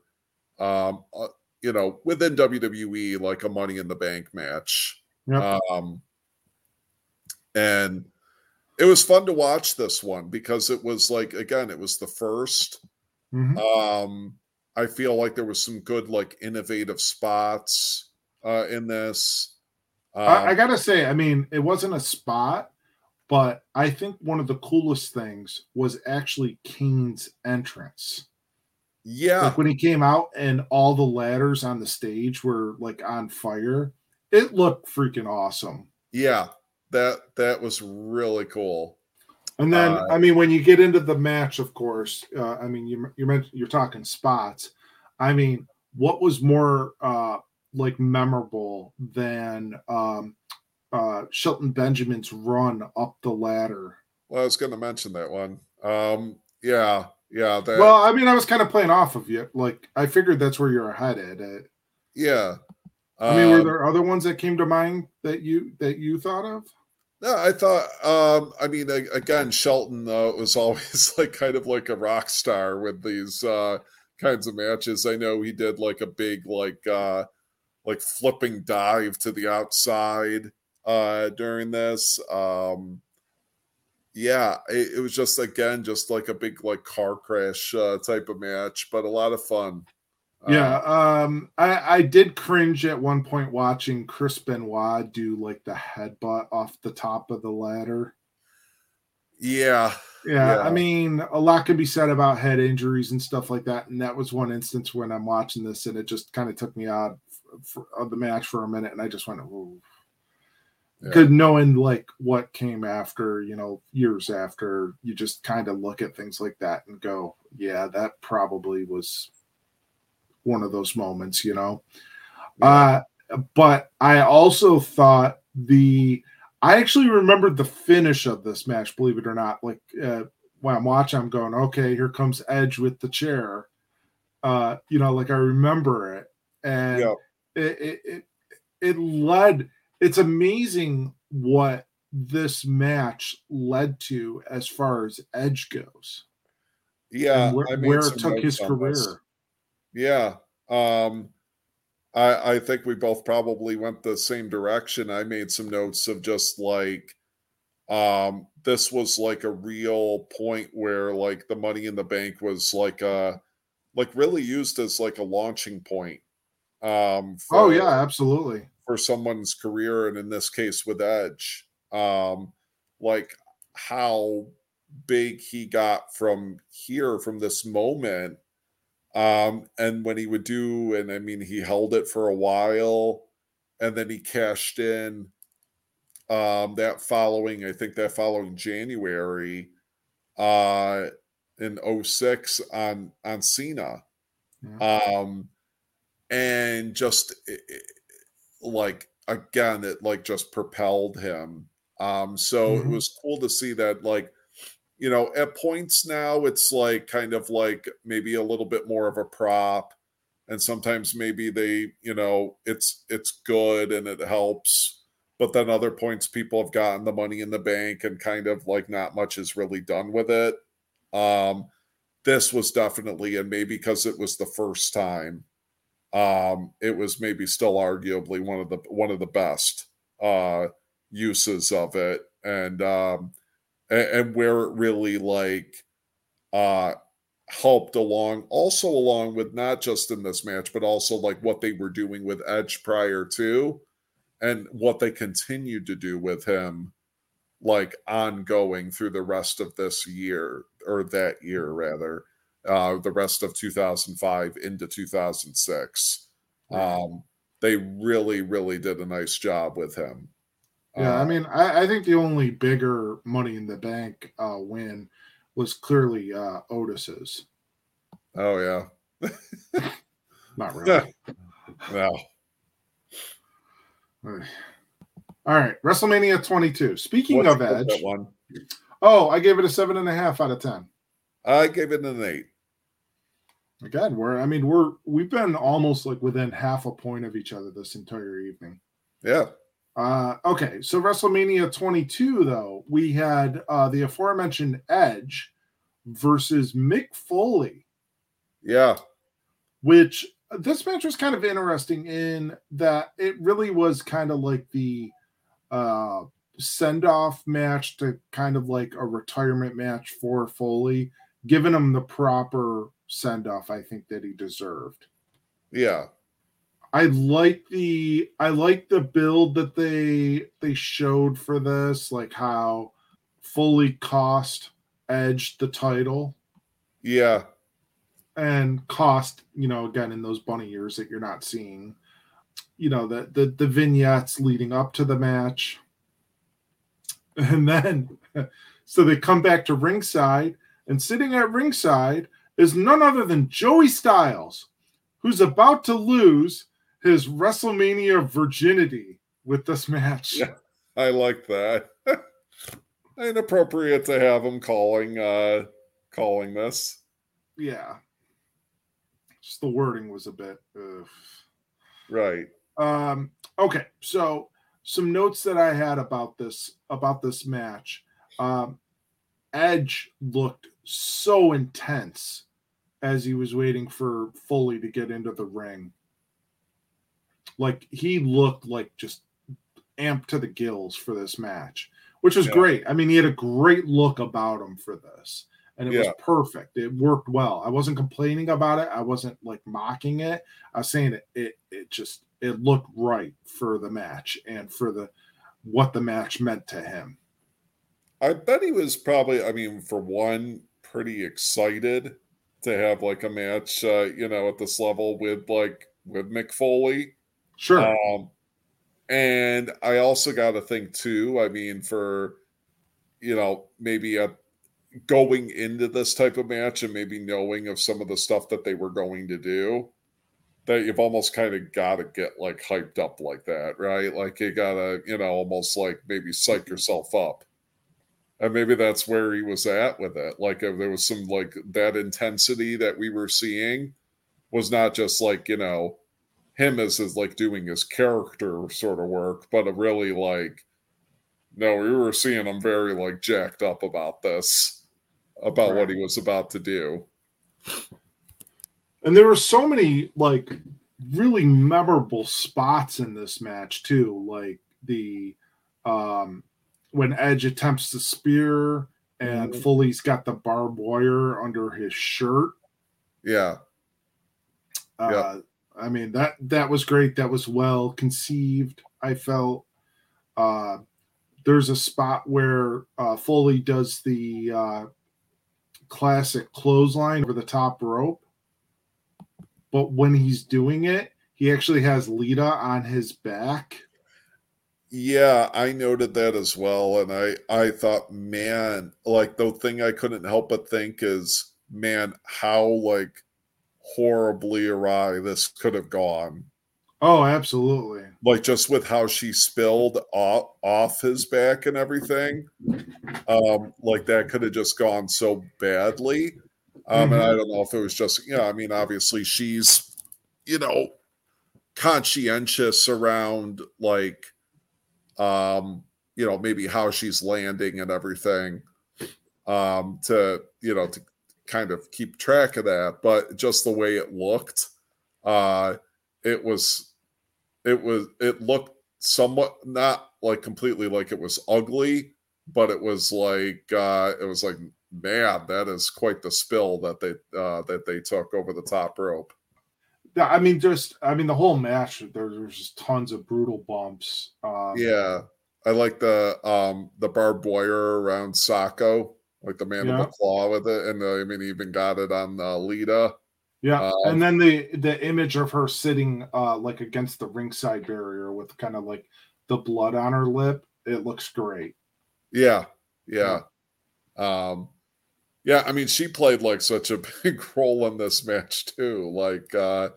um uh, you know within wwe like a money in the bank match Yep. um and it was fun to watch this one because it was like again it was the first Mhm. um i feel like there was some good like innovative spots uh in this um, I, I gotta say, I mean, it wasn't a spot, but I think one of the coolest things was actually Kane's entrance. yeah Like when he came out and all the ladders on the stage were like on fire. It looked freaking awesome. yeah that that was really cool And then, Uh, I mean, when you get into the match, of course, uh, I mean, you you meant you're talking spots. I mean, what was more uh, like memorable than um, uh, Shelton Benjamin's run up the ladder? well i was going to mention that one um yeah yeah that Well, I mean, I was kind of playing off of you. Like, I figured that's where you're headed. Uh, yeah I mean, were Um, there other ones that came to mind that you that you thought of? No, I thought. Um, I mean, again, Shelton uh, was always like kind of like a rock star with these uh, kinds of matches. I know he did like a big like uh, like flipping dive to the outside uh, during this. Um, yeah, it, it was just again just like a big like car crash uh, type of match, but a lot of fun. Uh, Yeah, um, I I did cringe at one point watching Chris Benoit do like the headbutt off the top of the ladder. yeah, Yeah, Yeah. I mean, a lot can be said about head injuries and stuff like that, and that was one instance when I'm watching this, and it just kind of took me out f- of the match for a minute, and I just went, Ooh. Yeah. Good knowing like what came after, you know, years after, you just kind of look at things like that and go, yeah, that probably was one of those moments, you know. Uh, but I also thought the I actually remembered the finish of this match, believe it or not. Like uh, when I'm watching, I'm going, okay, here comes Edge with the chair. Uh, you know, like I remember it, and yeah, it, it it it led. It's amazing what this match led to as far as Edge goes, yeah. where, I where it took his on this. career. Yeah. Um I I think we both probably went the same direction. I made some notes of just like um this was like a real point where like the money in the bank was like uh like really used as like a launching point. Um Oh yeah, absolutely. for someone's career and in this case with edge. Um like how big he got from here from this moment um and when he would do and i mean he held it for a while and then he cashed in um that following i think that following january uh in 06 on on cena. Um and just it- it- like again it like just propelled him um so it Mhm. was cool to see that like you know at points now it's like kind of like maybe a little bit more of a prop and sometimes maybe they you know it's it's good and it helps but then other points people have gotten the money in the bank and kind of like not much is really done with it um this was definitely and maybe because it was the first time um it was maybe still arguably one of the one of the best uh uses of it. And um and, and where it really like uh helped along also along with not just in this match but also like what they were doing with edge prior to and what they continued to do with him like ongoing through the rest of this year or that year rather uh the rest of 2005 into 2006 um they really really did a nice job with him Yeah, Uh, I mean, I, I think the only bigger Money in the Bank uh, win was clearly uh, Otis's. oh yeah Not really. no All right, WrestleMania 22. Speaking What's of Edge, one oh, I gave it a seven and a half out of ten. i gave it an eight Again, we're I mean we're we've been almost like within half a point of each other this entire evening. yeah. Uh, okay, so WrestleMania 22, though, we had uh, the aforementioned Edge versus Mick Foley, yeah. Which this match was kind of interesting in that it really was kind of like the uh, send off match to kind of like a retirement match for Foley, giving him the proper send off, I think, that he deserved. yeah I like the I like the build that they they showed for this, like how Foley cost Edge the title yeah and cost, you know, again in those bunny years that you're not seeing, you know, the the, the vignettes leading up to the match. And then so they come back to ringside, and sitting at ringside is none other than Joey Styles, who's about to lose his WrestleMania virginity with this match. Yeah. i like that inappropriate to have him calling uh calling this Yeah. Just the wording was a bit. Ugh. right Um, okay, so some notes that I had about this about this match. Um, Edge looked so intense as he was waiting for Foley to get into the ring. Like he looked like just amped to the gills for this match, which was Yeah. great. I mean, he had a great look about him for this, and it Yeah. was perfect. It worked well. I wasn't complaining about it. I wasn't like mocking it. I was saying it. It it just it looked right for the match and for the what the match meant to him. I bet he was probably, I mean, for one, pretty excited to have like a match, uh, you know, at this level with like with Mick Foley. Sure. Um, and I also got to think too. I mean, for you know, maybe a, going into this type of match and maybe knowing of some of the stuff that they were going to do, that you've almost kind of got to get like hyped up like that, right? Like you gotta, you know, almost like maybe psych yourself up. And maybe that's where he was at with it. Like if there was some like that intensity that we were seeing was not just like, you know, him as is like doing his character sort of work, but a really like no, we were seeing him very like jacked up about this, about what he was about to do. And there were so many like really memorable spots in this match too, like the um when Edge attempts to spear and Mhm. Foley's got the barbed wire under his shirt. Yeah, Uh I mean that that was great. That was well conceived, I felt. Uh there's a spot where uh Foley does the uh classic clothesline over the top rope. But when he's doing it, he actually has Lita on his back. Yeah, I noted that as well, and I I thought, man, like the thing I couldn't help but think is, man, how like horribly awry this could have gone. Oh, absolutely. like just with how she spilled off, off his back and everything um like that could have just gone so badly um and i don't know if it was just you know i mean obviously she's you know conscientious around like um you know maybe how she's landing and everything um to you know to kind of keep track of that. But just the way it looked uh it was it was it looked somewhat not like completely like it was ugly but it was like uh it was like man that is quite the spill that they uh that they took over the top rope I mean, just I mean, the whole match. There, there's just tons of brutal bumps. Um, yeah i like the um the barbed wire around Socko, like the mandible Yeah. With the claw with it and uh, i mean he even got it on uh, lita yeah. Um, and then the the image of her sitting uh like against the ringside barrier with kind of like the blood on her lip. It looks great. Yeah, yeah. Um yeah, I mean she played like such a big role in this match too. Like uh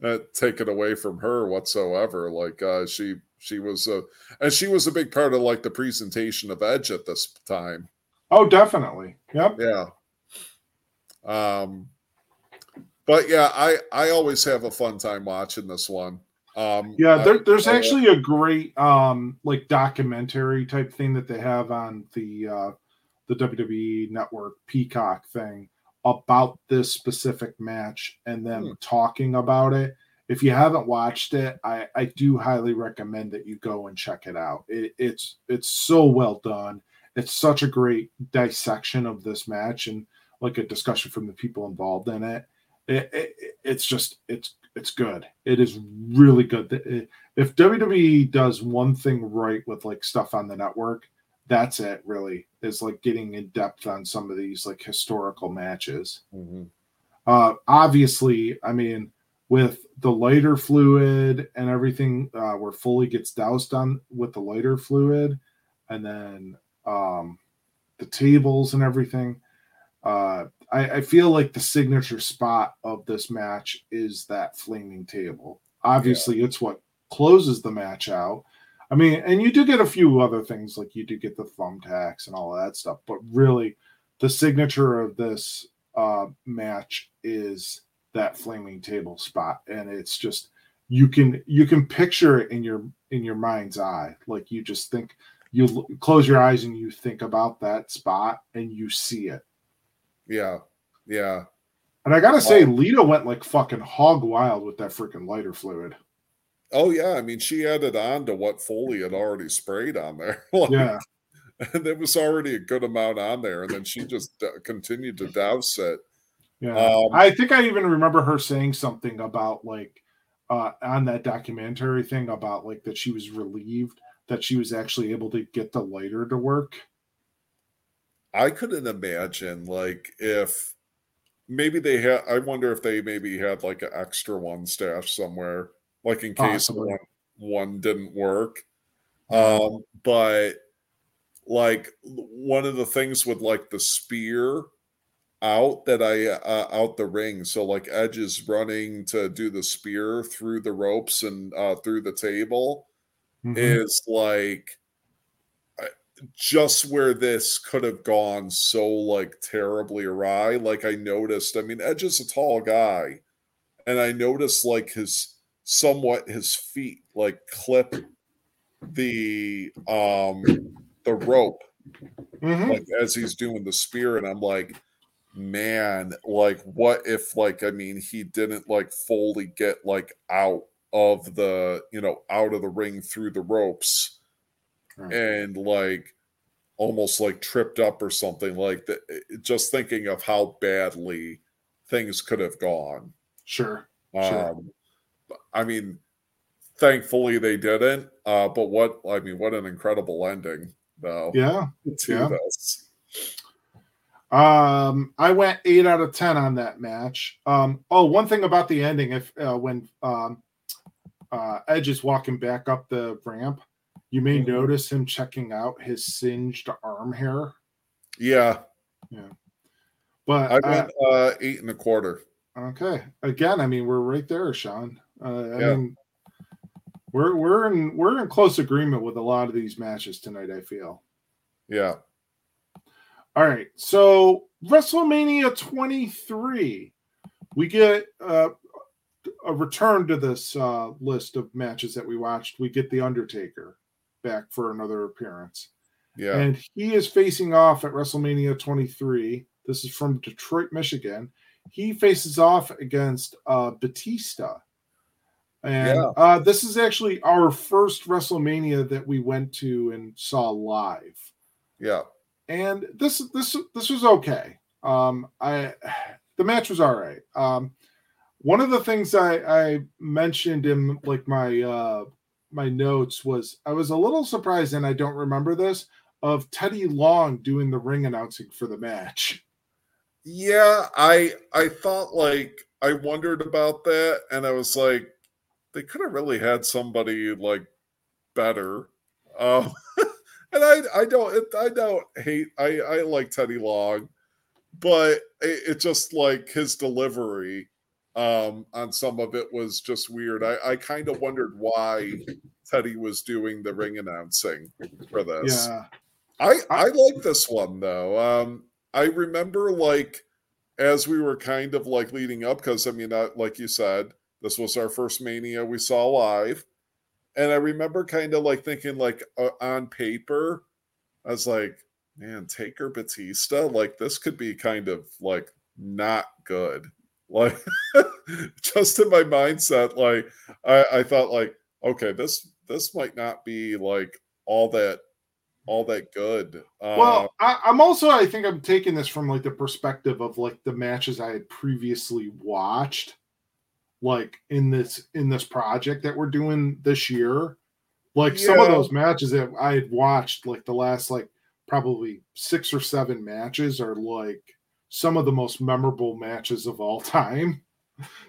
not taken away from her whatsoever. Like uh she she was a and she was a big part of like the presentation of Edge at this time. Oh, definitely. Yep. Yeah. Um but yeah, I I always have a fun time watching this one. Um Yeah, there, there's I- actually a great um like documentary type thing that they have on the uh the WWE network Peacock thing about this specific match and them Hmm. talking about it. If you haven't watched it, I, I do highly recommend that you go and check it out. It, it's it's so well done. It's such a great dissection of this match and like a discussion from the people involved in it. It, it it's just it's it's good. It is really good. If WWE does one thing right with like stuff on the network, that's it. Really, is like getting in depth on some of these like historical matches. Mhm. Uh, obviously, I mean, with the lighter fluid and everything, uh, where Foley gets doused on with the lighter fluid, and then um, the tables and everything. Uh, I, I feel like the signature spot of this match is that flaming table. Obviously, it's what closes the match out. I mean, and you do get a few other things, like you do get the thumbtacks and all of that stuff, but really, the signature of this uh, match is that flaming table spot, and it's just you can you can picture it in your in your mind's eye. Like you just think you l- close your eyes and you think about that spot and you see it. Yeah. Yeah. And I gotta say, Lita went like fucking hog wild with that freaking lighter fluid. Oh yeah, I mean she added on to what Foley had already sprayed on there. Like, Yeah, and there was already a good amount on there, and then she just uh, continued to douse it. yeah. Um, I think I even remember her saying something about like uh on that documentary thing about like that she was relieved that she was actually able to get the lighter to work. I couldn't imagine like if maybe they had. I wonder if they maybe had like an extra one stashed somewhere, like in case Possibly. one one didn't work. Um, but like one of the things with like the spear out that I uh, out the ring. So like Edge is running to do the spear through the ropes and uh, through the table Mhm. is like just where this could have gone so like terribly awry. Like I noticed, I mean, Edge is a tall guy, and I noticed like his somewhat his feet like clip the um the rope Mhm. like as he's doing the spear and i'm like man like what if like i mean he didn't like fully get like out of the you know out of the ring through the ropes Right. and like almost like tripped up or something like that just thinking of how badly things could have gone Sure. Sure. I mean thankfully they didn't uh but what i mean what an incredible ending though Yeah. to yeah. this Um, I went eight out of ten on that match. Um, oh, one thing about the ending, if uh, when um, uh, Edge is walking back up the ramp, you may Mhm. notice him checking out his singed arm hair. yeah yeah. But I uh, went uh, eight and a quarter. okay, again, I mean, we're right there, Sean. Uh, I Yeah. mean, we're we're in we're in close agreement with a lot of these matches tonight. I feel. Yeah. All right. So WrestleMania 23, we get uh, a return to this uh, list of matches that we watched. We get The Undertaker back for another appearance. Yeah. And he is facing off at WrestleMania 23. This is from Detroit, Michigan. He faces off against uh, Batista. And Yeah. uh, this is actually our first WrestleMania that we went to and saw live yeah. and this this this was okay. Um, I the match was all right. Um, one of the things I, I mentioned in like my uh, my notes was I was a little surprised, and I don't remember this of Teddy Long doing the ring announcing for the match. Yeah. I I thought like I wondered about that and I was like, they could have really had somebody like better. Um and I I don't I don't hate I I like Teddy Long, but it, it just like his delivery um on some of it was just weird. I I kind of wondered why Teddy was doing the ring announcing for this. Yeah, I I like this one though. Um, I remember like as we were kind of like leading up because I mean, uh, like you said, this was our first Mania we saw live, and I remember kind of like thinking like uh, on paper, I was like, man, Taker Batista, like this could be kind of like not good. Like just in my mindset, like I, I thought like, okay, this this might not be like all that all that good. Uh, well, I, I'm also I think I'm taking this from like the perspective of like the matches I had previously watched, like in this in this project that we're doing this year. Like some of those matches that I had watched, like the last like probably six or seven matches, are like some of the most memorable matches of all time.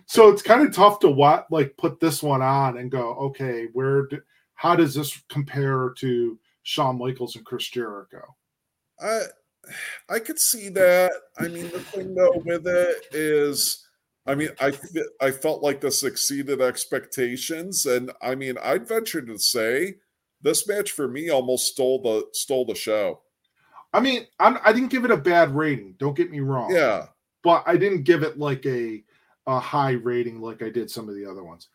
So it's kind of tough to what like put this one on and go, okay, where do, how does this compare to Shawn Michaels and Chris Jericho? I I could see that. I mean, the thing though with it is, I mean, I I felt like this exceeded expectations, and I mean, I'd venture to say this match for me almost stole the stole the show. I mean, I'm, I didn't give it a bad rating. Don't get me wrong. Yeah, but I didn't give it like a a high rating like I did some of the other ones.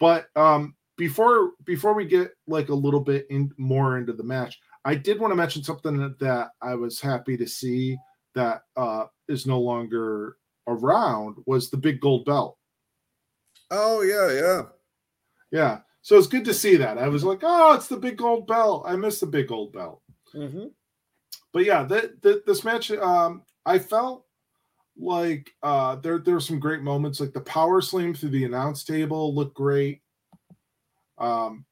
But um, before before we get like a little bit in more into the match, I did want to mention something that, that I was happy to see that uh, is no longer around was the big gold belt. Oh yeah, yeah, yeah. So it's good to see that. I was like, oh, it's the big gold belt. I miss the big gold belt. Mm-hmm. But yeah, the, the, this match, um, I felt like uh, there there were some great moments, like the power slam through the announce table looked great. Um,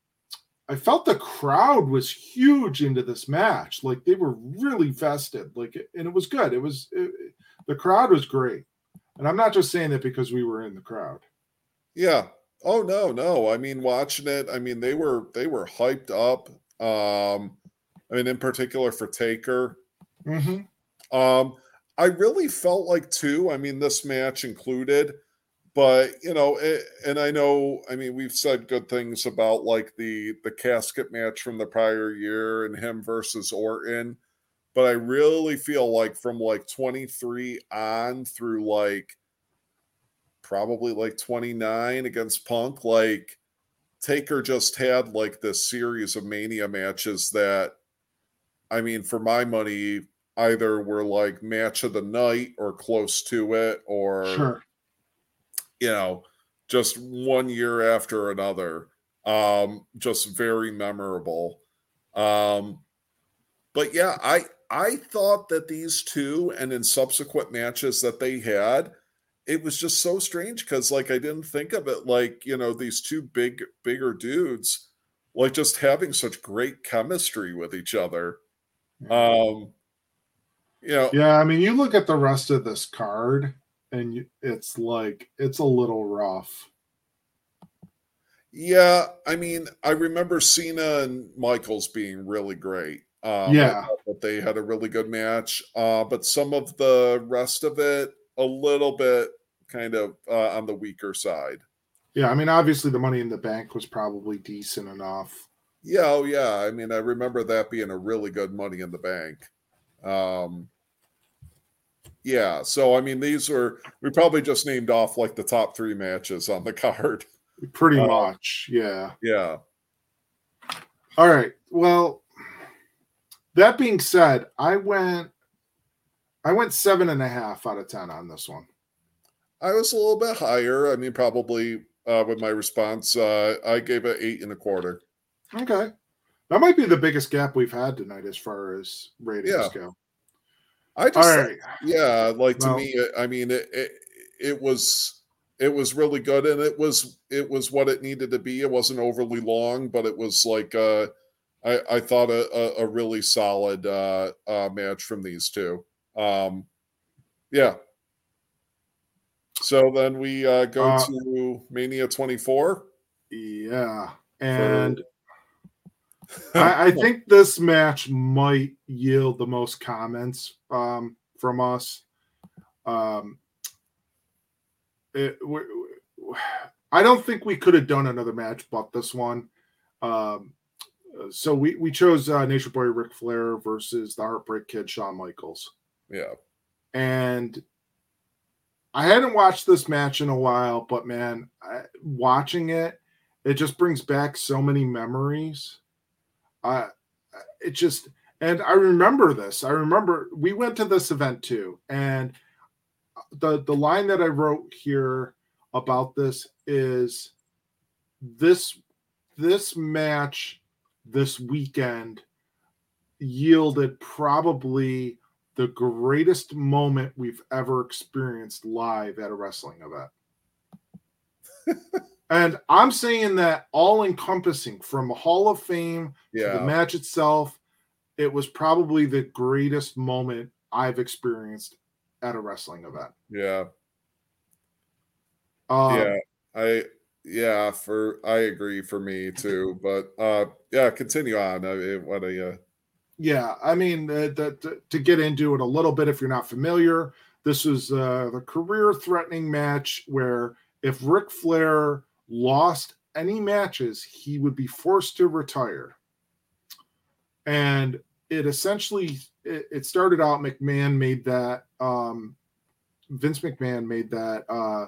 I felt the crowd was huge into this match. Like they were really vested. Like, and it was good. It was it, the crowd was great. And I'm not just saying that because we were in the crowd. Yeah. Oh no, no. I mean, watching it, I mean, they were they were hyped up. Um, I mean, in particular for Taker. Mm-hmm. Um, I really felt like too. I mean, this match included but you know it, and i know i mean we've said good things about like the the casket match from the prior year and him versus orton but i really feel like from like 23 on through like probably like 29 against punk like taker just had like this series of mania matches that i mean for my money either were like match of the night or close to it or sure you know, just one year after another. Um, just very memorable. Um, but yeah, I I thought that these two and in subsequent matches that they had, it was just so strange because like I didn't think of it like, you know, these two big bigger dudes like just having such great chemistry with each other. Um you know, yeah, I mean, you look at the rest of this card, and you, it's like it's a little rough. Yeah, I mean, I remember Cena and Michaels being really great. Um, yeah, that they had a really good match. Uh, but some of the rest of it, a little bit kind of uh, on the weaker side. Yeah, I mean, obviously the Money in the Bank was probably decent enough. Yeah, oh yeah. I mean, I remember that being a really good Money in the Bank. Um, yeah, so I mean, these are we probably just named off like the top three matches on the card. Pretty uh, much, yeah. Yeah. All right. Well, that being said, I went I went seven and a half out of ten on this one. I was a little bit higher. I mean, probably uh, with my response, uh, I gave it eight and a quarter. Okay, that might be the biggest gap we've had tonight as far as ratings yeah. go. I just, right. yeah, like to well, me, I mean, it, it, it was it was really good, and it was it was what it needed to be. It wasn't overly long, but it was like uh, I I thought a, a, really solid uh, uh, match from these two. Um, yeah. So then we uh, go uh, to Mania 24. Yeah, and I, I, think this match might yield the most comments um, from us. Um, it, I don't think we could have done another match but this one. Um, so we we chose uh, Nature Boy Ric Flair versus the Heartbreak Kid Shawn Michaels. Yeah, and I hadn't watched this match in a while, but man, I, watching it, it just brings back so many memories. Uh, it just and I remember this. I remember we went to this event too, and the the line that I wrote here about this is this this match this weekend yielded probably the greatest moment we've ever experienced live at a wrestling event. and I'm saying that all encompassing from Hall of Fame yeah. to the match itself it was probably the greatest moment I've experienced at a wrestling event. Yeah. Um, yeah. I yeah, for I agree for me too, but uh yeah, continue on. I what are you yeah, I mean, uh, to get into it a little bit, if you're not familiar, this is uh, the career-threatening match where if Ric Flair lost any matches, he would be forced to retire. And it essentially it, it, started out McMahon made that um, Vince McMahon made that uh,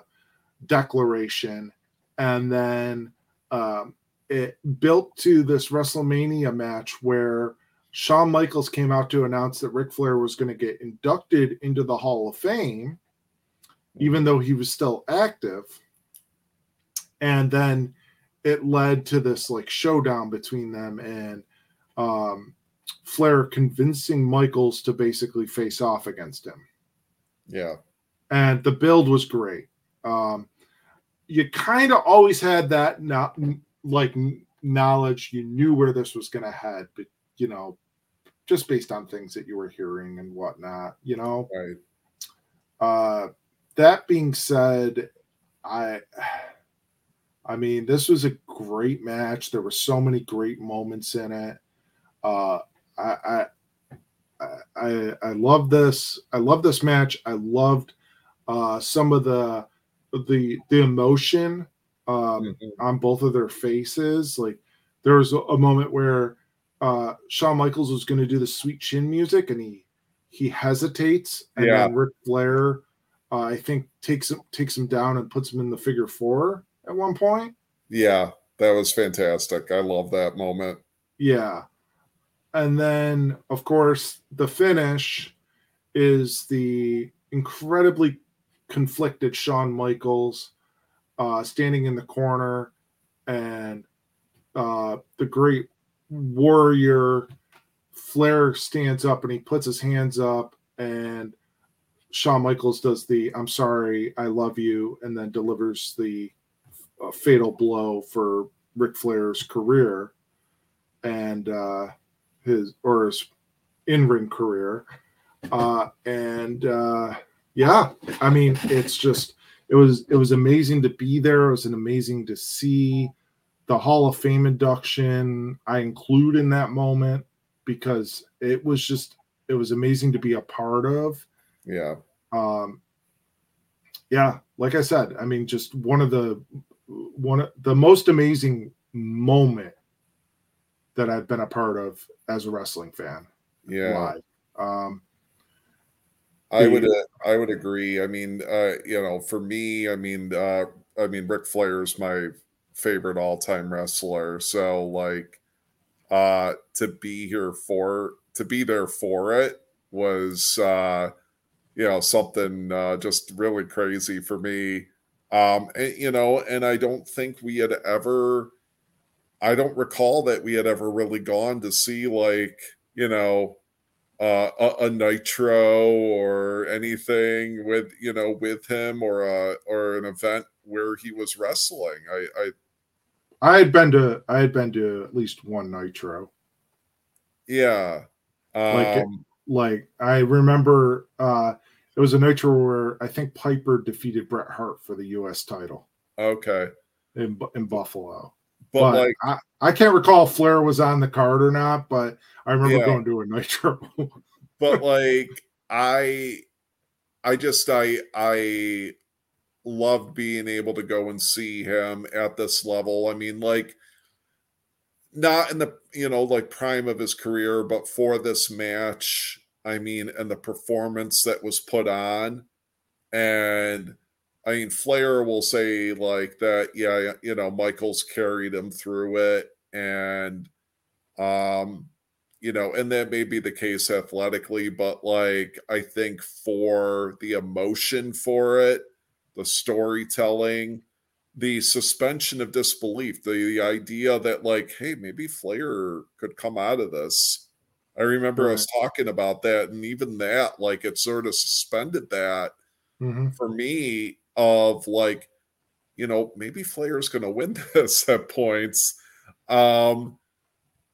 declaration, and then um, it built to this WrestleMania match where Shawn Michaels came out to announce that Ric Flair was going to get inducted into the Hall of Fame, even though he was still active. And then it led to this like showdown between them and um, Flair convincing Michaels to basically face off against him. Yeah. And the build was great. Um, you kind of always had that not like knowledge. You knew where this was going to head, but you know, just based on things that you were hearing and whatnot, you know. Right. Uh, that being said, I, I mean, this was a great match. There were so many great moments in it. Uh, I, I, I, I love this. I love this match. I loved uh, some of the the the emotion um, mm-hmm. on both of their faces. Like there was a moment where uh, Shawn Michaels was going to do the sweet chin music, and he he hesitates, and yeah. then Ric Flair, uh, I think, takes him takes him down and puts him in the figure four at one point. Yeah, that was fantastic. I love that moment. Yeah, and then of course the finish is the incredibly conflicted Shawn Michaels uh, standing in the corner, and uh, the great warrior Flair stands up and he puts his hands up, and Shawn Michaels does the "I'm sorry, I love you," and then delivers the uh, fatal blow for Ric Flair's career and uh, his or his in ring career. Uh, and uh, yeah, I mean, it's just it was it was amazing to be there. It was an amazing to see the Hall of Fame induction. I include in that moment because it was just it was amazing to be a part of. Yeah. Um yeah, like I said, I mean just one of the one of the most amazing moment that I've been a part of as a wrestling fan. Yeah. Live. Um I would uh, I would agree. I mean, uh, you know, for me, I mean, uh, I mean, Ric Flair is my favorite all time wrestler. So like, uh, to be here for to be there for it was, uh, you know, something uh, just really crazy for me. Um, and, you know, and I don't think we had ever. I don't recall that we had ever really gone to see like you know uh, a, a, nitro or anything with you know with him or a or an event where he was wrestling. I I, I had been to I had been to at least one nitro. Yeah, um, like like I remember uh, it was a nitro where I think Piper defeated Bret Hart for the U.S. title. Okay. In in Buffalo. But, but like I, I can't recall if Flair was on the card or not, but I remember yeah. going to a nitro. but like I I just I I love being able to go and see him at this level. I mean, like not in the you know like prime of his career, but for this match, I mean, and the performance that was put on, and I mean, Flair will say like that. Yeah, you know, Michaels carried him through it, and um, you know, and that may be the case athletically, but like I think for the emotion for it, the storytelling, the suspension of disbelief, the, the idea that like, hey, maybe Flair could come out of this. I remember right. us talking about that, and even that, like, it sort of suspended that mm-hmm. for me of like, you know, maybe Flair's going to win this at points. Um,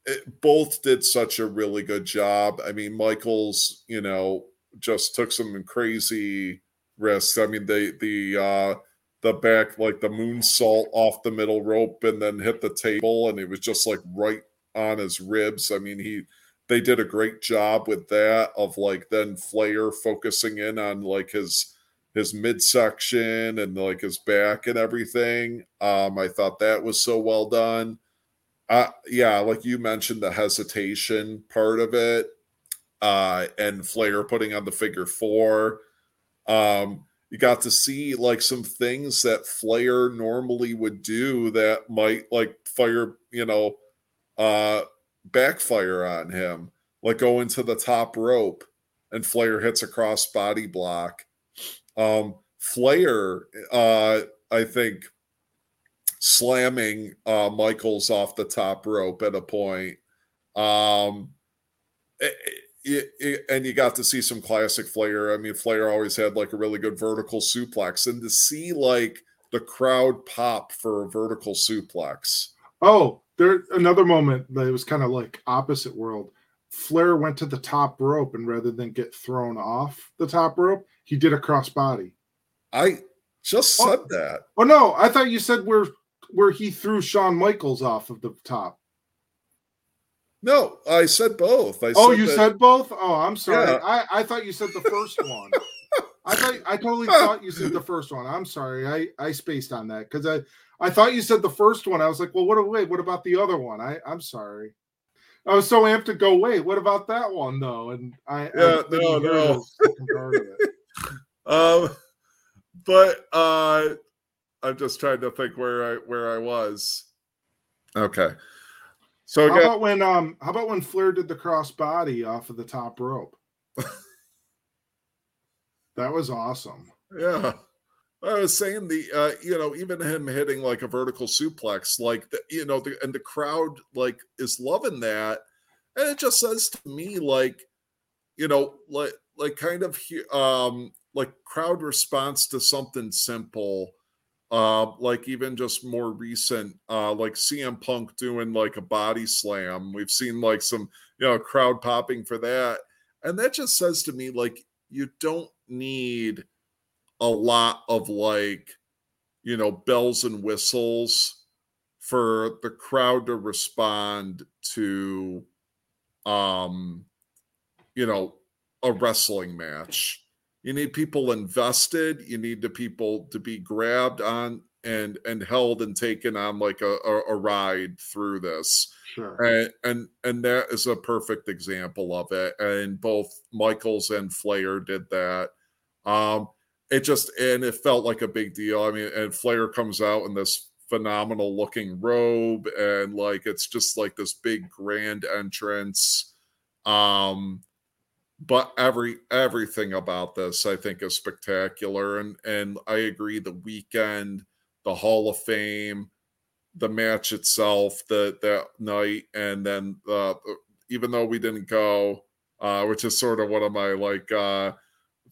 it, both did such a really good job. I mean, Michaels, you know, just took some crazy risks. I mean, the the uh the back like the moonsault off the middle rope and then hit the table and it was just like right on his ribs. I mean, he they did a great job with that of like then Flair focusing in on like his his midsection and like his back and everything. Um, I thought that was so well done. Uh, yeah, like you mentioned, the hesitation part of it, uh, and Flair putting on the figure four. Um, you got to see like some things that Flair normally would do that might like fire, you know, uh backfire on him, like go into the top rope and Flair hits a cross body block. Um Flair, uh, I think slamming uh Michaels off the top rope at a point. Um it, it, it, and you got to see some classic Flair. I mean, Flair always had like a really good vertical suplex, and to see like the crowd pop for a vertical suplex. Oh, there another moment that it was kind of like opposite world. Flair went to the top rope, and rather than get thrown off the top rope, he did a crossbody. I just oh. said oh, that. Oh no, I thought you said where where he threw Shawn Michaels off of the top. No, I said both. I oh, said you that, said both? Oh, I'm sorry. Yeah. I, I thought you said the first one. I thought I totally thought you said the first one. I'm sorry. I, I spaced on that because I, I thought you said the first one. I was like, well, what wait, what about the other one? I, I'm sorry. I was so amped to go, wait, what about that one though? And I Yeah, I no, no. Part of it. um but uh I'm just trying to think where I where I was. Okay. So How about when um how about when Flair did the crossbody off of the top rope? that was awesome. Yeah. I was saying the uh you know even him hitting like a vertical suplex like the, you know the and the crowd like is loving that and it just says to me like you know like like kind of um like crowd response to something simple uh like even just more recent uh like CM Punk doing like a body slam. We've seen like some you know crowd popping for that. And that just says to me like you don't need a lot of like you know bells and whistles for the crowd to respond to um you know a wrestling match you need people invested. You need the people to be grabbed on and and held and taken on like a, a, a ride through this. Sure. and and and that is a perfect example of it. And both michaels and flair did that. Um it just and it felt like a big deal. I mean and flair comes out in this phenomenal looking robe and like it's just like this big grand entrance. Um but every everything about this i think is spectacular and and i agree the weekend the hall of fame the match itself the that night and then uh even though we didn't go uh which is sort of one of my like uh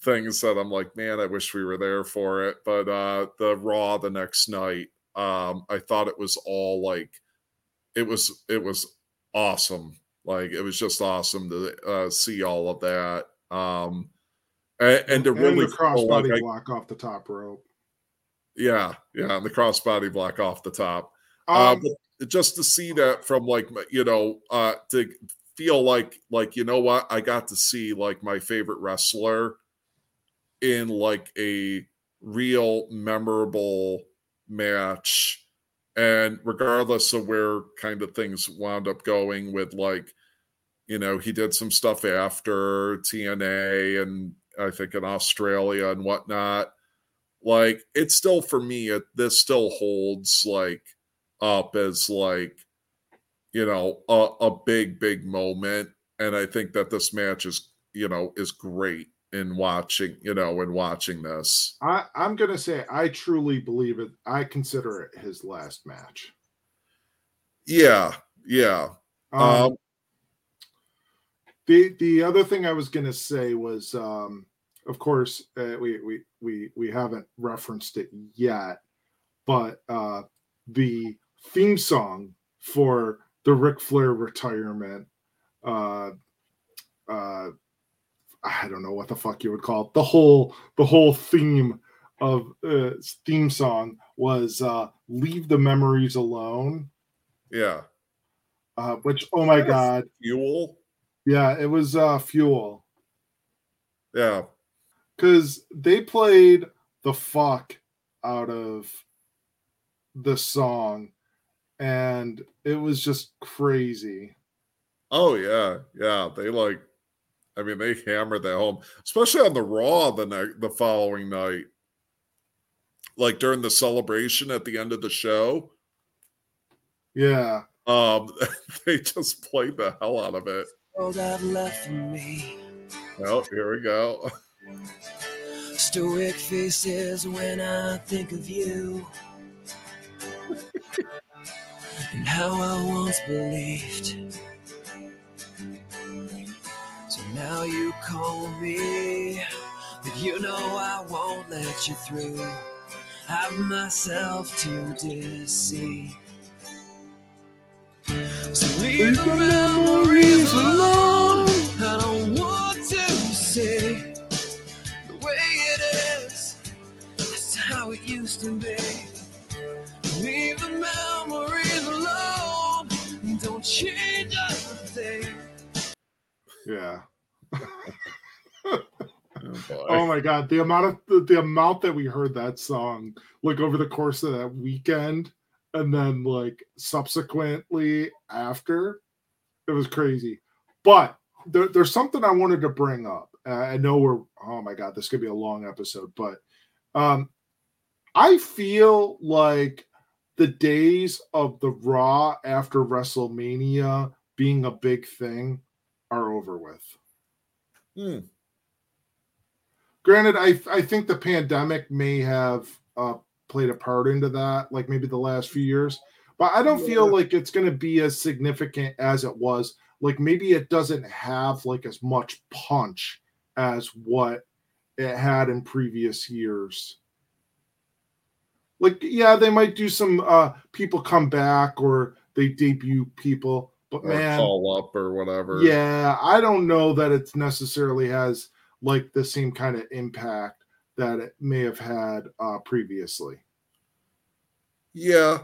things that i'm like man i wish we were there for it but uh the raw the next night um i thought it was all like it was it was awesome like it was just awesome to uh see all of that um and, and to and really the like crossbody I- block off the top rope. yeah yeah and the crossbody block off the top. Uh, Um, but just to see that from like you know uh to feel like like you know what? I got to see like my favorite wrestler in like a real memorable match. And regardless of where kind of things wound up going with like you know he did some stuff after tna and i think in australia and whatnot like it's still for me it, this still holds like up as like you know a, a big big moment and i think that this match is you know is great in watching you know in watching this I, I'm gonna say I truly believe it. I consider it his last match. yeah yeah Um, um the the other thing I was gonna say was, um, of course, uh, we we we we haven't referenced it yet, but uh, the theme song for the Ric Flair retirement, uh, uh, I don't know what the fuck you would call it. The whole the whole theme of uh, theme song was uh, "Leave the Memories Alone," yeah. Uh, which oh my god, fuel yeah, it was uh, Fuel. yeah because they played the fuck out of the song and it was just crazy oh yeah yeah they like i mean they hammered that home especially on the raw the night the following night like during the celebration at the end of the show. Yeah. Um, they just played the hell out of it. All I've left for me. Well, here we go. Stoic faces when I think of you. and how I once believed. So now you call me, but you know I won't let you through. Have myself to deceive. So leave the memories alone. I don't want to say the way it is. That's how it used to be. Leave the memories alone. Don't change a thing. Yeah. Oh, boy. Oh my god, the amount of the, the amount that we heard that song like over the course of that weekend and then like subsequently after it was crazy. But there, there's something I wanted to bring up. Uh, I know we're oh my god, this could be a long episode, but um I feel like the days of the Raw after WrestleMania being a big thing are over with. Hmm. Granted, I I think the pandemic may have uh, played a part into that, like maybe the last few years. But I don't feel like it's going to be as significant as it was. Like maybe it doesn't have like as much punch as what it had in previous years. Like yeah, they might do some uh people come back or they debut people, but Or man, call up or whatever. yeah, I don't know that it necessarily has like the same kind of impact that it may have had uh, previously. Yeah.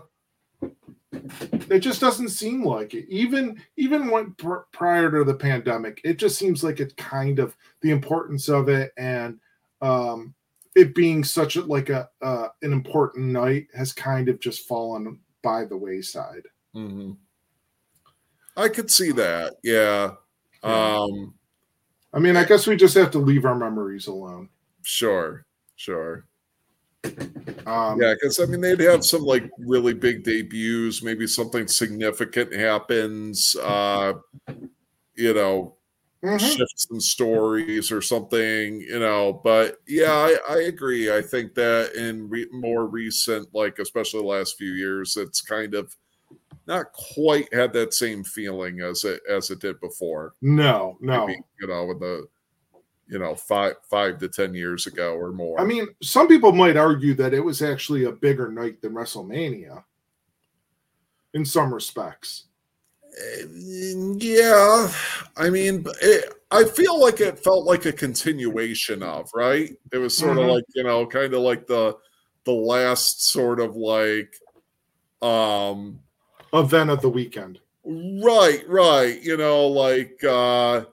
It just doesn't seem like it. Even even when pr- prior to the pandemic, it just seems like it kind of the importance of it and um, it being such a, like a uh, an important night has kind of just fallen by the wayside. hmm I could see that. Yeah. Yeah. Um, I mean, I guess we just have to leave our memories alone. Sure. Sure. Um, Yeah, because I mean they'd have some like really big debuts, maybe something significant happens, uh, you know, mhm. shifts in stories or something, you know. But yeah, I, I agree. I think that in re- more recent, like especially the last few years, it's kind of not quite had that same feeling as it as it did before. No, no. Maybe, you know, with the you know five five to ten years ago or more. I mean, some people might argue that it was actually a bigger night than WrestleMania in some respects. Uh, Yeah, I mean, it, I feel like it felt like a continuation of right. It was sort of Mhm. like you know, kind of like the the last sort of like, um, Event of the weekend. right, right. You know, like uh,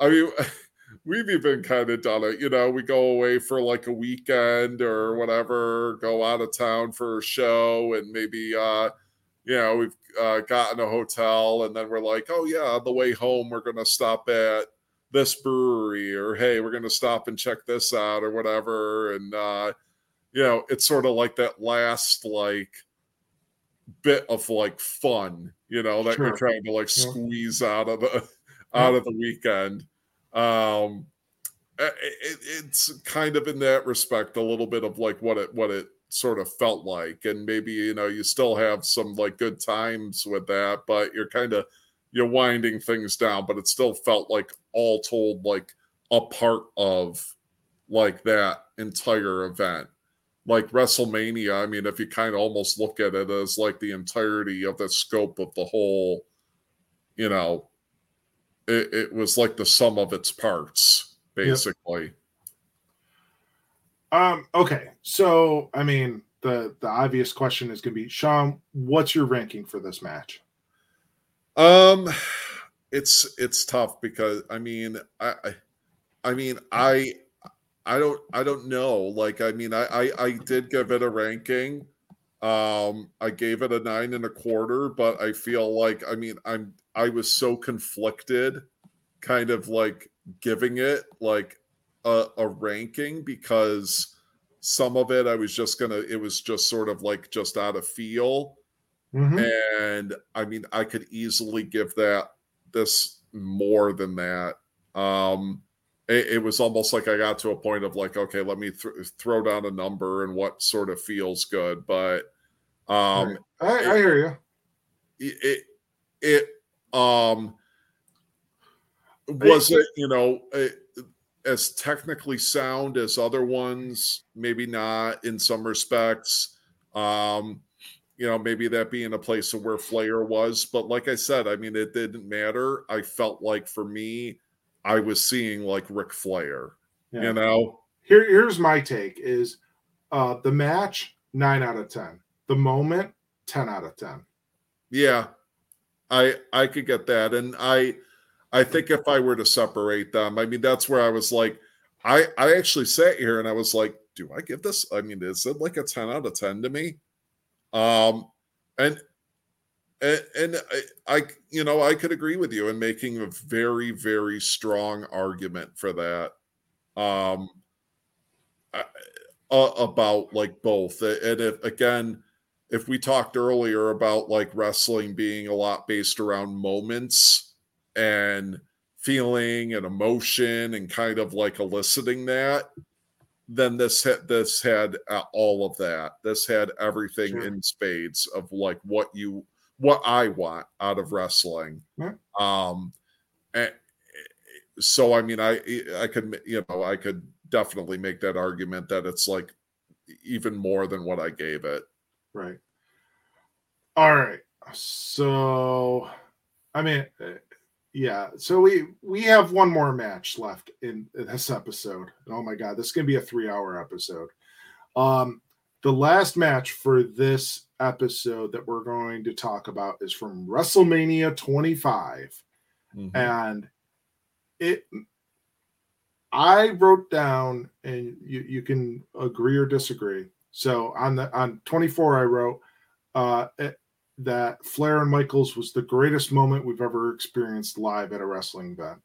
I mean, we've even kind of done it. You know, we go away for like a weekend or whatever, go out of town for a show, and maybe uh, you know, we've uh, gotten a hotel, and then we're like, oh yeah, on the way home, we're gonna stop at this brewery, or hey, we're gonna stop and check this out, or whatever, and uh, you know, it's sort of like that last like bit of like fun, you know, that Sure. you're trying to like squeeze out of the out of the weekend. Um, it, it, it's kind of in that respect a little bit of like what it what it sort of felt like, and maybe you know you still have some like good times with that, but you're kind of you're winding things down, but it still felt like all told like a part of like that entire event. Like WrestleMania, I mean, if you kind of almost look at it as like the entirety of the scope of the whole, you know, it, it was like the sum of its parts, basically. Um, okay. So I mean the the obvious question is gonna be Sean, what's your ranking for this match? Um, it's it's tough because I mean, I, I, I mean, I, I don't, I don't know. Like, I mean, I, I, I did give it a ranking. Um, I gave it a nine and a quarter, but I feel like, I mean, I'm, I was so conflicted, kind of like giving it like a, a ranking because some of it I was just gonna it was just sort of like just out of feel. Mhm. And I mean, I could easily give that this more than that. Um it, it was almost like I got to a point of like, okay, let me th- throw down a number and what sort of feels good. But um Right. I, I hear you. it it um was it you know as technically sound as other ones? Maybe not in some respects. Um you know maybe that being a place of where flair was but like i said i mean it didn't matter. I felt like for me i was seeing like Ric flair Yeah. you know? Here, here's my take: is uh, the match nine out of ten, the moment ten out of ten. Yeah, I I could get that, and I I think if I were to separate them, I mean that's where I was like, I I actually sat here and I was like, do I give this? I mean, is it like a ten out of ten to me? Um, and and, and I, I you know I could agree with you in making a very very strong argument for that. Um, I- uh, about like both, and if again if we talked earlier about like wrestling being a lot based around moments and feeling and emotion and kind of like eliciting that then this had this had uh, all of that. This had everything Sure. in spades of like what you what i want out of wrestling. Um and so i mean i i could you know i could definitely make that argument that it's like even more than what i gave it Right. All right. So, I mean, yeah. So we we have one more match left in, in this episode. And Oh my god, this is gonna be a three-hour episode. Um, the last match for this episode that we're going to talk about is from WrestleMania 25, Mhm. and it. I wrote down, and you you can agree or disagree. So on the on 24, I wrote uh, it- that Flair and Michaels was the greatest moment we've ever experienced live at a wrestling event.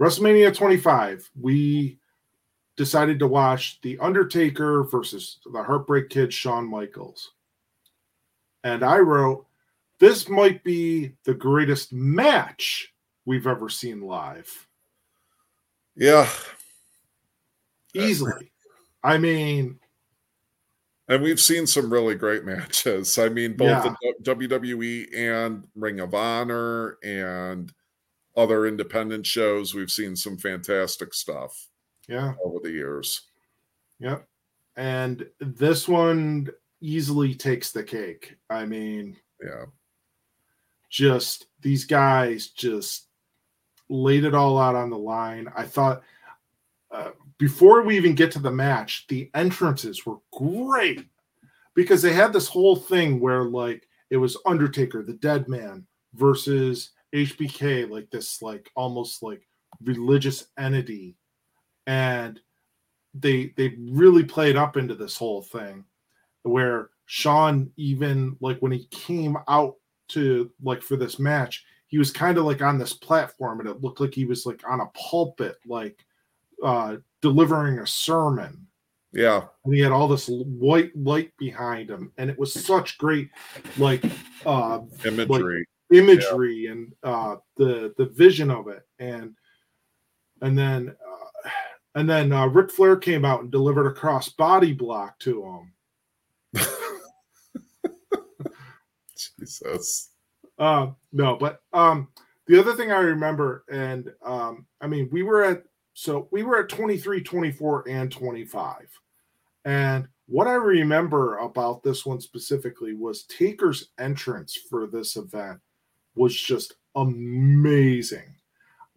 WrestleMania 25, we decided to watch The Undertaker versus the Heartbreak Kid Shawn Michaels. And I wrote, this might be the greatest match we've ever seen live. Yeah. Easily. I mean, And we've seen some really great matches. I mean, both Yeah. the WWE and Ring of Honor and other independent shows. We've seen some fantastic stuff yeah. over the years. Yep. And this one easily takes the cake. I mean, Yeah. just these guys just laid it all out on the line. I thought uh, before we even get to the match, the entrances were great because they had this whole thing where like it was Undertaker, the dead man, versus HBK, like this, like almost like religious entity, and they they really played up into this whole thing where Shawn even like when he came out to like for this match, he was kind of like on this platform and it looked like he was like on a pulpit, like uh delivering a sermon. Yeah. And he had all this white light behind him, and it was such great like uh Imagery. imagery and uh the the vision of it and and then uh, and then uh Ric Flair came out and delivered a cross body block to him. Jesus. Uh, no, but um, the other thing I remember, and um, I mean, we were at so we were at 23, 24, and 25. And what I remember about this one specifically was Taker's entrance for this event was just amazing.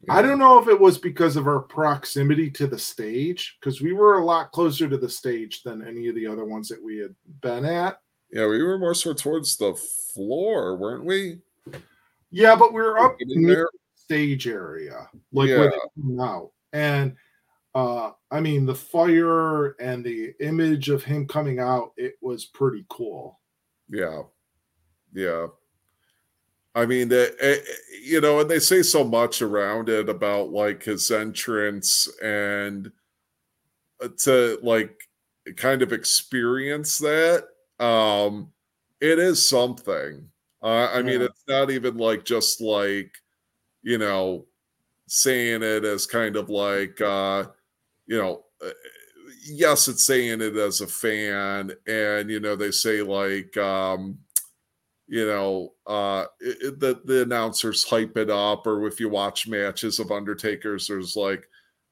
I don't know if it was because of our proximity to the stage, because we were a lot closer to the stage than any of the other ones that we had been at. Yeah, we were more so towards the floor, weren't we? Yeah, but we were up near there. stage area, like Yeah. where they come out. And uh I mean the fire and the image of him coming out, it was pretty cool. Yeah. Yeah. I mean, the, eh, eh, you know, and they say so much around it about like his entrance and to like kind of experience that um it is something uh, i mean it's not even like just like you know saying it as kind of like uh you know uh, yes it's saying it as a fan and you know they say like um you know uh it, the the announcers hype it up or if you watch matches of undertakers there's like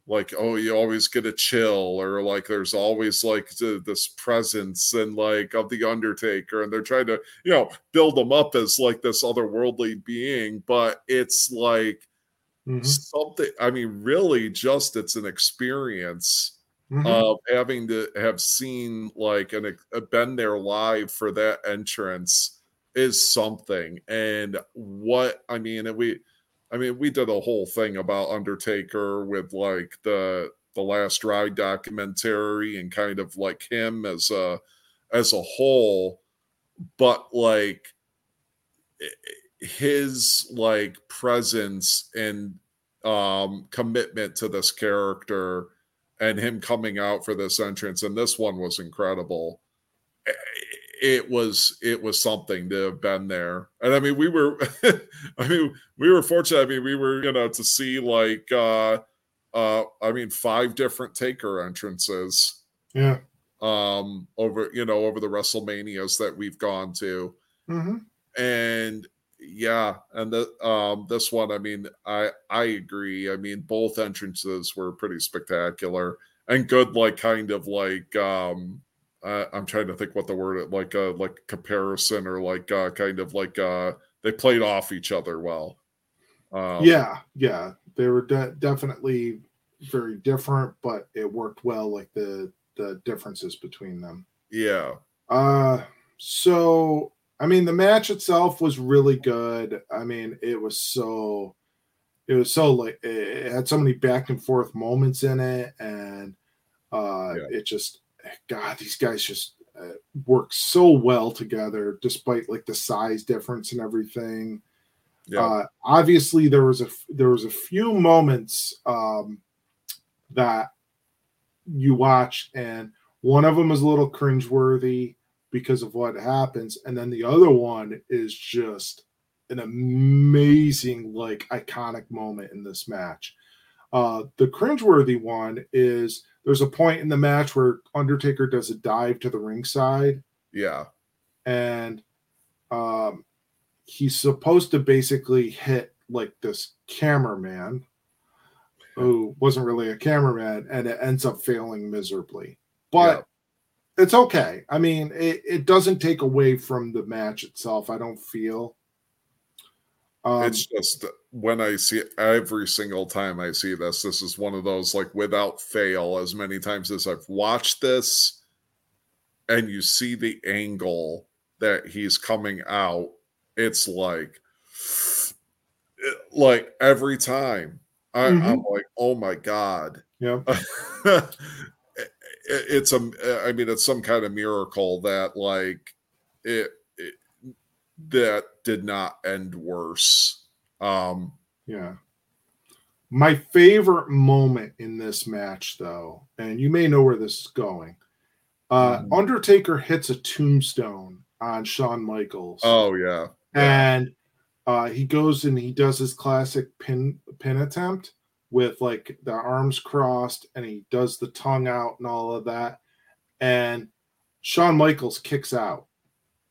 like oh you always get a chill or like there's always like th- this presence and like of the undertaker and they're trying to you know build them up as like this otherworldly being but it's like Mhm. something i mean really just it's an experience Mhm. of having to have seen like an uh, been there live for that entrance is something and what i mean and we i mean we did a whole thing about undertaker with like the the last ride documentary and kind of like him as a as a whole but like i- his like presence and um commitment to this character and him coming out for this entrance and this one was incredible. It was it was something to have been there. And i mean we were i mean we were fortunate. I mean we were you know to see like uh uh i mean five different taker entrances Yeah. um over you know over the wrestlemanias that we've gone to. Hmm and yeah and the um this one i mean i i agree i mean both entrances were pretty spectacular and good like kind of like um uh, i'm trying to think what the word like uh like comparison or like uh kind of like uh they played off each other well um yeah. Yeah. They were de- definitely very different, but it worked well. Like the the differences between them. yeah Uh, so I mean, the match itself was really good. I mean, it was so, it was so like it had so many back and forth moments in it, and uh, Yeah. it just, God, these guys just uh, work so well together, despite like the size difference and everything. yeah Uh, obviously, there was a there was a few moments um, that you watch, and one of them is a little cringeworthy because of what happens, and then the other one is just an amazing, like iconic moment in this match. Uh, the cringeworthy one is there's a point in the match where Undertaker does a dive to the ringside, yeah. And um, he's supposed to basically hit like this cameraman who wasn't really a cameraman and it ends up failing miserably. But it's okay. I mean it, it doesn't take away from the match itself i don't feel. Um, it's just when I see every single time I see this, this is one of those like without fail, as many times as I've watched this, and you see the angle that he's coming out, it's like, like every time I, I'm like, oh my god, yeah. it- it's a i mean it's some kind of miracle that like it, it that did not end worse um Yeah. My favorite moment in this match, though, and you may know where this is going. Uh, Mhm. Undertaker hits a tombstone on Shawn Michaels, oh yeah yeah. and uh, he goes and he does his classic pin pin attempt with like the arms crossed, and he does the tongue out and all of that, and Shawn Michaels kicks out.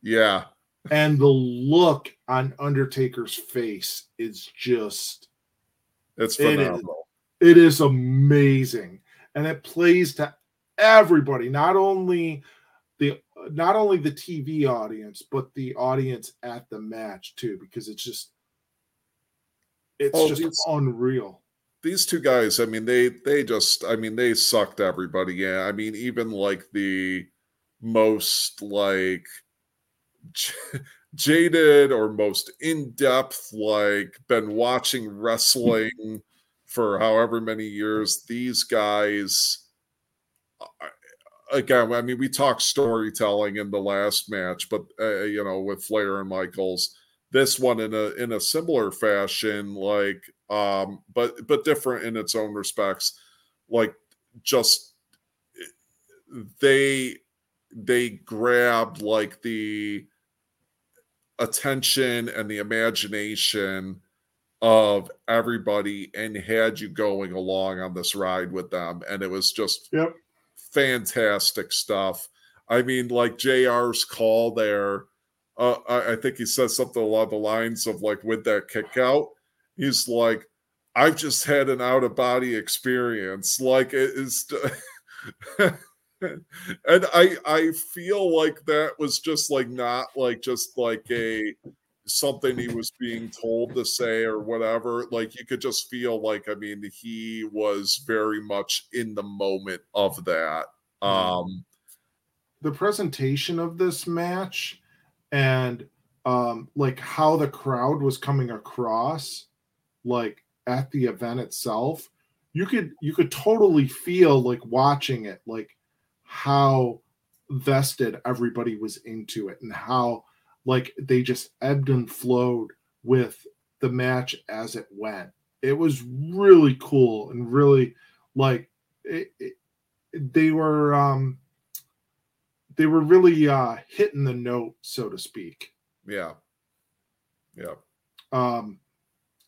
Yeah. And the look on Undertaker's face is just it's phenomenal. it is amazing. And it plays to everybody not only the not only the TV audience but the audience at the match too because it's just it's Oh, just these- unreal these two guys i mean they they just i mean they sucked everybody. Yeah i mean even like the most like j- jaded or most in-depth like been watching wrestling for however many years these guys uh, again i mean we talked storytelling in the last match but uh, you know with flair and michaels this one in a in a similar fashion like um but but different in its own respects. Like just they they grabbed like the attention and the imagination of everybody and had you going along on this ride with them. And it was just Yep. fantastic stuff. I mean like jr's call there uh, I, I think he says something along the lines of like with that kick out he's like i've just had an out of body experience. Like it is and i i feel like that was just like not like just like a something he was being told to say or whatever. Like you could just feel like i mean he was very much in the moment of that. Um the presentation of this match and um like how the crowd was coming across like at the event itself you could you could totally feel like watching it like how vested everybody was into it and how like they just ebbed and flowed with the match as it went. It was really cool and really like it, it, they were um they were really uh hitting the note so to speak. Yeah. Yeah. Um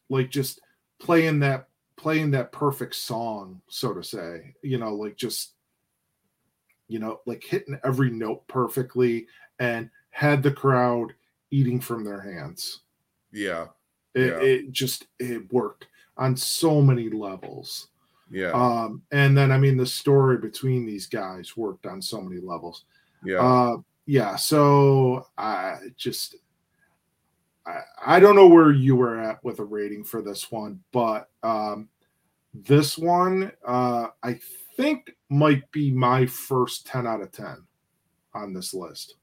like just playing that playing that perfect song so to say you know like just you know like hitting every note perfectly and had the crowd eating from their hands. Yeah. It, Yeah. it just it worked on so many levels. Yeah. Um and then i mean the story between these guys worked on so many levels. Yeah. Uh yeah so i just I, don't know where you were at with a rating for this one but um this one uh i think might be my first 10 out of 10 on this list.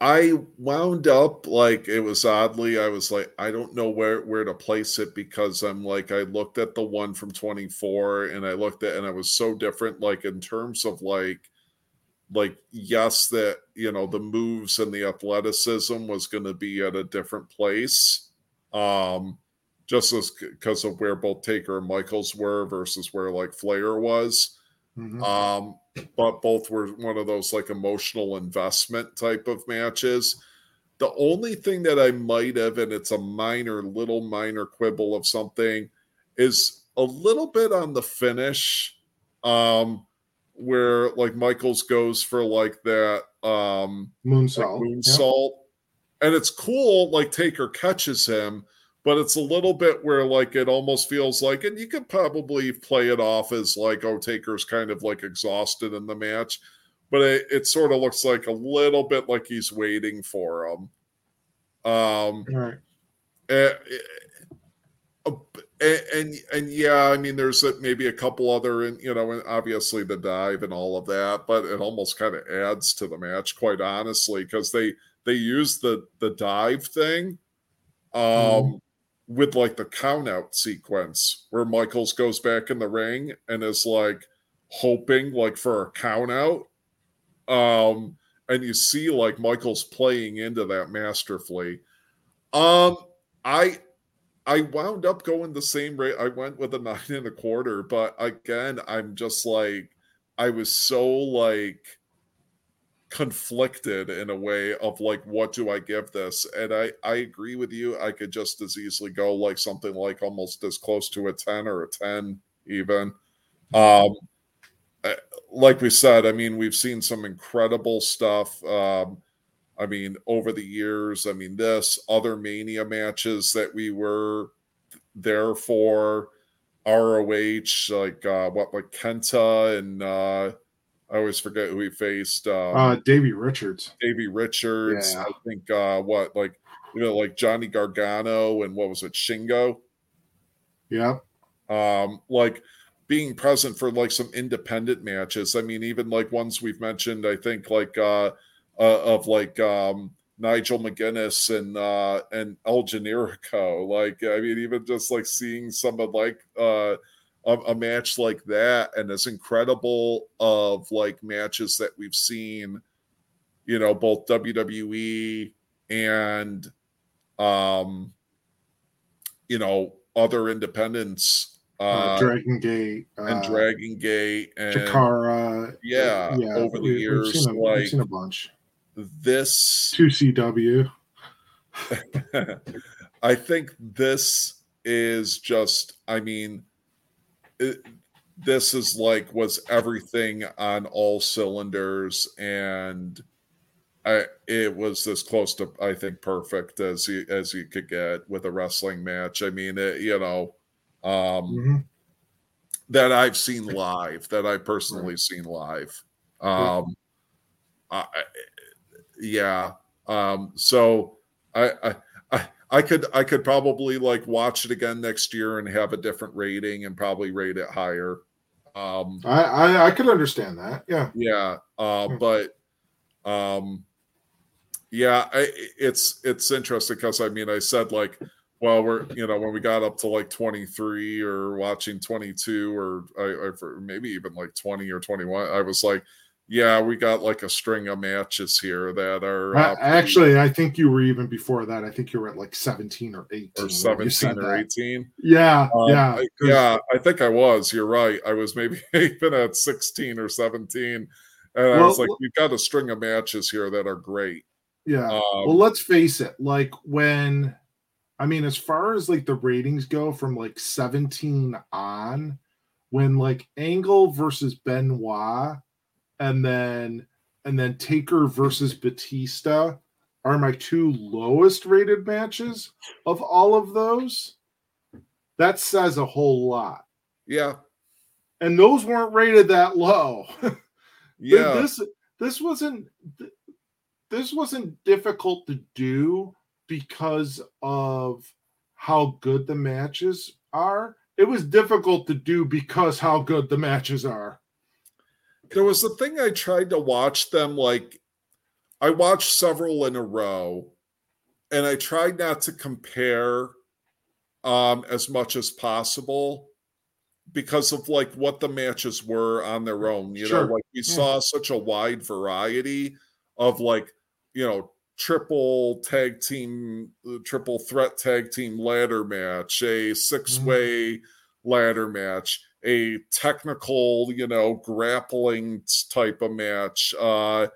I wound up like it was oddly I was like I don't know where where to place it because I'm like I looked at the one from 24 and I looked at and I was so different like in terms of like like yes that you know the moves and the athleticism was going to be at a different place um just as because of where both Taker and Michaels were versus where like Flair was Mhm. um but both were one of those like emotional investment type of matches the only thing that i might have and it's a minor little minor quibble of something is a little bit on the finish um where like michaels goes for like that um like moonsault Yep. and it's cool like taker catches him but it's a little bit where like it almost feels like and you could probably play it off as like oh taker's kind of like exhausted in the match but it, it sort of looks like a little bit like he's waiting for him. Um All right. eh, eh, and, and and yeah i mean there's a, maybe a couple other and you know and obviously the dive and all of that but it almost kind of adds to the match quite honestly because they they use the the dive thing um Mhm. with like the count out sequence where michaels goes back in the ring and is like hoping like for a count out um and you see like michaels playing into that masterfully um i I wound up going the same rate. I went with a nine and a quarter, but again, I'm just like, I was so like conflicted in a way of like, what do I give this? And I I agree with you. I could just as easily go like something like almost as close to a ten or a ten even. Um, eh, like we said, I mean, we've seen some incredible stuff. Um, I mean, over the years, I mean, this other Mania matches that we were there for, ROH, like uh, what, like Kenta and uh, I always forget who he faced. Um, uh davey richards Davey Richards. Yeah. I think uh, what, like you know, like Johnny Gargano and what was it, Shingo? Yeah. um like being present for like some independent matches i mean even like ones we've mentioned i think like uh, uh of like um nigel mcguinness and uh and el generico like i mean even just like seeing some of like uh a, a match like that and as incredible of like matches that we've seen you know both wwe and um you know other independents uh, uh, Dragon Gate, uh, and Dragon Gate and Chikara. yeah, over the we- we've years, seen a, we've like- seen a bunch. This Two CW. I think this is just, I mean, it, this is like was everything on all cylinders, and I it was as close to I think perfect as you as you could get with a wrestling match. I mean, it, you know, um, Mhm. that I've seen live, that I personally seen live. Um, I- yeah. Um, so I, I, I, I could, I could probably like watch it again next year and have a different rating and probably rate it higher. Um, I, I I could understand that. Yeah. yeah. Uh, Hmm. but, um, yeah, I, it's, it's interesting because I mean, I said like, well, we're, you know, when we got up to like 23 or watching 22 or I, I for maybe even like 20 or 21, I was like, yeah, we got like a string of matches here that are uh, actually, I think you were even before that. I think you were at like 17 or 18. or 17 or that. 18. Yeah. Um, yeah. I- yeah, I think I was. You're right. I was maybe even at 16 or 17. And I was like, well- we've got a string of matches here that are great. Yeah. Um, well, let's face it. Like when, I mean, as far as like the ratings go from like 17 on, when like Angle versus Benoit, and then and then Taker versus Batista are my two lowest rated matches of all of those. That says a whole lot. yeah. And those weren't rated that low. Yeah. this this wasn't this wasn't difficult to do because of how good the matches are it was difficult to do because how good the matches are there was a thing I tried to watch them like I watched several in a row and I tried not to compare um as much as possible because of like what the matches were on their own you Sure. know like we Yeah. saw such a wide variety of like you know triple tag team uh, triple threat tag team ladder match a six way ladder match a technical you know grappling type of match uh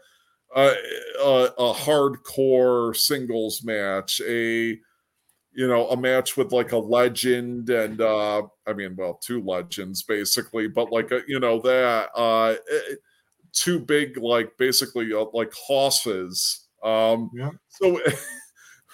a, a, a hardcore singles match a you know a match with like a legend and uh i mean well two legends basically but like a, you know that uh eh, two big like basically uh, like horses um Yeah. so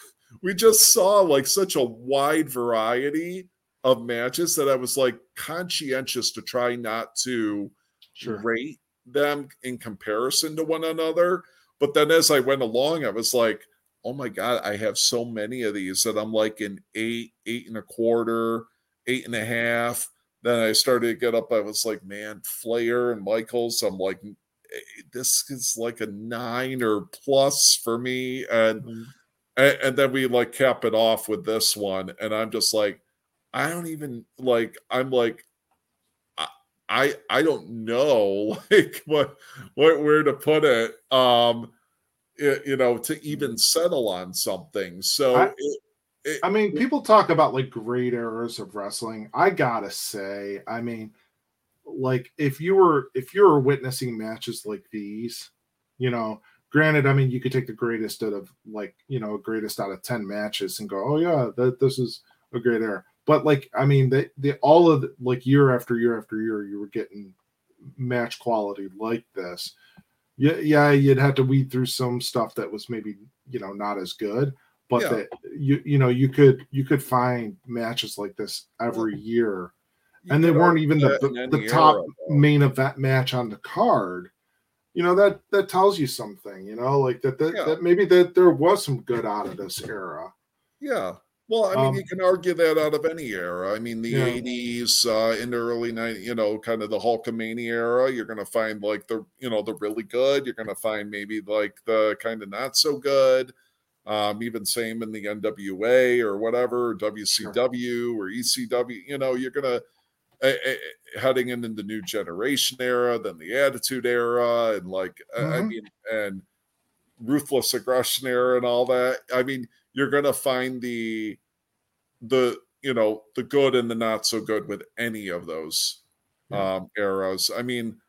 we just saw like such a wide variety of matches that i was like conscientious to try not to sure rate them in comparison to one another. But then as I went along, I was like, oh my God, I have so many of these that I'm like an eight, eight and a quarter, eight and a half. Then I started to get up, I was like, man, Flair and Michaels, I'm like, eh, this is like a nine or plus for me. And Mm. and, and then we like cap it off with this one and i'm just like i don't even like i'm like i i, don't know like what what where to put it um y- you know to even settle on something so I- it, I mean, people talk about like great eras of wrestling. I gotta say, I mean, like if you were if you were witnessing matches like these, you know, granted, I mean, you could take the greatest out of like you know greatest out of ten matches and go, oh yeah, that this is a great era. But like, I mean, they they all of the, like year after year after year, you were getting match quality like this. Yeah, yeah, you'd have to weed through some stuff that was maybe you know not as good but Yeah. that you you know you could you could find matches like this every year and they weren't even the, the, the top era, main event match on the card you know that that tells you something you know like that that, Yeah. that maybe that there was some good out of this era Yeah. Well, I mean, Um, you can argue that out of any era. I mean, the Yeah. 80s uh, in the early 90s, you know, kind of the Hulkamania era, you're going to find like the, you know, the really good. You're going to find maybe like the kind of not so good. Um, even same in the NWA or whatever, WCW or ECW, you know, you're going to, heading into the new generation era, then the attitude era, and like, I- I mean, and ruthless aggression era and all that. I mean, you're gonna find the the you know the good and the not so good with any of those Yeah. um, eras. I mean,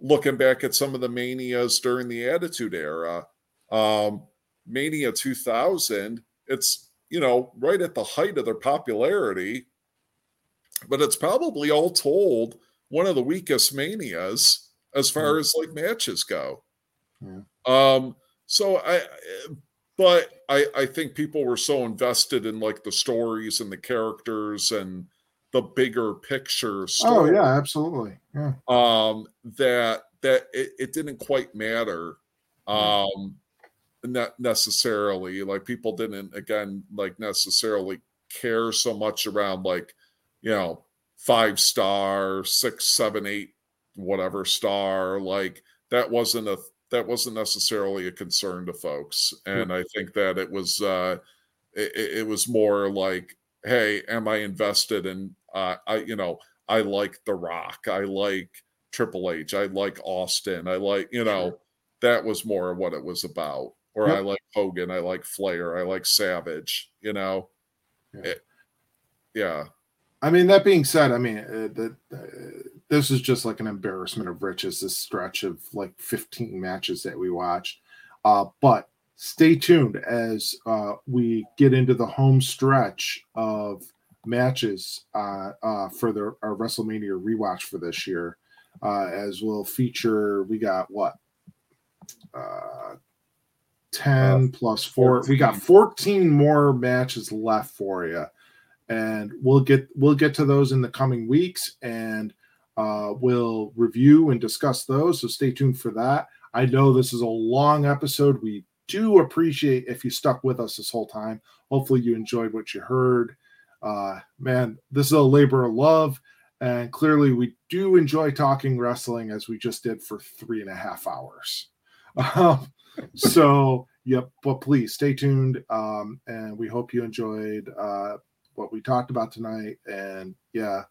looking back at some of the manias during the Attitude Era, um, Mania 2000, it's you know right at the height of their popularity, but it's probably all told one of the weakest manias as far as like matches go. Yeah. Um, so I, but I I think people were so invested in like the stories and the characters and the bigger picture story, Oh yeah, absolutely. Yeah. um that that it, it didn't quite matter um not necessarily like people didn't again like necessarily care so much around like you know five star six seven eight whatever star like that wasn't a that wasn't necessarily a concern to folks and i think that it was uh it, it was more like hey am i invested in uh i you know i like the rock i like triple h i like austin i like you know that was more what it was about or Yep. i like hogan i like flair i like savage you know Yeah. It- yeah I mean, that being said, I mean, uh, that uh, this is just like an embarrassment of riches. This stretch of like 15 matches that we watched. Uh, but stay tuned as uh, we get into the home stretch of matches uh, uh, for the our WrestleMania rewatch for this year. Uh, as we'll feature, we got what uh, 10 plus four. We got 14 more matches left for you and we'll get we'll get to those in the coming weeks and uh, we'll review and discuss those so stay tuned for that. I know this is a long episode. We do appreciate if you stuck with us this whole time. Hopefully you enjoyed what you heard. Uh, man this is a labor of love and clearly we do enjoy talking wrestling as we just did for three and a half hours. Um, so yep but please stay tuned um, and we hope you enjoyed uh, what we talked about tonight. And yeah,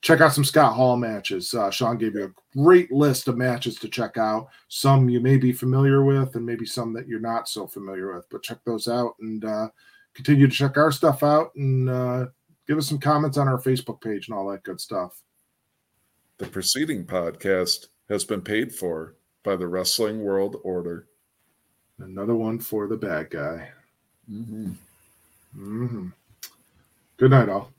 check out some Scott Hall matches. Uh, Sean gave you a great list of matches to check out. Some you may be familiar with, and maybe some that you're not so familiar with. But check those out and uh, continue to check our stuff out and uh, give us some comments on our Facebook page and all that good stuff. the preceding podcast has been paid for by the wrestling world order Another one for the bad guy. Mm-hmm. Mm-hmm. Good night, all.